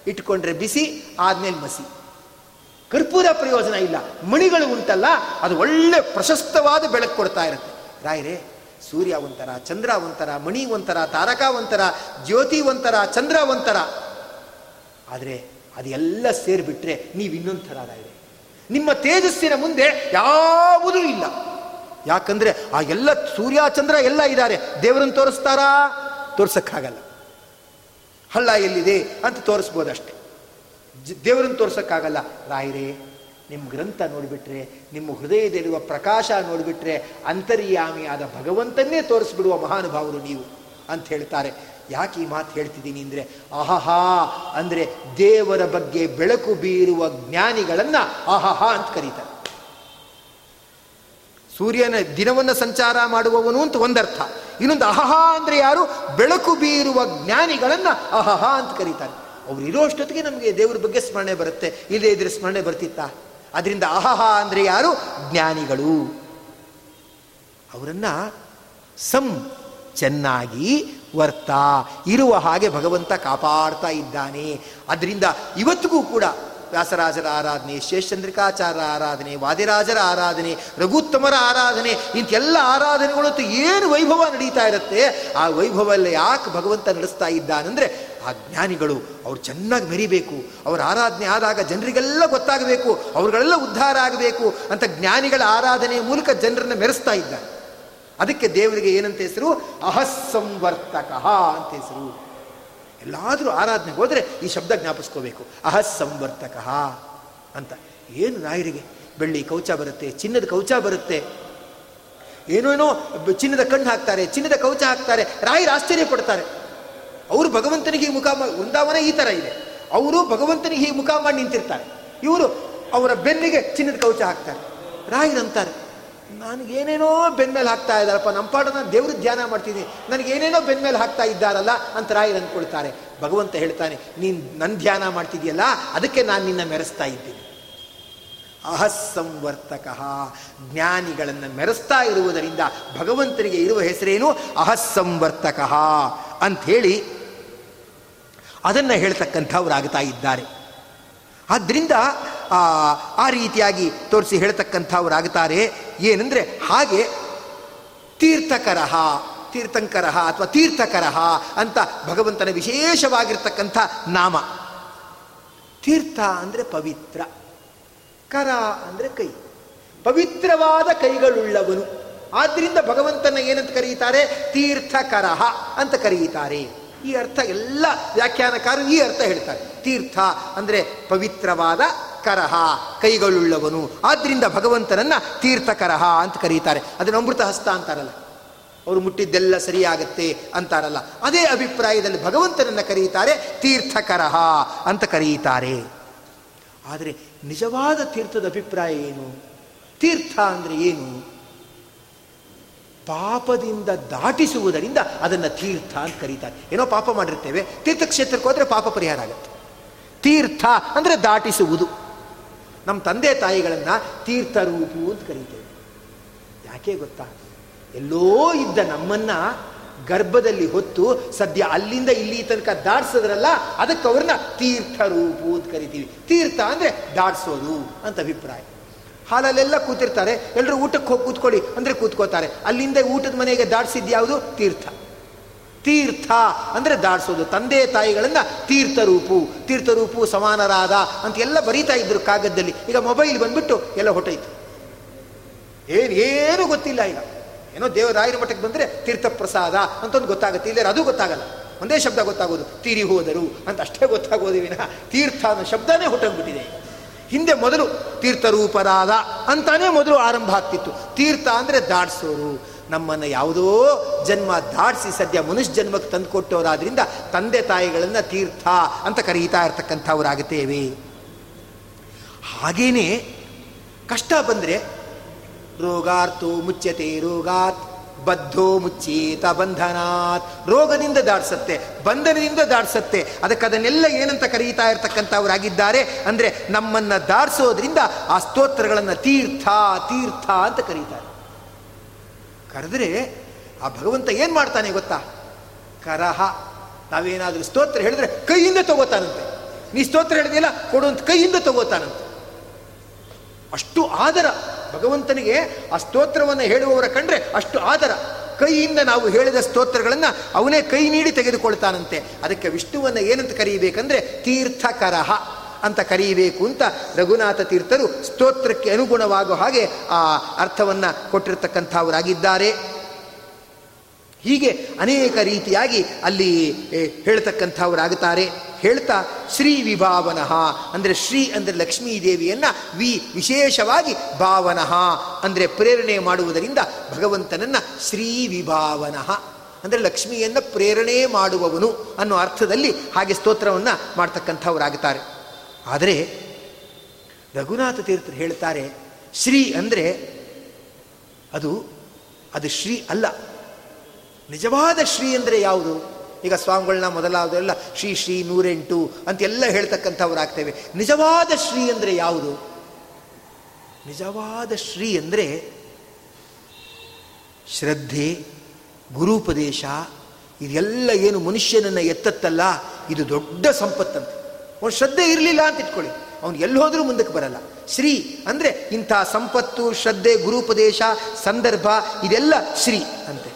ಇಟ್ಕೊಂಡ್ರೆ ಬಿಸಿ, ಆದ್ಮೇಲೆ ಮಸಿ. ಕರ್ಪೂರ ಪ್ರಯೋಜನ ಇಲ್ಲ. ಮಣಿಗಳು ಉಂಟಲ್ಲ, ಅದು ಒಳ್ಳೆ ಪ್ರಶಸ್ತವಾದ ಬೆಳಕು ಕೊಡ್ತಾ ಇರುತ್ತೆ. ರಾಯರೇ, ಸೂರ್ಯ ಒಂಥರ, ಚಂದ್ರ ಒಂಥರ, ಮಣಿ ಒಂಥರ, ತಾರಕ ಒಂಥರ, ಜ್ಯೋತಿ ಒಂಥರ, ಚಂದ್ರ ಒಂಥರ. ಆದರೆ ಅದೆಲ್ಲ ಸೇರಿಬಿಟ್ರೆ ನೀವು ಇನ್ನೊಂದು ಥರ ರಾಯರೇ. ನಿಮ್ಮ ತೇಜಸ್ಸಿನ ಮುಂದೆ ಯಾವುದೂ ಇಲ್ಲ. ಯಾಕಂದ್ರೆ ಆ ಎಲ್ಲ ಸೂರ್ಯ ಚಂದ್ರ ಎಲ್ಲ ಇದ್ದಾರೆ. ದೇವರನ್ನ ತೋರಿಸ್ತಾರಾ? ತೋರ್ಸಕ್ಕಾಗಲ್ಲ. ಹಳ್ಳ ಎಲ್ಲಿದೆ ಅಂತ ತೋರಿಸ್ಬೋದಷ್ಟೆ. ದೇವರನ್ನ ತೋರ್ಸಕ್ಕಾಗಲ್ಲ. ರಾಯರೇ ನಿಮ್ಮ ಗ್ರಂಥ ನೋಡಿಬಿಟ್ರೆ, ನಿಮ್ಮ ಹೃದಯದಲ್ಲಿರುವ ಪ್ರಕಾಶ ನೋಡಿಬಿಟ್ರೆ, ಅಂತರ್ಯಾಮಿಯಾದ ಭಗವಂತನ್ನೇ ತೋರಿಸ್ಬಿಡುವ ಮಹಾನುಭಾವರು ನೀವು ಅಂತ ಹೇಳ್ತಾರೆ. ಯಾಕೆ ಈ ಮಾತು ಹೇಳ್ತಿದ್ದೀನಿ ಅಂದರೆ ಅಹಹಾ ಅಂದರೆ ದೇವರ ಬಗ್ಗೆ ಬೆಳಕು ಬೀರುವ ಜ್ಞಾನಿಗಳನ್ನು ಅಹಹಾ ಅಂತ ಕರೀತಾರೆ. ಸೂರ್ಯನ ದಿನವನ್ನು ಸಂಚಾರ ಮಾಡುವವನು ಅಂತ ಒಂದರ್ಥ. ಇನ್ನೊಂದು ಅಹಹಾ ಅಂದರೆ ಯಾರು? ಬೆಳಕು ಬೀರುವ ಜ್ಞಾನಿಗಳನ್ನ ಅಹಹಾ ಅಂತ ಕರೀತಾರೆ. ಅವ್ರು ಇರೋಷ್ಟೊತ್ತಿಗೆ ನಮಗೆ ದೇವರ ಬಗ್ಗೆ ಸ್ಮರಣೆ ಬರುತ್ತೆ. ಇಲ್ಲದೇ ಇದ್ರೆ ಸ್ಮರಣೆ ಬರ್ತಿತ್ತಾ? ಅದರಿಂದ ಅಹಹಾ ಅಂದರೆ ಯಾರು? ಜ್ಞಾನಿಗಳು. ಅವರನ್ನು ಸಂ ಚೆನ್ನಾಗಿ ವರ್ತ ಇರುವ ಹಾಗೆ ಭಗವಂತ ಕಾಪಾಡ್ತಾ ಇದ್ದಾನೆ. ಅದರಿಂದ ಇವತ್ತಿಗೂ ಕೂಡ ವ್ಯಾಸರಾಜರ ಆರಾಧನೆ, ಶೇಷಚಂದ್ರಿಕಾಚಾರ್ಯರ ಆರಾಧನೆ, ವಾದಿರಾಜರ ಆರಾಧನೆ, ರಘುತ್ತಮರ ಆರಾಧನೆ ಇಂತೆಲ್ಲ ಆರಾಧನೆಗಳು ಅಂತ ಏನು ವೈಭವ ನಡೀತಾ ಇರುತ್ತೆ, ಆ ವೈಭವ ಎಲ್ಲ ಯಾಕೆ ಭಗವಂತ ನಡೆಸ್ತಾ ಇದ್ದಾನಂದ್ರೆ, ಆ ಜ್ಞಾನಿಗಳು ಅವ್ರು ಚೆನ್ನಾಗಿ ಮೆರಿಬೇಕು ಅವ್ರ ಆರಾಧನೆ ಆದಾಗ ಜನರಿಗೆಲ್ಲ ಗೊತ್ತಾಗಬೇಕು, ಅವ್ರುಗಳೆಲ್ಲ ಉದ್ಧಾರ ಆಗಬೇಕು ಅಂತ ಜ್ಞಾನಿಗಳ ಆರಾಧನೆಯ ಮೂಲಕ ಜನರನ್ನು ಮೆರೆಸ್ತಾ ಇದ್ದಾರೆ. ಅದಕ್ಕೆ ದೇವರಿಗೆ ಏನಂತ ಹೆಸರು? ಅಹಸ್ಸಂವರ್ತಕ ಅಂತ ಹೆಸರು. ಎಲ್ಲಾದರೂ ಆರಾಧನೆಗೆ ಹೋದರೆ ಈ ಶಬ್ದ ಜ್ಞಾಪಿಸ್ಕೋಬೇಕು. ಅಹಸ್ಸಂವರ್ತಕ ಅಂತ. ಏನು ರಾಯರಿಗೆ? ಬೆಳ್ಳಿ ಕವಚ ಬರುತ್ತೆ, ಚಿನ್ನದ ಕವಚ ಬರುತ್ತೆ. ಏನೇನೋ ಚಿನ್ನದ ಕಣ್ಣು ಹಾಕ್ತಾರೆ, ಚಿನ್ನದ ಕವಚ ಹಾಕ್ತಾರೆ, ರಾಯರು ಆಶ್ಚರ್ಯ ಪಡ್ತಾರೆ. ಅವರು ಭಗವಂತನಿಗೆ ಮುಖ ಒಂದಾವನೆ ವೃಂದಾವನ ಈ ಥರ ಇದೆ. ಅವರು ಭಗವಂತನಿಗೆ ಈ ಮುಖ ಮಾಡಿ ನಿಂತಿರ್ತಾರೆ. ಇವರು ಅವರ ಬೆನ್ನಿಗೆ ಚಿನ್ನದ ಕವಚ ಹಾಕ್ತಾರೆ. ರಾಯರಂತಾರೆ ನನಗೇನೇನೋ ಬೆನ್ಮೇಲೆ ಹಾಕ್ತಾ ಇದ್ದಾರಪ್ಪ, ನಮ್ಮ ಪಾಠ ನಾನು ದೇವ್ರ ಧ್ಯಾನ ಮಾಡ್ತೀನಿ ನನಗೇನೇನೋ ಬೆನ್ಮೇಲೆ ಹಾಕ್ತಾ ಇದ್ದಾರಲ್ಲ ಅಂತ ರಾಯರು ಅಂದ್ಕೊಳ್ತಾರೆ. ಭಗವಂತ ಹೇಳ್ತಾನೆ, ನೀನು ನನ್ನ ಧ್ಯಾನ ಮಾಡ್ತಿದೆಯಲ್ಲ, ಅದಕ್ಕೆ ನಾನು ನಿನ್ನ ಮೆರೆಸ್ತಾ ಇದ್ದೀನಿ. ಅಹಸ್ಸಂವರ್ತಕ ಜ್ಞಾನಿಗಳನ್ನು ಮೆರೆಸ್ತಾ ಇರುವುದರಿಂದ ಭಗವಂತನಿಗೆ ಇರುವ ಹೆಸರೇನು? ಅಹಸ್ಸಂವರ್ತಕ ಅಂಥೇಳಿ ಅದನ್ನು ಹೇಳ್ತಕ್ಕಂಥವ್ರಾಗ್ತಾ ಇದ್ದಾರೆ. ಆದ್ದರಿಂದ ಆ ರೀತಿಯಾಗಿ ತೋರಿಸಿ ಹೇಳ್ತಕ್ಕಂಥವ್ರಾಗ್ತಾರೆ. ಏನಂದರೆ ಹಾಗೆ ತೀರ್ಥಕರಹ, ತೀರ್ಥಂಕರಹ ಅಥವಾ ತೀರ್ಥಕರಹ ಅಂತ ಭಗವಂತನ ವಿಶೇಷವಾಗಿರ್ತಕ್ಕಂಥ ನಾಮ. ತೀರ್ಥ ಅಂದರೆ ಪವಿತ್ರ, ಕರ ಅಂದರೆ ಕೈ. ಪವಿತ್ರವಾದ ಕೈಗಳುಳ್ಳವನು. ಆದ್ದರಿಂದ ಭಗವಂತನ ಏನಂತ ಕರೆಯುತ್ತಾರೆ ತೀರ್ಥಕರಹ ಅಂತ ಕರೆಯುತ್ತಾರೆ ಈ ಅರ್ಥ ಎಲ್ಲ ವ್ಯಾಖ್ಯಾನಕಾರರು ಈ ಅರ್ಥ ಹೇಳ್ತಾರೆ. ತೀರ್ಥ ಅಂದರೆ ಪವಿತ್ರವಾದ ಕರಹ, ಕೈಗಳುಳ್ಳವನು. ಆದ್ದರಿಂದ ಭಗವಂತನನ್ನ ತೀರ್ಥಕರಹ ಅಂತ ಕರೀತಾರೆ. ಅದನ್ನು ಅಮೃತ ಹಸ್ತ ಅಂತಾರಲ್ಲ. ಅವರು ಮುಟ್ಟಿದ್ದೆಲ್ಲ ಸರಿಯಾಗತ್ತೆ ಅಂತಾರಲ್ಲ. ಅದೇ ಅಭಿಪ್ರಾಯದಲ್ಲಿ ಭಗವಂತನನ್ನ ಕರೀತಾರೆ ತೀರ್ಥಕರಹ ಅಂತ ಕರೀತಾರೆ. ಆದರೆ ನಿಜವಾದ ತೀರ್ಥದ ಅಭಿಪ್ರಾಯ ಏನು? ತೀರ್ಥ ಅಂದರೆ ಏನು? ಪಾಪದಿಂದ ದಾಟಿಸುವುದರಿಂದ ಅದನ್ನು ತೀರ್ಥ ಅಂತ ಕರೀತಾರೆ. ಏನೋ ಪಾಪ ಮಾಡಿರ್ತೇವೆ, ತೀರ್ಥಕ್ಷೇತ್ರಕ್ಕೆ ಹೋದರೆ ಪಾಪ ಪರಿಹಾರ ಆಗುತ್ತೆ. ತೀರ್ಥ ಅಂದರೆ ದಾಟಿಸುವುದು. ನಮ್ಮ ತಂದೆ ತಾಯಿಗಳನ್ನು ತೀರ್ಥರೂಪು ಅಂತ ಕರೀತೇವೆ. ಯಾಕೆ ಗೊತ್ತಾ? ಎಲ್ಲೋ ಇದ್ದ ನಮ್ಮನ್ನ ಗರ್ಭದಲ್ಲಿ ಹೊತ್ತು ಸದ್ಯ ಅಲ್ಲಿಂದ ಇಲ್ಲಿ ತನಕ ದಾಟಿಸಿದ್ರಲ್ಲ, ಅದಕ್ಕೆ ಅವ್ರನ್ನ ತೀರ್ಥರೂಪು ಅಂತ ಕರಿತೀವಿ. ತೀರ್ಥ ಅಂದರೆ ದಾಡ್ಸೋದು ಅಂತ ಅಭಿಪ್ರಾಯ. ಹಾಲಲ್ಲೆಲ್ಲ ಕೂತಿರ್ತಾರೆ ಎಲ್ಲರೂ ಊಟಕ್ಕೆ ಹೋಗಿ ಕೂತ್ಕೊಳ್ಳಿ ಅಂದರೆ ಕೂತ್ಕೋತಾರೆ. ಅಲ್ಲಿಂದ ಊಟದ ಮನೆಗೆ ದಾಟಿಸಿದ್ಯಾವುದು ತೀರ್ಥ. ತೀರ್ಥ ಅಂದರೆ ದಾಡಿಸೋದು ತಂದೆ ತಾಯಿಗಳನ್ನ ತೀರ್ಥರೂಪು ತೀರ್ಥರೂಪು ಸಮಾನರಾದ ಅಂತ ಎಲ್ಲ ಬರೀತಾ ಇದ್ರು ಕಾಗದದಲ್ಲಿ. ಈಗ ಮೊಬೈಲ್ ಬಂದ್ಬಿಟ್ಟು ಎಲ್ಲ ಹೊಟ್ಟೈತು ಏನು, ಏನೂ ಗೊತ್ತಿಲ್ಲ ಈಗ. ಏನೋ ದೇವರಾಯರ ಮಠಕ್ಕೆ ಬಂದರೆ ತೀರ್ಥ ಪ್ರಸಾದ ಅಂತ ಒಂದು ಗೊತ್ತಾಗುತ್ತೆ. ಇಲ್ಲ ಅದು ಗೊತ್ತಾಗಲ್ಲ. ಒಂದೇ ಶಬ್ದ ಗೊತ್ತಾಗೋದು. ತೀರಿ ಹೋದರು ಅಂತ ಅಷ್ಟೇ ಗೊತ್ತಾಗೋದು ವಿನ. ತೀರ್ಥ ಅನ್ನೋ ಶಬ್ದನೇ ಹೊಟ್ಟೋಗ್ಬಿಟ್ಟಿದೆ. ಹಿಂದೆ ಮೊದಲು ತೀರ್ಥರೂಪರಾದ ಅಂತಾನೆ ಮೊದಲು ಆರಂಭ ಆಗ್ತಿತ್ತು. ತೀರ್ಥ ಅಂದರೆ ದಾಡ್ಸೋರು ನಮ್ಮನ್ನು ಯಾವುದೋ ಜನ್ಮ ದಾಟಿಸಿ ಸದ್ಯ ಮನುಷ್ಯ ಜನ್ಮಕ್ಕೆ ತಂದು ಕೊಟ್ಟವರಾದ್ರಿಂದ ತಂದೆ ತಾಯಿಗಳನ್ನು ತೀರ್ಥ ಅಂತ ಕರೀತಾ ಇರ್ತಕ್ಕಂಥವರಾಗುತ್ತೇವೆ. ಹಾಗೇನೆ ಕಷ್ಟ ಬಂದರೆ ರೋಗಾರ್ತು ಮುಚ್ಚತೆ ರೋಗಾತ್, ಬದ್ಧೋ ಮುಚ್ಚೀತ ಬಂಧನಾತ್. ರೋಗದಿಂದ ದಾಡ್ಸತ್ತೆ ಬಂಧನದಿಂದ ದಾಡ್ಸತ್ತೆ ಅದಕ್ಕೆ ಅದನ್ನೆಲ್ಲ ಏನಂತ ಕರೀತಾ ಇರ್ತಕ್ಕಂಥವರಾಗಿದ್ದಾರೆ ಅಂದರೆ ನಮ್ಮನ್ನು ದಾಡಿಸೋದ್ರಿಂದ ಆ ಸ್ತೋತ್ರಗಳನ್ನು ತೀರ್ಥ ತೀರ್ಥ ಅಂತ ಕರೀತಾರೆ. ಕರೆದ್ರೆ ಆ ಭಗವಂತ ಏನು ಮಾಡ್ತಾನೆ ಗೊತ್ತಾ? ಕರಹ. ನಾವೇನಾದರೂ ಸ್ತೋತ್ರ ಹೇಳಿದ್ರೆ ಕೈಯಿಂದ ತಗೋತಾನಂತೆ. ನೀ ಸ್ತೋತ್ರ ಹೇಳಿದೆಯಲ್ಲ ಕೊಡುವಂತ ಕೈಯಿಂದ ತಗೋತಾನಂತೆ. ಅಷ್ಟು ಆದರ ಭಗವಂತನಿಗೆ ಆ ಸ್ತೋತ್ರವನ್ನು ಹೇಳುವವರ ಕಂಡ್ರೆ ಅಷ್ಟು ಆದರ. ಕೈಯಿಂದ ನಾವು ಹೇಳಿದ ಸ್ತೋತ್ರಗಳನ್ನು ಅವನೇ ಕೈ ನೀಡಿ ತೆಗೆದುಕೊಳ್ತಾನಂತೆ. ಅದಕ್ಕೆ ವಿಷ್ಣುವನ್ನು ಏನಂತ ಕರೀಬೇಕಂದ್ರೆ ತೀರ್ಥಕರಹ ಅಂತ ಕರೀಬೇಕು ಅಂತ ರಘುನಾಥ ತೀರ್ಥರು ಸ್ತೋತ್ರಕ್ಕೆ ಅನುಗುಣವಾಗುವ ಹಾಗೆ ಆ ಅರ್ಥವನ್ನು ಕೊಟ್ಟಿರತಕ್ಕಂಥವರಾಗಿದ್ದಾರೆ. ಹೀಗೆ ಅನೇಕ ರೀತಿಯಾಗಿ ಅಲ್ಲಿ ಹೇಳ್ತಕ್ಕಂಥವರಾಗುತ್ತಾರೆ. ಹೇಳ್ತಾ, ಶ್ರೀ ವಿಭಾವನಃ, ಅಂದರೆ ಶ್ರೀ, ಅಂದರೆ ಲಕ್ಷ್ಮೀ ದೇವಿಯನ್ನು ವಿ ವಿಶೇಷವಾಗಿ ಭಾವನಃ, ಅಂದರೆ ಪ್ರೇರಣೆ ಮಾಡುವುದರಿಂದ ಭಗವಂತನನ್ನು ಶ್ರೀ ವಿಭಾವನಃ, ಅಂದರೆ ಲಕ್ಷ್ಮಿಯನ್ನು ಪ್ರೇರಣೆ ಮಾಡುವವನು ಅನ್ನೋ ಅರ್ಥದಲ್ಲಿ ಹಾಗೆ ಸ್ತೋತ್ರವನ್ನು ಮಾಡ್ತಕ್ಕಂಥವರಾಗುತ್ತಾರೆ. ಆದರೆ ರಘುನಾಥ ತೀರ್ಥರು ಹೇಳ್ತಾರೆ ಶ್ರೀ ಅಂದರೆ ಅದು ಅದು ಶ್ರೀ ಅಲ್ಲ. ನಿಜವಾದ ಶ್ರೀ ಅಂದರೆ ಯಾವುದು? ಈಗ ಸ್ವಾಮಿಗಳನ್ನ ಮೊದಲಾದೆಲ್ಲ ಶ್ರೀ ಶ್ರೀ ನೂರೆಂಟು ಅಂತೆಲ್ಲ ಹೇಳ್ತಕ್ಕಂಥವ್ರಾಗ್ತೇವೆ ನಿಜವಾದ ಶ್ರೀ ಅಂದರೆ ಯಾವುದು? ನಿಜವಾದ ಶ್ರೀ ಅಂದರೆ ಶ್ರದ್ಧೆ, ಗುರುಪದೇಶ ಇದೆಲ್ಲ ಏನು ಮನುಷ್ಯನನ್ನು ಎತ್ತತ್ತಲ್ಲ, ಇದು ದೊಡ್ಡ ಸಂಪತ್ತಂತೆ. ಅವನು ಶ್ರದ್ಧೆ ಇರಲಿಲ್ಲ ಅಂತ ಇಟ್ಕೊಳ್ಳಿ. ಅವನು ಎಲ್ಲಿ ಹೋದರೂ ಮುಂದಕ್ಕೆ ಬರಲ್ಲ. ಶ್ರೀ ಅಂದರೆ ಇಂಥ ಸಂಪತ್ತು, ಶ್ರದ್ಧೆ, ಗುರುಪದೇಶ, ಸಂದರ್ಭ, ಇದೆಲ್ಲ ಶ್ರೀ ಅಂತೆ.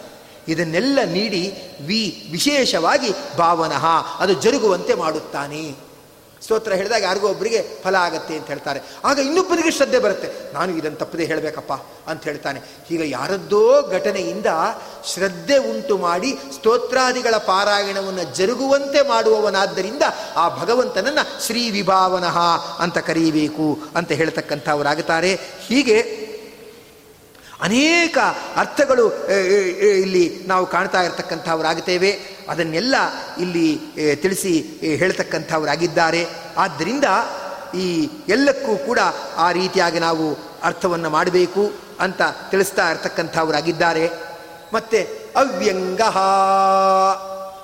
ಇದನ್ನೆಲ್ಲ ನೀಡಿ ವಿ ವಿಶೇಷವಾಗಿ ಭಾವನಃ ಅದು ಜರುಗುವಂತೆ ಮಾಡುತ್ತಾನೆ. ಸ್ತೋತ್ರ ಹೇಳಿದಾಗ ಯಾರಿಗೋ ಒಬ್ಬರಿಗೆ ಫಲ ಆಗುತ್ತೆ ಅಂತ ಹೇಳ್ತಾರೆ. ಆಗ ಇನ್ನೊಬ್ಬರಿಗೆ ಶ್ರದ್ಧೆ ಬರುತ್ತೆ. ನಾನು ಇದನ್ನು ತಪ್ಪದೆ ಹೇಳಬೇಕಪ್ಪ ಅಂತ ಹೇಳ್ತಾನೆ. ಈಗ ಯಾರದ್ದೋ ಘಟನೆಯಿಂದ ಶ್ರದ್ಧೆ ಉಂಟು ಮಾಡಿ ಸ್ತೋತ್ರಾದಿಗಳ ಪಾರಾಯಣವನ್ನು ಜರುಗುವಂತೆ ಮಾಡುವವನಾದ್ದರಿಂದ ಆ ಭಗವಂತನನ್ನು ಶ್ರೀ ವಿಭಾವನಃ ಅಂತ ಕರೀಬೇಕು ಅಂತ ಹೇಳ್ತಕ್ಕಂಥವರಾಗುತ್ತಾರೆ. ಹೀಗೆ ಅನೇಕ ಅರ್ಥಗಳು ಇಲ್ಲಿ ನಾವು ಕಾಣ್ತಾ ಇರತಕ್ಕಂಥವರಾಗುತ್ತೇವೆ ಅದನ್ನೆಲ್ಲ ಇಲ್ಲಿ ತಿಳಿಸಿ ಹೇಳ್ತಕ್ಕಂಥವರಾಗಿದ್ದಾರೆ. ಆದ್ದರಿಂದ ಈ ಎಲ್ಲಕ್ಕೂ ಕೂಡ ಆ ರೀತಿಯಾಗಿ ನಾವು ಅರ್ಥವನ್ನು ಮಾಡಬೇಕು ಅಂತ ತಿಳಿಸ್ತಾ ಇರ್ತಕ್ಕಂಥವರಾಗಿದ್ದಾರೆ. ಮತ್ತೆ ಅವ್ಯಂಗ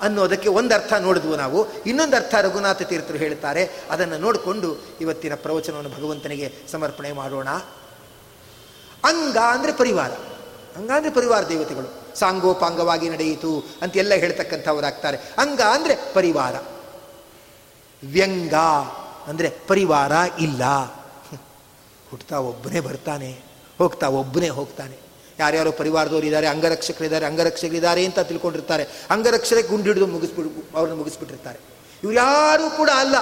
ಅನ್ನೋದಕ್ಕೆ ಒಂದು ಅರ್ಥ ನೋಡಿದ್ವು ನಾವು. ಇನ್ನೊಂದು ಅರ್ಥ ರಘುನಾಥ ತೀರ್ಥರು ಹೇಳ್ತಾರೆ ಅದನ್ನು ನೋಡಿಕೊಂಡು ಇವತ್ತಿನ ಪ್ರವಚನವನ್ನು ಭಗವಂತನಿಗೆ ಸಮರ್ಪಣೆ ಮಾಡೋಣ. ಅಂಗ ಅಂದರೆ ಪರಿವಾರ. ಅಂಗ ಅಂದರೆ ಪರಿವಾರ ದೇವತೆಗಳು. ಸಾಂಗೋಪಾಂಗವಾಗಿ ನಡೆಯಿತು ಅಂತ ಅಂತೆಲ್ಲ ಹೇಳ್ತಕ್ಕಂಥವರಾಗ್ತಾರೆ. ಅಂಗ ಅಂದರೆ ಪರಿವಾರ. ವ್ಯಂಗ ಅಂದರೆ ಪರಿವಾರ ಇಲ್ಲ. ಹುಟ್ತಾ ಒಬ್ಬನೇ ಬರ್ತಾನೆ, ಹೋಗ್ತಾ ಒಬ್ಬನೇ ಹೋಗ್ತಾನೆ. ಯಾರ್ಯಾರು ಪರಿವಾರದವರು ಇದ್ದಾರೆ ಅಂಗರಕ್ಷಕರಿದ್ದಾರೆ ಅಂಗರಕ್ಷಕರಿದ್ದಾರೆ ಅಂತ ತಿಳ್ಕೊಂಡಿರ್ತಾರೆ. ಅಂಗರಕ್ಷರೇ ಗುಂಡಿಡಿದು ಮುಗಿಸ್ಬಿಡ್ಬು ಅವ್ರನ್ನ ಮುಗಿಸ್ಬಿಟ್ಟಿರ್ತಾರೆ. ಇವ್ರು ಯಾರೂ ಕೂಡ ಅಲ್ಲ.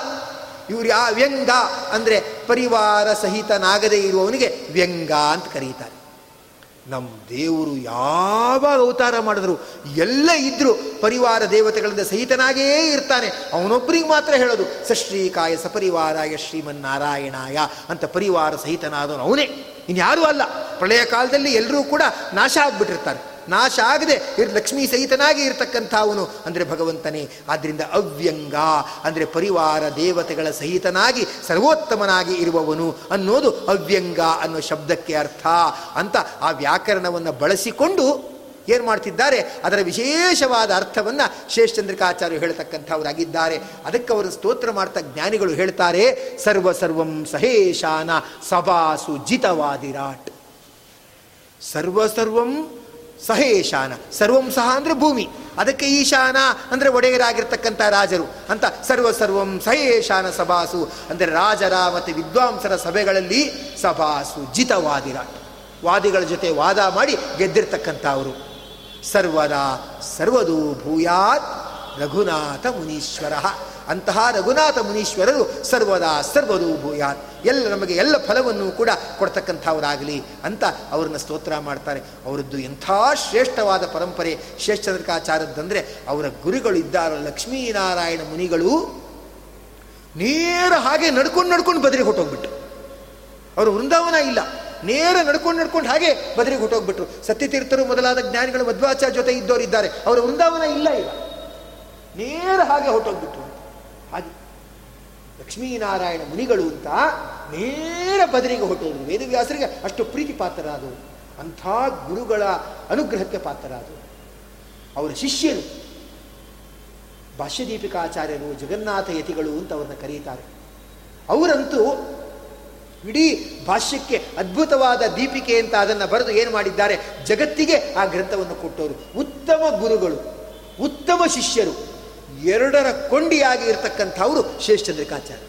ಇವ್ರು ಯಾ ವ್ಯಂಗ ಅಂದರೆ ಪರಿವಾರ ಸಹಿತನಾಗದೇ ಇರುವವನಿಗೆ ವ್ಯಂಗ ಅಂತ ಕರೀತಾರೆ. ನಮ್ಮ ದೇವರು ಯಾವ ಅವತಾರ ಮಾಡಿದ್ರು, ಎಲ್ಲ ಇದ್ರೂ ಪರಿವಾರ ದೇವತೆಗಳಿಂದ ಸಹಿತನಾಗೇ ಇರ್ತಾನೆ. ಅವನೊಬ್ಬರಿಗೆ ಮಾತ್ರ ಹೇಳೋದು, ಸಶ್ರೀಕಾಯ ಸಪರಿವಾರಾಯ ಶ್ರೀಮನ್ನಾರಾಯಣಾಯ ಅಂತ ಪರಿವಾರ ಸಹಿತನಾದವನು ಅವನೇ. ಇನ್ಯಾರೂ ಅಲ್ಲ ಪ್ರಳಯ ಕಾಲದಲ್ಲಿ ಎಲ್ಲರೂ ಕೂಡ ನಾಶ ಆಗ್ಬಿಟ್ಟಿರ್ತಾರೆ. ನಾಶ ಆಗದೆ ಇರ್ ಲಕ್ಷ್ಮೀ ಸಹಿತನಾಗಿ ಇರತಕ್ಕಂಥ ಅವನು ಅಂದರೆ ಭಗವಂತನೇ. ಆದ್ದರಿಂದ ಅವ್ಯಂಗ, ಅಂದರೆ ಪರಿವಾರ ದೇವತೆಗಳ ಸಹಿತನಾಗಿ ಸರ್ವೋತ್ತಮನಾಗಿ ಇರುವವನು ಅನ್ನೋದು ಅವ್ಯಂಗ ಅನ್ನೋ ಶಬ್ದಕ್ಕೆ ಅರ್ಥ. ಅಂತ ಆ ವ್ಯಾಕರಣವನ್ನು ಬಳಸಿಕೊಂಡು ಏನು ಮಾಡ್ತಿದ್ದಾರೆ? ಅದರ ವಿಶೇಷವಾದ ಅರ್ಥವನ್ನು ಶೇಷಚಂದ್ರಿಕಾಚಾರ್ಯರು ಹೇಳ್ತಕ್ಕಂಥವರಾಗಿದ್ದಾರೆ. ಅದಕ್ಕೆ ಅವರು ಸ್ತೋತ್ರ ಮಾಡ್ತಾ ಜ್ಞಾನಿಗಳು ಹೇಳ್ತಾರೆ, ಸರ್ವ ಸರ್ವಂ ಸಹೇಶಾನ ಸಭಾಸು ಜಿತವಾದಿರಾಟ್ ಸರ್ವ ಸರ್ವಂ ಸಹೇಶಾನ ಸರ್ವಂ ಸಹ ಅಂದರೆ ಭೂಮಿ. ಅದಕ್ಕೆ ಈಶಾನ ಅಂದರೆ ಒಡೆಯರಾಗಿರ್ತಕ್ಕಂಥ ರಾಜರು. ಅಂತ ಸರ್ವ ಸರ್ವಂ ಸಹೇಶಾನ ಸಭಾಸು. ಅಂದರೆ ರಾಜರ ಮತ್ತು ವಿದ್ವಾಂಸರ ಸಭೆಗಳಲ್ಲಿ ಸಭಾಸು. ಜಿತವಾದಿರ. ವಾದಿಗಳ ಜೊತೆ ವಾದ ಮಾಡಿ ಗೆದ್ದಿರ್ತಕ್ಕಂಥವರು ಸರ್ವದಾ ಸರ್ವದೂ ಭೂಯಾತ್ ರಘುನಾಥ ಮುನೀಶ್ವರ. ಅಂತಹ ರಘುನಾಥ ಮುನೀಶ್ವರರು ಸರ್ವದಾ ಸರ್ವದೂ ಭೂಯಾತ್ ಎಲ್ಲ ನಮಗೆ ಎಲ್ಲ ಫಲವನ್ನು ಕೂಡ ಕೊಡ್ತಕ್ಕಂಥವರಾಗಲಿ ಅಂತ ಅವ್ರನ್ನ ಸ್ತೋತ್ರ ಮಾಡ್ತಾರೆ. ಅವರದ್ದು ಎಂಥ ಶ್ರೇಷ್ಠವಾದ ಪರಂಪರೆ ಶ್ರೇಷ್ಠದರ್ಕಾಚಾರದ್ದಂದರೆ ಅವರ ಗುರುಗಳು ಇದ್ದಾರ ಲಕ್ಷ್ಮೀನಾರಾಯಣ ಮುನಿಗಳು ನೇರ ಹಾಗೆ ನಡ್ಕೊಂಡು ನಡ್ಕೊಂಡು ಬದರಿಗೆ ಹೊಟ್ಟೋಗ್ಬಿಟ್ಟು ಅವರು ವೃಂದಾವನ ಇಲ್ಲ. ನೇರ ನಡ್ಕೊಂಡು ನಡ್ಕೊಂಡು ಹಾಗೆ ಬದರಿಗೆ ಹೊಟ್ಟೋಗ್ಬಿಟ್ರು ಸತ್ಯತೀರ್ಥರು ಮೊದಲಾದ ಜ್ಞಾನಿಗಳು ಮಧ್ವಾಚಾರ್ಯ ಜೊತೆ ಇದ್ದವರು ಇದ್ದಾರೆ ಅವರ ವೃಂದಾವನ ಇಲ್ಲ ಇಲ್ಲ ನೇರ ಹಾಗೆ ಹೊಟ್ಟೋಗ್ಬಿಟ್ರು ಹಾಗೆ ಲಕ್ಷ್ಮೀನಾರಾಯಣ ಮುನಿಗಳು ಅಂತ ನೇರ ಬದರಿಗೆ ಹೊಟ್ಟೋದು ವೇದವ್ಯಾಸರಿಗೆ ಅಷ್ಟು ಪ್ರೀತಿ ಪಾತ್ರರಾದವು ಅಂಥ ಗುರುಗಳ ಅನುಗ್ರಹಕ್ಕೆ ಪಾತ್ರರಾದವು. ಅವರ ಶಿಷ್ಯರು ಭಾಷ್ಯದೀಪಿಕಾಚಾರ್ಯರು, ಜಗನ್ನಾಥ ಯತಿಗಳು ಅಂತ ಅವ್ರನ್ನ ಕರೀತಾರೆ. ಅವರಂತೂ ಇಡೀ ಭಾಷ್ಯಕ್ಕೆ ಅದ್ಭುತವಾದ ದೀಪಿಕೆ ಅಂತ ಅದನ್ನು ಬರೆದು ಏನು ಮಾಡಿದ್ದಾರೆ? ಜಗತ್ತಿಗೆ ಆ ಗ್ರಂಥವನ್ನು ಕೊಟ್ಟವರು. ಉತ್ತಮ ಗುರುಗಳು, ಉತ್ತಮ ಶಿಷ್ಯರು. ಎರಡರ ಕೊಂಡಿಯಾಗಿ ಇರತಕ್ಕಂಥವರು ಶೇಷಚಂದ್ರಿಕಾಚಾರ್ಯ.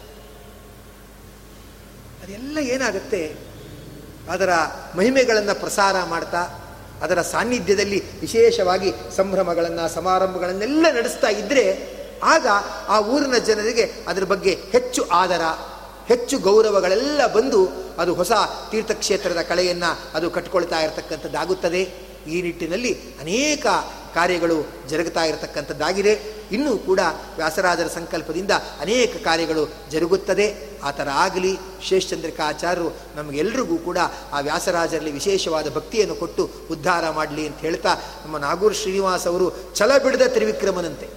ಅದೆಲ್ಲ ಏನಾಗುತ್ತೆ? ಅದರ ಮಹಿಮೆಗಳನ್ನು ಪ್ರಸಾರ ಮಾಡ್ತಾ, ಅದರ ಸಾನ್ನಿಧ್ಯದಲ್ಲಿ ವಿಶೇಷವಾಗಿ ಸಂಭ್ರಮಗಳನ್ನು, ಸಮಾರಂಭಗಳನ್ನೆಲ್ಲ ನಡೆಸ್ತಾ ಇದ್ದರೆ ಆಗ ಆ ಊರಿನ ಜನರಿಗೆ ಅದರ ಬಗ್ಗೆ ಹೆಚ್ಚು ಆದರ, ಹೆಚ್ಚು ಗೌರವಗಳೆಲ್ಲ ಬಂದು ಅದು ಹೊಸ ತೀರ್ಥಕ್ಷೇತ್ರದ ಕಳೆಯನ್ನು ಅದು ಕಟ್ಕೊಳ್ತಾ ಇರತಕ್ಕಂಥದ್ದಾಗುತ್ತದೆ. ಈ ನಿಟ್ಟಿನಲ್ಲಿ ಅನೇಕ ಕಾರ್ಯಗಳು ಜರುಗುತ್ತಾ ಇರತಕ್ಕಂಥದ್ದಾಗಿದೆ. ಇನ್ನೂ ಕೂಡ ವ್ಯಾಸರಾಜರ ಸಂಕಲ್ಪದಿಂದ ಅನೇಕ ಕಾರ್ಯಗಳು ಜರುಗುತ್ತದೆ. ಆ ಥರ ಆಗಲಿ ಶೇಷಚಂದ್ರಿಕಾಚಾರ್ಯರು ನಮಗೆಲ್ರಿಗೂ ಕೂಡ ಆ ವ್ಯಾಸರಾಜರಲ್ಲಿ ವಿಶೇಷವಾದ ಭಕ್ತಿಯನ್ನು ಕೊಟ್ಟು ಉದ್ಧಾರ ಮಾಡಲಿ ಅಂತ ಹೇಳ್ತಾ ನಮ್ಮ ನಾಗೂರು ಶ್ರೀನಿವಾಸ್ ಅವರು ಛಲ ಬಿಡದ ತ್ರಿವಿಕ್ರಮನಂತೆ.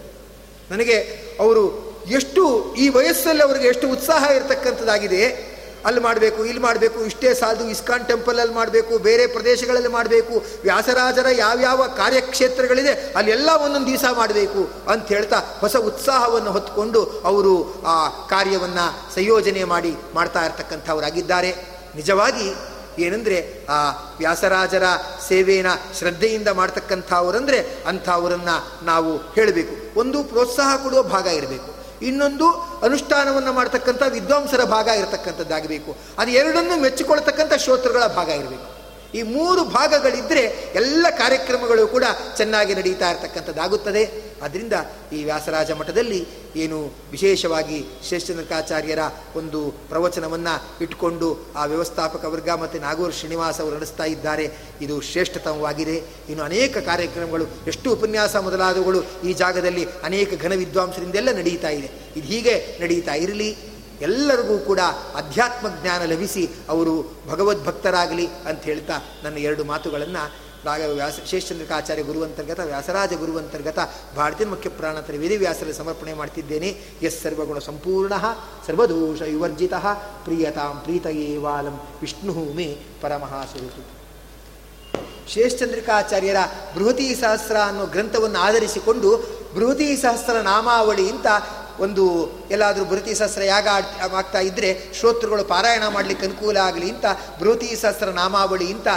ನನಗೆ ಅವರು ಎಷ್ಟು, ಈ ವಯಸ್ಸಲ್ಲಿ ಅವರಿಗೆ ಎಷ್ಟು ಉತ್ಸಾಹ ಇರತಕ್ಕಂಥದ್ದಾಗಿದೆ. ಅಲ್ಲಿ ಮಾಡಬೇಕು, ಇಲ್ಲಿ ಮಾಡಬೇಕು, ಇಷ್ಟೇ ಸಾಲದು ಇಸ್ಕಾನ್ ಟೆಂಪಲಲ್ಲಿ ಮಾಡಬೇಕು, ಬೇರೆ ಪ್ರದೇಶಗಳಲ್ಲಿ ಮಾಡಬೇಕು. ವ್ಯಾಸರಾಜರ ಯಾವ್ಯಾವ ಕಾರ್ಯಕ್ಷೇತ್ರಗಳಿದೆ ಅಲ್ಲೆಲ್ಲ ಒಂದೊಂದು ದಿವಸ ಮಾಡಬೇಕು ಅಂತ ಹೇಳ್ತಾ ಹೊಸ ಉತ್ಸಾಹವನ್ನು ಹೊತ್ತುಕೊಂಡು ಅವರು ಆ ಕಾರ್ಯವನ್ನು ಸಂಯೋಜನೆ ಮಾಡಿ ಮಾಡ್ತಾ ಇರ್ತಕ್ಕಂಥವರಾಗಿದ್ದಾರೆ. ನಿಜವಾಗಿ ಏನಂದರೆ, ಆ ವ್ಯಾಸರಾಜರ ಸೇವೆಯನ್ನು ಶ್ರದ್ಧೆಯಿಂದ ಮಾಡ್ತಕ್ಕಂಥವರಂದರೆ ಅಂಥವರನ್ನು ನಾವು ಹೇಳಬೇಕು. ಒಂದು ಪ್ರೋತ್ಸಾಹ ಕೊಡುವ ಭಾಗ ಇರಬೇಕು. ಇನ್ನೊಂದು ಅನುಷ್ಠಾನವನ್ನು ಮಾಡ್ತಕ್ಕಂಥ ವಿದ್ವಾಂಸರ ಭಾಗ ಇರತಕ್ಕಂಥದ್ದಾಗಬೇಕು. ಅದು ಎರಡನ್ನೂ ಮೆಚ್ಚಿಕೊಳ್ತಕ್ಕಂಥ ಶ್ರೋತೃಗಳ ಭಾಗ ಇರಬೇಕು. ಈ ಮೂರು ಭಾಗಗಳಿದ್ದರೆ ಎಲ್ಲ ಕಾರ್ಯಕ್ರಮಗಳು ಕೂಡ ಚೆನ್ನಾಗಿ ನಡೀತಾ ಇರತಕ್ಕಂಥದ್ದಾಗುತ್ತದೆ. ಅದರಿಂದ ಈ ವ್ಯಾಸರಾಜ ಮಠದಲ್ಲಿ ಏನು ವಿಶೇಷವಾಗಿ ಶೇಷಚಂದ್ರಕಾಚಾರ್ಯರ ಒಂದು ಪ್ರವಚನವನ್ನು ಇಟ್ಕೊಂಡು ಆ ವ್ಯವಸ್ಥಾಪಕ ವರ್ಗ ಮತ್ತು ನಾಗೂರ್ ಶ್ರೀನಿವಾಸ ಅವರು ನಡೆಸ್ತಾ ಇದ್ದಾರೆ. ಇದು ಶ್ರೇಷ್ಠತಮವಾಗಿದೆ. ಇನ್ನು ಅನೇಕ ಕಾರ್ಯಕ್ರಮಗಳು, ಎಷ್ಟು ಉಪನ್ಯಾಸ ಮೊದಲಾದವುಗಳು ಈ ಜಾಗದಲ್ಲಿ ಅನೇಕ ಘನ ವಿದ್ವಾಂಸರಿಂದೆಲ್ಲ ನಡೀತಾ ಇದೆ. ಇದು ಹೀಗೆ ನಡೀತಾ ಇರಲಿ. ಎಲ್ಲರಿಗೂ ಕೂಡ ಅಧ್ಯಾತ್ಮ ಜ್ಞಾನ ಲಭಿಸಿ ಅವರು ಭಗವದ್ಭಕ್ತರಾಗಲಿ ಅಂತ ಹೇಳ್ತಾ ನನ್ನ ಎರಡು ಮಾತುಗಳನ್ನು ರಾಗ ವ್ಯಾಸ ಶೇಷಚಂದ್ರಿಕಾಚಾರ್ಯ ಗುರುವಂತರ್ಗತ, ವ್ಯಾಸರಾಜ ಗುರುವಂತರ್ಗತ, ಭಾರತೀಯ ಮುಖ್ಯ ಪ್ರಾಣತರ ವ್ಯಾಸರ ಸಮರ್ಪಣೆ ಮಾಡ್ತಿದ್ದೇನೆ. ಎಸ್ ಸರ್ವಗುಣ ಸಂಪೂರ್ಣ, ಸರ್ವದೋಷ ವಿವರ್ಜಿತ, ಪ್ರಿಯತಾಂ ಪ್ರೀತಯೇವಾಲಂ ವಿಷ್ಣು ಮೇ ಪರಮಃ ಶೇಷಚಂದ್ರಿಕಾಚಾರ್ಯರ ಬೃಹತಿ ಸಹಸ್ರ ಅನ್ನೋ ಗ್ರಂಥವನ್ನು ಆಧರಿಸಿಕೊಂಡು ಬೃಹತಿ ಸಹಸ್ರ ನಾಮಾವಳಿ ಅಂತ ಒಂದು ಎಲ್ಲಾದರೂ ಬೃಹತಿ ಸಹಸ್ರ ಯಾಗ ಆಗ್ತಾ ಇದ್ದರೆ ಶ್ರೋತೃಗಳು ಪಾರಾಯಣ ಮಾಡಲಿಕ್ಕೆ ಅನುಕೂಲ ಆಗಲಿ ಅಂತ ಬೃಹತಿ ಸಹಸ್ರ ನಾಮಾವಳಿ ಅಂತ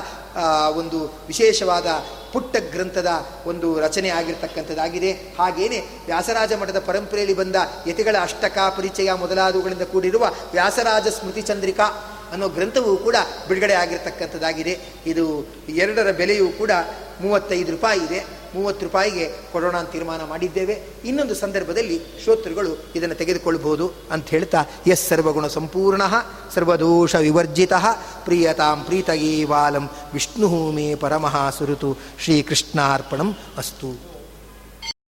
ಒಂದು ವಿಶೇಷವಾದ ಪುಟ್ಟ ಗ್ರಂಥದ ಒಂದು ರಚನೆ ಆಗಿರ್ತಕ್ಕಂಥದ್ದಾಗಿದೆ. ಹಾಗೇನೆ ವ್ಯಾಸರಾಜ ಮಠದ ಪರಂಪರೆಯಲ್ಲಿ ಬಂದ ಯತಿಗಳ ಅಷ್ಟಕ ಪರಿಚಯ ಮೊದಲಾದವುಗಳಿಂದ ಕೂಡಿರುವ ವ್ಯಾಸರಾಜ ಸ್ಮೃತಿ ಚಂದ್ರಿಕಾ ಅನ್ನೋ ಗ್ರಂಥವೂ ಕೂಡ ಬಿಡುಗಡೆ ಆಗಿರ್ತಕ್ಕಂಥದ್ದಾಗಿದೆ. ಇದು ಎರಡರ ಬೆಲೆಯೂ ಕೂಡ ಮೂವತ್ತೈದು ರೂಪಾಯಿ ಇದೆ. ಮೂವತ್ತು ರೂಪಾಯಿಗೆ ಕೊಡೋಣ ಅಂತ ತೀರ್ಮಾನ ಮಾಡಿದ್ದೇವೆ. ಇನ್ನೊಂದು ಸಂದರ್ಭದಲ್ಲಿ ಶ್ರೋತೃಗಳು ಇದನ್ನು ತೆಗೆದುಕೊಳ್ಬೋದು ಅಂತ ಹೇಳ್ತಾ ಎಸ್ ಸರ್ವಗುಣ ಸಂಪೂರ್ಣ, ಸರ್ವದೋಷ ವಿವರ್ಜಿತ, ಪ್ರಿಯತಾಂ ಪ್ರೀತಯೇ ವಾಲಂ ವಿಷ್ಣು ಮೇ ಪರಮಃ ಸುರುತು, ಶ್ರೀಕೃಷ್ಣಾರ್ಪಣಂ ಅಸ್ತು.